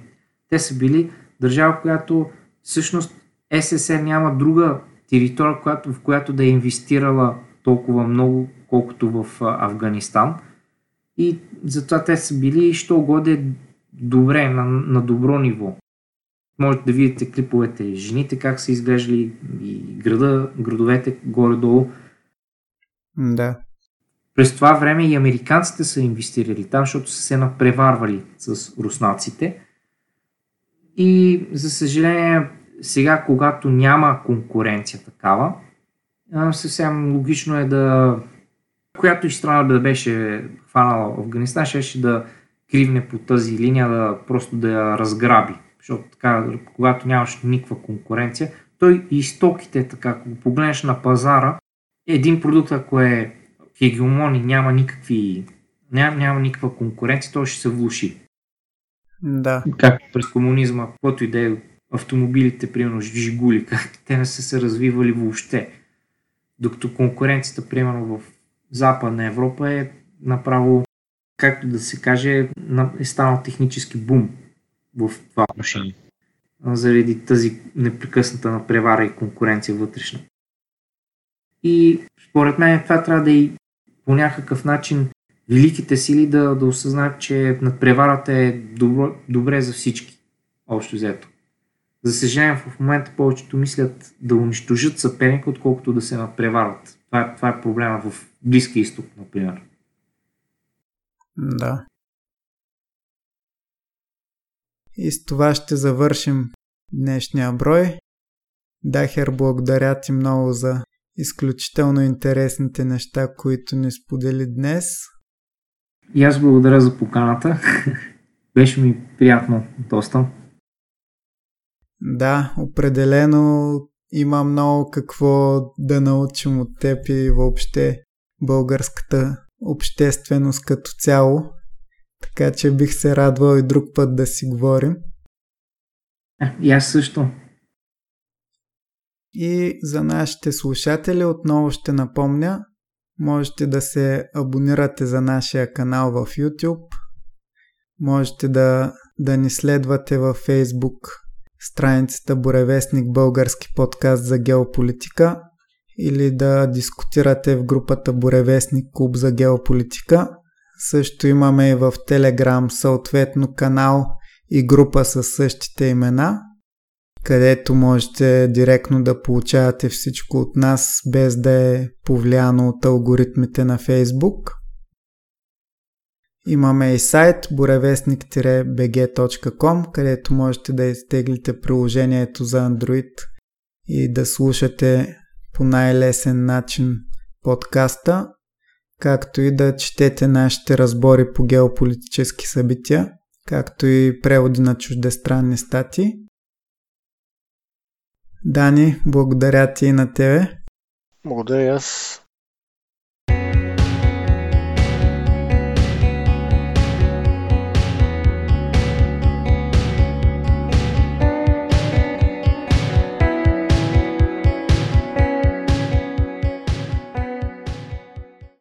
те са били държава, която всъщност СССР няма друга територия, която, в която да е инвестирала толкова много, колкото в Афганистан. И затова те са били, що годе добре, на, на добро ниво. Можете да видите клиповете, жените как са изглеждали и града, градовете горе-долу. Да. През това време и американците са инвестирали там, защото са се напреварвали с руснаците. И за съжаление, сега, когато няма конкуренция такава, съвсем логично е да която и страна да беше хванала Афганистан, ще да кривне по тази линия, да просто да я разграби. Защото така, когато нямаш никаква конкуренция, той и стоките, така, ако го погледнеш на пазара, един продукт, ако е хегемон и няма никакви няма, няма никаква конкуренция, той ще се влуши. Да. Както през комунизма, каквото и да е автомобилите, примерно Жигули, как те не са се развивали въобще. Докато конкуренцията, примерно в Западна Европа е направо, както да се каже, е станал технически бум в това отношение. Заради тази непрекъсната напревара и конкуренция вътрешна. И според мен това трябва да и по някакъв начин великите сили да, да осъзнаят, че надпреварата е добро, добре за всички, общо взето. За съжаление, в момента повечето мислят да унищожат съперника, отколкото да се надпреварват. Това е, това е проблема в Близкия изток, например. Да. И с това ще завършим днешния брой. Дахер, благодаря ти много за изключително интересните неща, които ни сподели днес. И аз благодаря за поканата. Беше ми приятно доста. Да, определено има много какво да научим от теб и въобще българската общественост като цяло. Така че бих се радвал и друг път да си говорим. И аз също. И за нашите слушатели отново ще напомня, можете да се абонирате за нашия канал в YouTube Можете да, да ни следвате във Facebook страницата Боревестник Български подкаст за геополитика или да дискутирате в групата Боревестник Клуб за геополитика. Също имаме и в Телеграм съответно канал и група с същите имена, където можете директно да получавате всичко от нас, без да е повлияно от алгоритмите на Фейсбук. Имаме и сайт borevestnik-bg.com, където можете да изтеглите приложението за Android и да слушате по най-лесен начин подкаста, както и да четете нашите разбори по геополитически събития, както и преводи на чуждестранни стати. Дани, благодаря ти и на тебе. Благодаря аз.